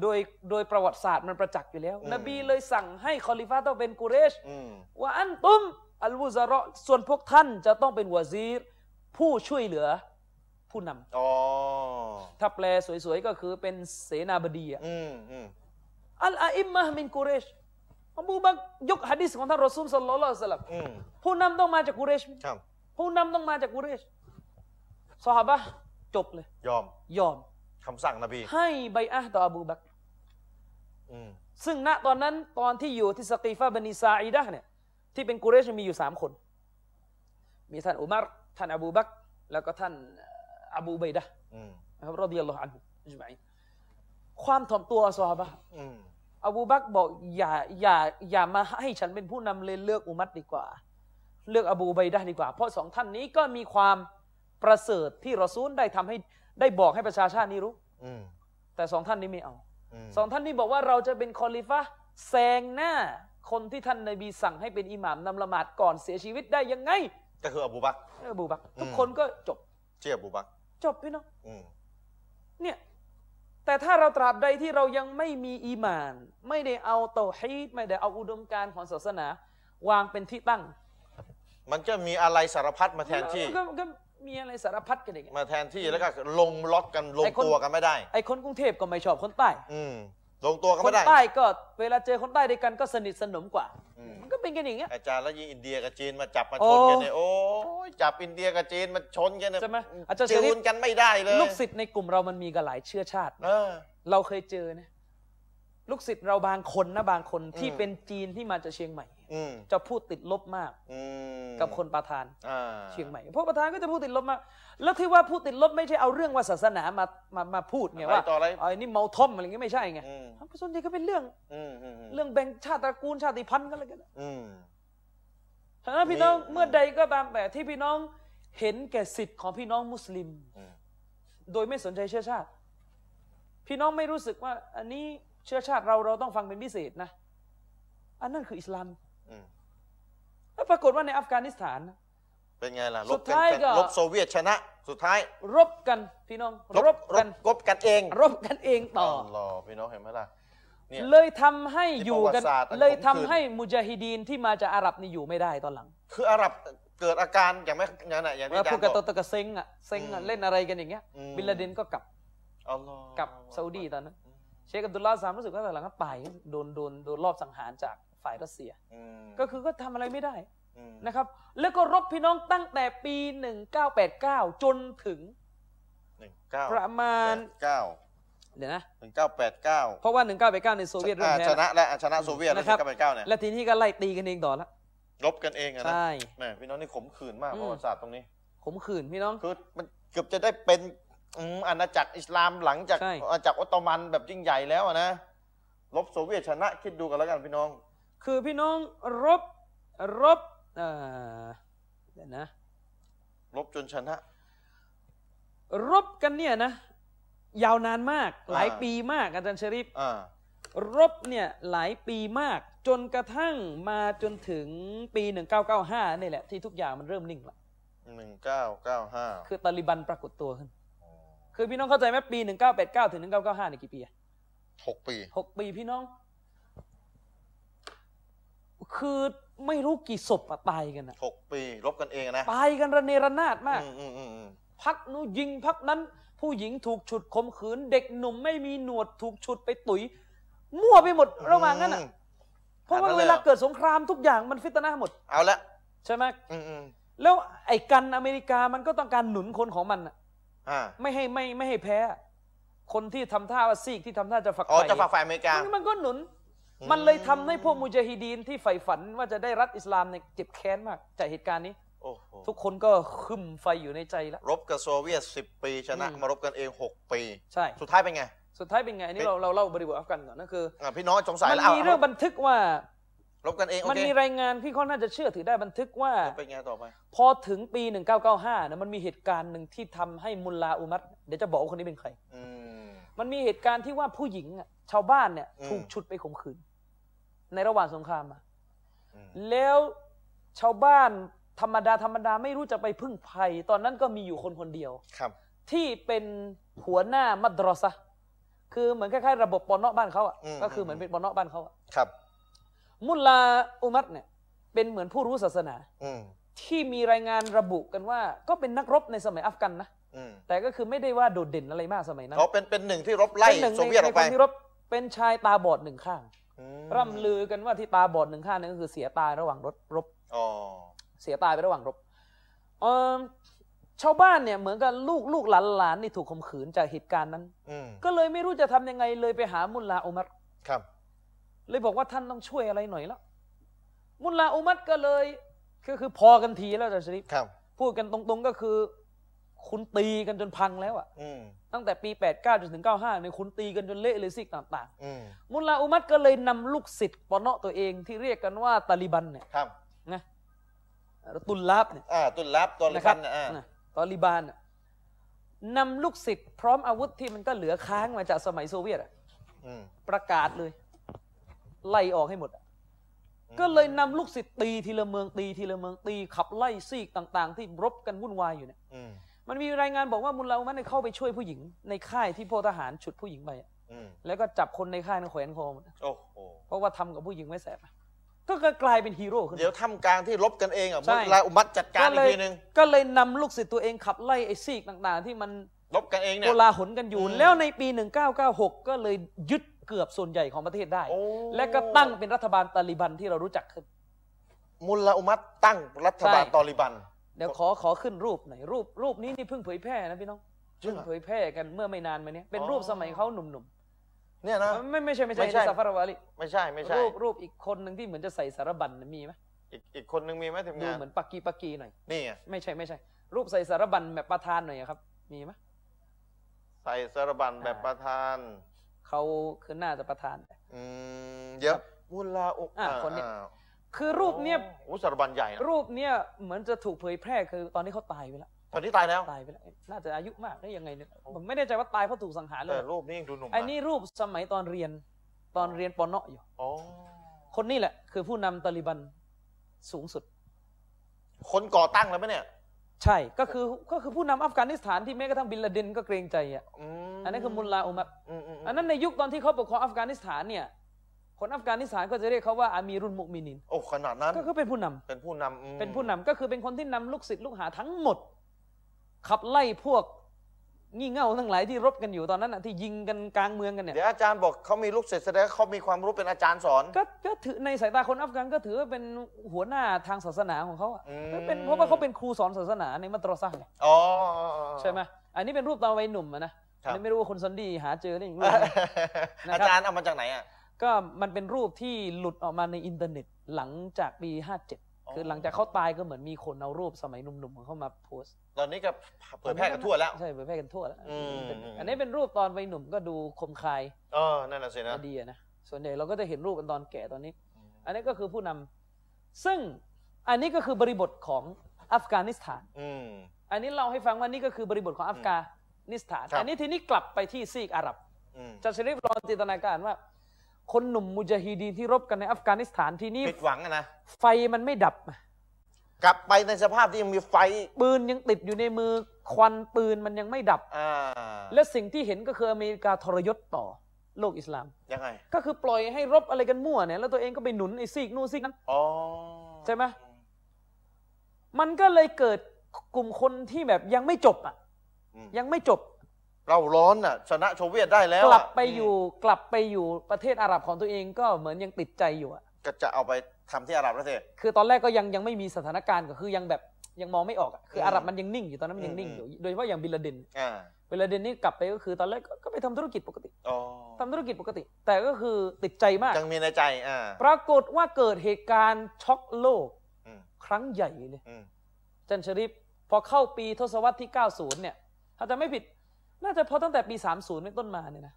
โดยโดยประวัติศาสตร์มันประจักษ์อยู่แล้วอืมนบีเลยสั่งให้คอลิฟะห์ต้องเป็นกูเรชอืมว่าอันตุม อัลวุซาระส่วนพวกท่านจะต้องเป็นวาซีร ผู้ช่วยเหลือผู้นำอ๋อถ้าแปลสวยๆ ก็คือเป็นเสนาบดีอะอืมอืมอัลอาอิมมะห์มินกุเรชอบูบักรยกฮะดิษของท่านรอซูลสัลลัลลอฮุอะลัยฮิวะสัลลัมอืมผู้นำต้องมาจากกุเรชครับผู้นำต้องมาจากกุเรชซอฮาบะห์จบเลย ยอมยอม คำสั่งนบี ให้ใบอะห์ต่ออบูบักรอืมซึ่งณตอนนั้นตอนที่อยู่ที่สกีฟะบันิซาอิดะห์เนี่ยที่เป็นกุเรชมีอยู่สามคน มีท่านอุมัรท่านอบูบักรแล้วก็ท่านอบูบัยดะห์อืมนะครับรอดิยัลลอฮุอันฮุอัจมัยความถ่อมตัวซอฮาบะห์อืมอบูบักรบอกอย่าอย่าอย่ามาให้ฉันเป็นผู้นำเลยเลือกอุมัรดีกว่า เลือกอบูบัยดะห์ดีกว่า เพราะสองท่านนี้ก็มีความประเสริฐที่รอซูลได้ทำให้ ได้บอกให้ประชาชาตินี้รู้อืมแต่สองท่านนี้ไม่เอาอืมสองท่านนี้บอกว่าเราจะเป็นคอลิฟะห์แซงหน้า คนที่ท่านนบีสั่งให้เป็นอิหม่ามนำละหมาดก่อนเสียชีวิตได้ยังไง ก็คืออบูบักรอบูบักรทุกอืมคนก็จบเชื่ออบูบักรจบพี่น้องอืมเนี่ยแต่ถ้าเราตราบใดที่เรายังไม่มีอีหมาน ไม่ได้เอาเตาฮีดไม่ได้เอาอุดมการณ์ของศาสนา วางเป็นที่ตั้ง มันก็มีอะไรสารพัดมาแทนที่ก็ก็ มีอะไรสารพัดกันอย่างเงี้ยมาแทนที่แล้วก็ลงล็อกกันลงไอ้คนตัวกันไม่ได้ ไอ้คนกรุงเทพก็ไม่ชอบคนใต้อืมลงตัวกันคไม่นได้ใต้ก็เวลาเจอคนใต้ด้วยกันก็สนิทสนมกว่าอืมมันก็เป็นกันอย่างเงี้ย อาจารย์แล้วยิงอินเดียกับจีนมาจับมาโอ้ชนกันเนี่ยโอ้ยจับอินเดียกับจีนมาชนกันเนี่ยใช่ไหมอาจารย์ชจูริฟนกันไม่ได้เลย ลูกศิษย์ในกลุ่มเรามันมีกันหลายเชื้อชาติเออเราเคยเจอนะลูกศิษย์เราบางคนนะบางคนที่อืมเป็นจีนที่มาจากเชียงใหม่อืม จะพูดติดลบมากอืมกับคนประธานอ่าเชียงใหม่เพราะประธานก็จะพูดติดลบมาก แล้วที่ว่าพูดติดลบไม่ใช่เอาเรื่องว่าศาสนามามามาพูดไงอะไรว่าต่ออะไรไอ้นี่เมาทอมอะไรเงี้ยไม่ใช่ไงอืมส่วนใหญ่ก็เป็นเรื่องอืมอืมอืมเรื่องแบ่งชาติตระกูลชาติพันธุ์กันอะไรกันอืมฉะนั้นพี่น้องมีเมื่อใดก็ตามแต่ที่พี่น้องเห็นแก่สิทธิ์ของพี่น้องมุสลิมอืมโดยไม่สนใจเชื้อชาติ พี่น้องไม่รู้สึกว่า อันนี้เชื้อชาติเราเราต้องฟังเป็นพิเศษนะ อันนั้นคืออิสลามอืม แล้วปรากฏว่าในอัฟกานิสถานนะเป็นไงล่ะสุลบดกันท้ายก็ลบโซเวียตชนะ สุดท้าย รบกันพี่น้อง รบรกันรบกันเอง รบกันเองต่อรอพี่น้องเห็นไหมล่ะเนี่ยเลยทำให้ที่อยู่กันประวัติศาสตร์อันเลยทำขมขื่นให้มุจาฮิดีนที่มาจากอาหรับนี่อยู่ไม่ได้ตอนหลัง คืออาหรับเกิดอาการอย่างไม่อย่างนั้นน่ะอย่างที่แล้วอาจารพูดย์กับบตอกตะกะเซ็งอะเซ็งอะอืมเล่นอะไรกันอย่างเงี้ยอืมบินลาเดนก็กลับอัลลอฮ์กลับซาอุดีตอนนั้น เชคอับดุลลาห์ซามรู้สึกว่าตอนหลังก็ตายโดนโดนโดนรอบสังหารจาก ฝ่ายรัสเซียอืมก็คือก็ทำอะไรไม่ได้อืมนะครับ แล้วก็รบพี่น้องตั้งแต่ปี 1989 จนถึงหนึ่งเก้าประมาณเก้าเดี๋ยวนะหนึ่งเก้าแปดเก้าเพราะว่า 1989 ในโซเวียตเริ่มอ่าแพ้ชนะแล้วอะชนะโซเวียตแล้วหนะครันึ่บงเก้าแปดเก้าเนี่ยและทีนี้ก็ไล่ตีกันเองต่อละลบกันเองอะนะใช่แหม่พี่น้องนี่ขมขื่นมากอืมประวัติศาสตร์ตรงนี้ขมขื่นพี่น้องคือมันเกือบจะได้เป็นอืมอาณาจักรอิสลามหลังจากใช่อาณาจักรออตโตมันแบบยิ่งใหญ่แล้วอะนะลบโซเวียตชนะคิดดูกันแล้วกันพี่น้อง คือพี่น้องรบรบเอ่อเดี๋ยวนะลบจนชนะ รบกันเนี่ยนะ ยาวนานมาก หลายอ่าปีมากอาจารย์ชริปอ่ารบเนี่ยหลายปีมาก จนกระทั่งมาจนถึงปี 1995นี่แหละ ที่ทุกอย่างมันเริ่มนิ่งละหนึ่งเก้าเก้าห้าคือตาลิบันปรากฏตัวขึ้น คือพี่น้องเข้าใจไหมปี 1989 ถึง 1995เนี่ยกี่ปีอะหกปีหกปีพี่น้อง คือไม่รู้กี่ศพอะตายกันอะหกปีลบกันเองนะตายกันระเนระนาดมากอืมอืมอืมอืมพักนู้นยิงพักนั้น ผู้หญิงถูกฉุดข่มขืน เด็กหนุ่มไม่มีหนวดถูกฉุดไปตุ๋ย มั่วไปหมดระหว่างนั้นอะอืมเพราะว่าอันนั้นเลยเวลาเกิดสงครามทุกอย่างมันฟิตนะห์หมด เอาละใช่ไหมอืมอืมแล้วไอ้กันอเมริกามันก็ต้องการหนุนคนของมันอะอ่าไม่ให้ไม่ไม่ให้แพ้ คนที่ทำท่าว่าซีกที่ทำท่าจะฝักอ๋อใฝ่จะฝากฝ่ายอเมริกามันก็หนุนอื มมันเลยทำให้พวกมุจาฮิดีนที่ใฝ่ฝันว่าจะได้รัฐอิสลามเนี่ยเจ็บแค้นมากจากเหตุการณ์นี้โอ้โหทุกคนก็ขึ้มไฟอยู่ในใจแล้วรบกับโซเวียตสิบปีชนะอืมมารบกันเองหกปี ใช่ สุดท้ายเป็นไง สุดท้ายเป็นไงอันนี้เราเราเล่าบริบทอัฟกันก่อนนั่นคืออะพี่น้องสงสัยมันแล้วมีเรื่องบันทึกว่ารบกันเองโอมันเคมีรายงานที่เขาน่าจะเชื่อถือได้บันทึกว่าเป็นไงต่อไป พอถึงปี 1995นะมันมีเหตุการณ์หนึ่งที่ทำให้มุลลาอุมัรเดี๋ยวจะบอกว่าคนนี้เป็นใครอืมมันมีเหตุการณ์ที่ว่าผู้หญิงอะชาวบ้านเนี่ยอืมถูกฉุดไปข่มขืน ในระหว่างสงครามอะอืมแล้วชาวบ้านธรรมดาธรรมดาไม่รู้จะไปพึ่งภัย ตอนนั้นก็มีอยู่คนคนเดียวครับ ที่เป็นหัวหน้ามัดรอซะห์คือเหมือนคล้ายๆระบบปอนเนาะบ้านเขาอะอืมก็คือเหมือนเป็นปอนเนาะบ้านเขาอะครับ มุลลาอุมัรเนี่ย เป็นเหมือนผู้รู้ศาสนาอืมที่มีรายงานระบุกันว่า ก็เป็นนักรบในสมัยอัฟกันนะอืมแต่ก็คือไม่ได้ว่าโดดเด่นอะไรมากสมัยนั้นเขาเป็นเป็นหนึ่งที่รบไล่เป็นหนึ่งโซเวียตออกไปในคนที่รบเป็นชายตาบอดหนึ่งข้างอืม ร่ำลือกันว่าที่ตาบอดหนึ่งข้างนั่นก็คือเสียตาระหว่างรบรบอ๋อเสียตายไประหว่างรบเอ่อชาวบ้านเนี่ยเหมือนกับลูกลูกหลานหลานนี่ถูกข่มขืนจากเหตุการณ์นั้นอืมก็เลยไม่รู้จะทำยังไงเลยไปหามุลลาอุมัรครับ เลยบอกว่าท่านต้องช่วยอะไรหน่อยแล้วมุลลาอุมัรก็เลยก็คือพอกันทีแล้วอาจารย์ชริฟครับพูดกันตรงๆก็คือ คุณตีกันจนพังแล้วอะอืมตั้งแต่ปี 89จนถึง 95เนี่ยคุณตีกันจนเละเลยซิกต่างอืมๆมุลลาอุมัรก็เลยนำลูกศิษย์ปอนเนาะตัวเองที่เรียกกันว่าตาลิบันเนี่ยครับนะตุลลาบเนี่ยอ่าตุนลับตัวละนะคพัรันนะอ่านะตอลิบานน่ะนำลูกศิษย์พร้อมอาวุธที่มันก็เหลือค้างมาจากสมัยโซเวียตอะอืมประกาศเลย ไล่ออกให้หมดอะก็เลยนำลูกศิษย์ตีทีละเมืองตีทีละเมืองตีขับไล่ซีกต่าง ๆ ที่รบกันวุ่นวายอยู่เนี่ยอื มมันมีรายงานบอกว่ามุลลาอุมัรเนี่ยเข้าไปช่วยผู้หญิง ในค่ายที่พลทหารฉุดผู้หญิงไปอะอืมแล้วก็จับคนในค่ายนั้นแขวนคอหมดโอ้โหเพราะว่าทำกับผู้หญิงไม่แสบอะก็กลายเป็นฮีโร่ขึ้นเดี๋ยวทำกลางที่รบกันเองอะใช่มุสลาอุมัดจัดการอีเลกยทีนึงก็เลยนำลูกศิษย์ตัวเองขับไล่ไอ้ซีกต่าง ๆ ที่มันรบกันเองเนี่โกยลาหลกันอยู่อืมแล้วในปี 1996 ก็เลยยึดเกือบส่วนใหญ่ของประเทศได้โอ้และก็ตั้งเป็นรัฐบาลตาลิบันที่เรารู้จักขึ้น มุลลาอุมัดตั้งรัฐบาลใช่ตอริบัน เดี๋ยวขอขอขึ้นรูปหน่อยรูปรูปนี้นี่เพิ่งเผยแพร่นะพี่น้องจริงเพิ่งเหรอเผยแพร่กันเมื่อไม่นานมาเนี้ยเป็นอ๋อรูปสมัยเขาหนุ่มเนี่ยนะๆไม่ไม่ใช่ไม่ใช่ไม่ใช่ซาฟาราวาลีไม่ใช่ไม่ใช่รูปรูปอีกคนหนึ่งที่เหมือนจะใส่สารบัญน่ะมีไหมอีกอีกคนนึงมีไหมทีมดูงานเหมือนปักกีปักกีหน่อยนี่ไงไม่ใช่ไม่ใช่ รูปใส่สารบัญแบบประธานหน่อยอะครับ มีไหมใส่สารบัญแบบอ่าประธานเขาคือหน้าจะประธานอืมเดี๋ยวมุลลาอุอะคนเนี้ยอ่า คือรูปเนี้ยโอ้สารบัญใหญ่นะรูปเนี้ยเหมือนจะถูกเผยแพร่คือตอนนี้เขาตายไปแล้วตอนนี้ตายแล้ว ตายไปแล้วน่าจะอายุมากได้ยังไงเนี่ยผมไม่แน่ใจว่าตายเพราะถูกสังหารเลแต่ยรูปนี้ยังดูหนุ่มไอ้นี่รูปสมัยตอนเรียนตอนเรียนปอนเนาะอยู่อ๋อคนนี้แหละ คือผู้นำตาลิบันสูงสุด คนก่อตั้งแล้วไหมเนี่ย ใช่ก็คือก็คือผู้นำอัฟกานิสถานที่แม้กระทั่งบินลาเดนก็เกรงใจอะมอันนั้นคือมุลลาอุมัดอืมอืมอืมอันนั้นในยุคตอนที่เขาปกครองอัฟกานิสถานเนี่ย คนอัฟกานิสถานก็จะเรียกเขาว่าอามีรุนมุมินินโอ้ขนาดนั้นก็คือเป็นผู้นำเป็นผู้นำอืมเป็นผู้นำก็คือเป็นคนที่นำลูกศิษย์ลูกหาทั้งหมด ขับไล่พวกงี่เง่าทั้งหลายที่รบกันอยู่ตอนนั้นน่ะที่ยิงกันกลางเมืองกันเนี่ยเดี๋ยวอาจารย์บอกเขามีลูกศิษย์แสดงว่าเขามีความรู้เป็นอาจารย์สอน ก็ก็ถือในสายตาคนอัฟกันก็ถือว่าเป็นหัวหน้าทางศาสนาของเขาอะอืมก็เป็นเพราะว่าเขาเป็นครูสอนศาสนาในมัตรอซะห์ไงอ๋อใช่ไหมอันนี้เป็นรูปตอนวัยหนุ่มอะนะครับอันนี้ไม่รู้ว่าคนซันดี้หาเจอได้อย่างไรนะครับอาจารย์เอามาจากไหนอะ ก็มันเป็นรูปที่หลุดออกมาในอินเทอร์เน็ตหลังจากปี 57 คือหลังจากเขาตายก็เหมือนมีคนเอารูปสมัยหนุ่มๆของเขามาโพสต์ ตอนนี้ก็เผยแพร่กันทั่วแล้ว ใช่เผยแพร่กันทั่วแล้วอืมเป็นอันนี้เป็นรูปตอนวัยหนุ่มก็ดูคมคายเออนั่นน่ะสินะดีอะนะส่วนใหญ่เราก็จะเห็นรูปกันตอนแก่ตอนนี้ อันนี้ก็คือผู้นำซึ่งอันนี้ก็คือบริบทของอัฟกานิสถานอืมอันนี้เล่าให้ฟังว่านี่ก็คือบริบทของอัฟกานิสถานครับอันนี้ทีนี้กลับไปที่ซีกอาหรับอืมจะชริฟลองจินตนาการว่า คนหนุ่มมุจาฮิดีนที่รบกันในอัฟกานิสถานที่นี่ผิดหวังอะนะไฟมันไม่ดับ กลับไปในสภาพที่ยังมีไฟ ปืนยังติดอยู่ในมือ ควันปืนมันยังไม่ดับอ่าและสิ่งที่เห็นก็คืออเมริกาทรยศต่อโลกอิสลามยังไงก็คือปล่อยให้รบอะไรกันมั่วเนี่ยแล้วตัวเองก็ไปหนุนไอ้ซีกนู่นซีกนั้นอ๋อใช่ไหมมันก็เลยเกิดกลุ่มคนที่แบบยังไม่จบอะอืมยังไม่จบ เราร้อนอะชนะโซเวียตได้แล้วกอะลับไปอยู่กลับไปอยู่ประเทศอาหรับของตัวเองก็เหมือนยังติดใจอยู่อะก็จะเอาไปทำที่อาหรับแล้วสิคือตอนแรกก็ยังยังไม่มีสถานการณ์ก็คือยังแบบยังมองไม่ออกอะคือมอาหรับมันยังนิ่งอยู่ตอนนั้นมันยังนิ่งอืมอยู่โดยเฉพาะอย่างบินลาเดนอ่าบินลาเดนนี่กลับไปก็คือตอนแรกก็ก็ไปทำธุรกิจปกติอ๋อทำธุรกิจปกติ แต่ก็คือติดใจมากยังมีในใจอ่าปรากฏว่าเกิดเหตุการณ์ช็อกโลกอืมครั้งใหญ่เลยอืมจันชริฟพอเข้าปีทศวรรษที่ 90 เนี่ยถ้าจะไม่ผิด น่าจะพอตั้งแต่ปี 30 เป็นต้นมาเนี่ยนะ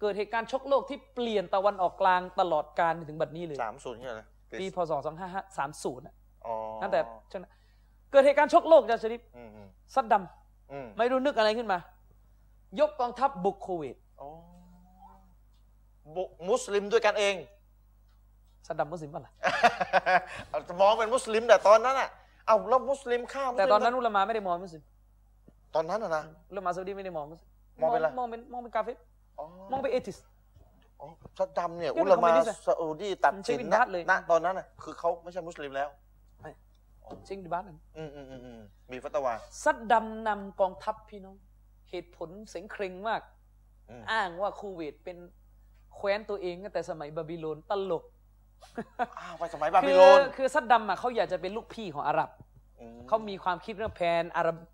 เกิดเหตุการณ์ช็อกโลกที่เปลี่ยนตะวันออกกลางตลอดการถึงบัดนี้เลยสามศูนย์ใช่ไหมปีพศ2530น่ะอ๋อตั้งแต่ช่วงนั้นเกิดเหตุการณ์ช็อกโลกจันชริฟอืมอืมซัดดัมอืมไม่รู้นึกอะไรขึ้นมา ยกกองทัพบุกโควิดอ๋อบุมุสลิมด้วยกันเองซัดดัมมุสลิมป่ะล่ะเอามองเป็นมุสลิมแต่ตอนนั้นอะเอาแล้วมุสลิมฆ่ามุสลิมแต่ตอนนั้นอุลามาไม่ได้มองมุสลิม ตอนนั้นอะนะอุลามาซาอุดีไม่ได้มองมุสลิมมองเป็นอะไร มองเป็นมองเป็นกาเฟรอ๋อมองเป็นเอทิสอ๋อซัดดัมเนี่ยก็อุเป็นลามาคอมมิวนิสต์อะซาอุดีตัดมันใช่สินบินนะบาสเลยณตอนนั้นน่ะคือเขาไม่ใช่มุสลิมแล้วซิงดิบาสนั่นอืมอืมอืมอืมมีฟัตวาซัดดัมนำกองทัพพี่น้อง เหตุผลเสียงเคร่งมากอืมอ้างว่าคูเวตเป็นแคว้นตัวเองตั้งแต่สมัยบาบิโลนตลกอ้าวไปสมัยบาคืบิโลนคือซัดดัมอะเขาอยากจะเป็นลูกพี่ของอาหรับมเขามีความคิดเรื่องแพนอาหรับแพ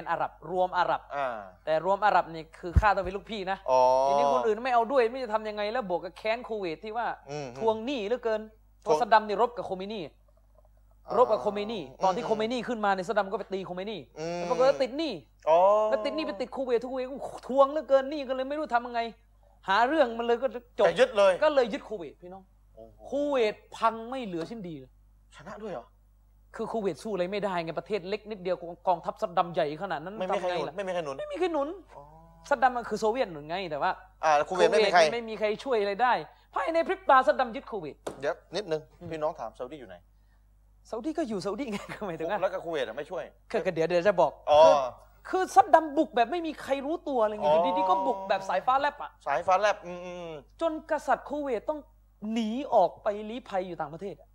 นอาหรับ รวมอาหรับอ่าแต่รวมอาหรับนี่คือข้าต้องเป็นลูกพี่นะอ๋อทีนี้คนอื่นไม่เอาด้วยไม่จะทำยังไง แล้วบวกกับแค้นคูเวตที่ว่าอืมทวงหนี้เหลือเกินเพทวราะงซัดดัมนี่รบกับโคเมนีอ่ารบกับโคเมนีตอนที่อืมโคเมนีขึ้นมาในยซัดดัมก็ไปตีโคเมนีอืมแล้วปรากฏว่าติดหนี้อ๋อแล้วติดหนี้ไปติดคูเวตคูเวตทวงเหลือเกินหนี้ก็เลยไม่รู้ทำยังไง หาเรื่องมันเลยก็จะจบจะยึดเลยก็เลยยึดคูเวตพี่น้องโอ้โหคูเวตพังไม่เหลือชิ้นดีเลยชนะด้วยเหรอ คือคูเวตสู้อะไรไม่ได้ไงประเทศเล็กนิดเดียวกองทัพซัดดัมใหญ่ขนาดนั้นไม่มีใครทำหนุนล่ะไม่มีใครหนุนไม่มีใครหนุนอ๋อซัดดัมมันคือโซเวียตหนุนไงแต่ว่าอ่าคูเวตไม่มีใครไม่มีใครช่วยอะไรได้ภายในพริบตาซัดดัมยึดคูเวตเดี๋ยวนิดนึงอืมพี่น้องถามซาอุดีอยู่ไหนซาอุดีก็อยู่ซาอุดีไงก็หมายถึงว่าแล้วก็คูเวตอะไม่ช่วยคือก็เดี๋ยวเดี๋ยวจะบอกอ๋อคือคือซัดดัมบุกแบบไม่มีใครรู้ตัวอะไรเงี้ยอ๋ออยู่ดีๆก็บุกแบบสายฟ้าแลบอะสายฟ้าแลบอืมอืมจนกษัตริย์คูเวตต้องหนีออกไปลี้ภัยอยู่ต่างประเทศอะ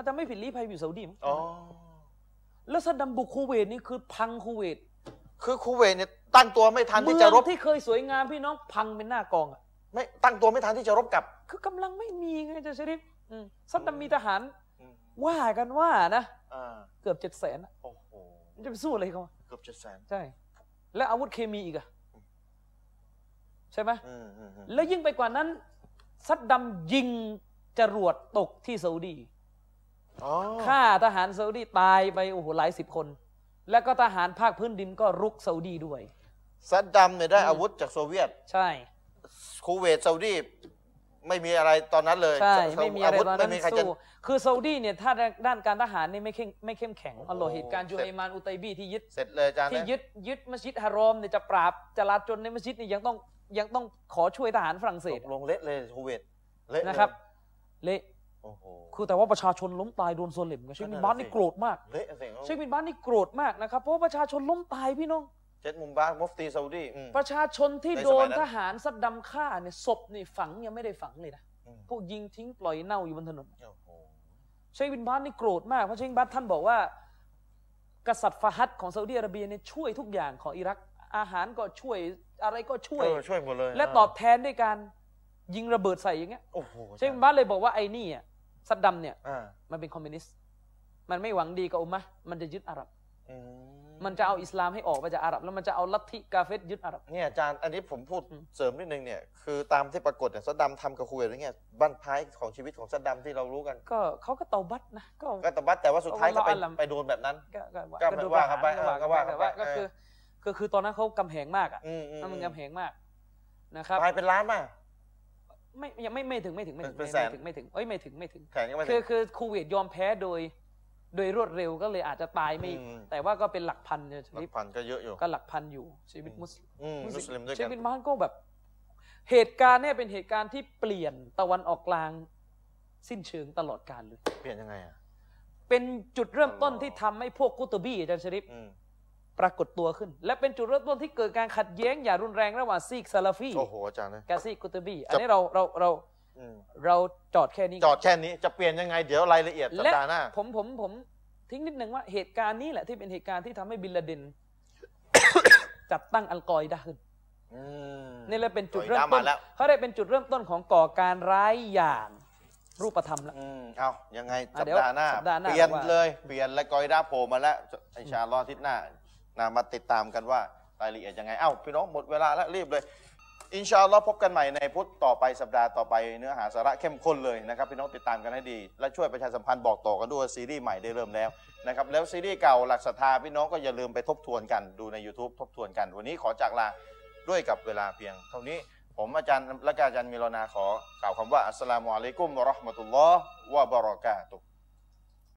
ถ้าจะไม่ผิดลี้ภัยอยู่ซาอุดีมั้งอ๋อแล้วซัดดัมบุกคูเวตนี่คือพังคูเวตคือคูเวตเนี่ยตั้งตัวไม่ทันเมืที่อจะงรบที่เคยสวยงามพี่น้องพังเป็นหน้ากองอะไม่ตั้งตัวไม่ทันที่จะรบกลับ คือกำลังไม่มีไงอาจารย์ชริฟอืมซัดดัมมีทหารอืมว่ากันว่านะอ่าเกือบเจ็ดแสนโอ้โหมันจะไปสู้อะไรเขาเกือบเจ็ดแสนใช่ และอาวุธเคมีอีกอะใช่ไหมอืมอืมอืมแล้วยิ่งไปกว่านั้น ซัดดัมยิงจรวดตกที่ซาอุดีอ๋อ ฆ่าทหารซาอุดีตายไปโอ้โหหลายสิบคน แล้วก็ทหารภาคพื้นดินก็รุกซาอุดีด้วยซัดดัมเนี่ยได้อืมอาวุธจากโซเวียต ใช่คูเวตซาอุดีไม่มีอะไรตอนนั้นเลยใช่ซาไม่มีอะไรวุธตอนนั้นไม่มีใครจะสู้คือซาอุดีเนี่ยถ้าด้านการทหารนี่ไม่เข้มไม่เข้มแข็งโอ้โหอัลลอฮ์เหตุการณ์จูไฮมานอุตัยบีที่ยึดเสร็จเลยอาจารย์ที่นะยึดยึดมัสยิดฮารอมเนี่ยจะปราบจลาจลในมัสยิดนี่ยังต้องยังต้องขอช่วยทหารฝรั่งเศตสกลงเละเลยคูเวตเละเลยนะครับ เละโอ้โห คือแต่ว่าประชาชนล้มตายโดนซอลิมกันเชคบินบาสนี่โกรธมากเละสิเชคบินบาสนี่โกรธมากนะครับเพราะว่าประชาชนล้มตายพี่น้องเจ็ดมุมบาร์มุฟตีซาอุดีอืมประชาชนที่ในสมัยโดนนั้นทหารซัดดัมฆ่าเนี่ยศพนี่ฝังยังไม่ได้ฝังเลยนะอืมพวกยิงทิ้งปล่อยเน่าอยู่บนถนนโอ้โหเชคบินบาสนี่โกรธมากเพราะเชคบินบาสท่านบอกว่า กษัตริย์ฟาฮัดของซาอุดิอาระเบียเนี่ยช่วยทุกอย่างของอิรัก อาหารก็ช่วยอะไรก็ช่วยเออช่วยหมดเลย และตอบแทนด้วยการยิงระเบิดใส่อย่างเงี้ยโอ้โหเชคบินบาสเลยบอกว่าไอ้นี่อะ ซัดดัมเนี่ยอ่ามันเป็นคอมมิวนิสต์มันไม่หวังดีกับอุมมะห์มันจะยึดอาหรับอืมันจะเอาอิสลามให้ออกไปจากอาหรับ แล้วมันจะเอาลัทธิกาเฟรยึดอาหรับเนี่ยอาจารย์อันนี้ผมพูดอืมเสริมนิดนึงเนี่ยคือตามที่ปรากฏเนี่ยซัดดัมทำกับคูเวตอย่างเงี้ยบั้นท้ายของชีวิตของซัดดัมที่เรารู้กัน ก็เขาก็เตาบัตนะก็ก็ตบัดแต่ว่าสุดท้ายก็ไปอัลลัมไปโดนแบบนั้น ก็ก็ก็ก็ดูว่ากันไปประหรเออก็ว่ากันไปแต่ว่าเออก็คือก็คือตอนนั้นเขากำแหงมากอะอืมอืมมันกำแหงมากนะครับตายเป็นล้านมา ไม่ยังไม่ไม่ถึงไม่ถึงไม่ถึงเป็นไม่แสนถึงไม่ถึงเอ้ยไม่ถึงไม่ถึงแข่งกันมาคือคือคูเวตยอมแพ้โดย โดยรวดเร็วก็เลยอาจจะตายไม่อืมแต่ว่าก็เป็นหลักพันเนี่ยชีหลัวิตกพันก็เยอะอยู่ก็หลักพันอยู่ชีวิตมุสลิมอืมมุสลิมด้วยเชกัคนบินบานก็แบบ เหตุการณ์เนี่ยเป็นเหตุการณ์ที่เปลี่ยนตะวันออกกลาง สิ้นเชิงตลอดกาลเลย เปลี่ยนยังไงอะเป็นจุดเริ่มต้นอ๋อที่ทำให้พวกกุตบีอาจารย์ชริฟอืม ปรากฏตัวขึ้น และเป็นจุดเริ่มต้นที่เกิดการขัดแย้งอย่างรุนแรงระหว่างซีกซาลาฟีโอ้โหอาจารย์นะกาซีกุตบีอันนี้เราเราเราอืมเราจอดแค่นี้จอดแค่นี้จะเปลี่ยนยังไงเดี๋ยวรายละเอียดสัปและดาห์หน้าผมผมผมทิ้งนิดนึงว่าเหตุการณ์นี้แหละที่เป็นเหตุการณ์ที่ทำให้บินลาเดนจัดตั้งอัลกออิดะห์ขึ้นอืมนี่แหละเป็นจุดโยเริ่มน้ำต้มานแล้วเขาได้เป็นจุดเริ่มต้นของก่อการร้ายอย่างรูปธรรมแล้วอืมเอายังไงอะสัปเดี๋ยวดาห์หน้าสัปดาห์หน้า เปลี่ยนว่าเลย เปลี่ยนและกอยดาโผล่มาแล้วอินชาอัลลอฮ์อาทิตย์หน้า นามาติดตามกันว่ารายละเอียดยังไง เอ้าพี่น้องหมดเวลาแล้วรีบเลย อินชาอัลลอฮ์พบกันใหม่ในพุธต่อไปสัปดาห์ต่อไปเนื้อหาสาระเข้มข้นเลยนะครับ พี่น้องติดตามกันให้ดี และช่วยประชาสัมพันธ์บอกต่อกันด้วยซีรีส์ใหม่ได้เริ่มแล้วนะครับแล้วซีรีส์เก่าหลักศรัทธาพี่น้องก็อย่าลืมไปทบทวนกันดูใน YouTube ทบทวนกัน วันนี้ขอจากลาด้วยกับเวลาเพียง เท่านี้ผมอาจารย์และก็อาจารย์มิโลนาขอกล่าวคำว่าอัสสลามุอะลัยกุมวะเราะห์มะตุลลอฮ์วะบะเราะกาตุฮ์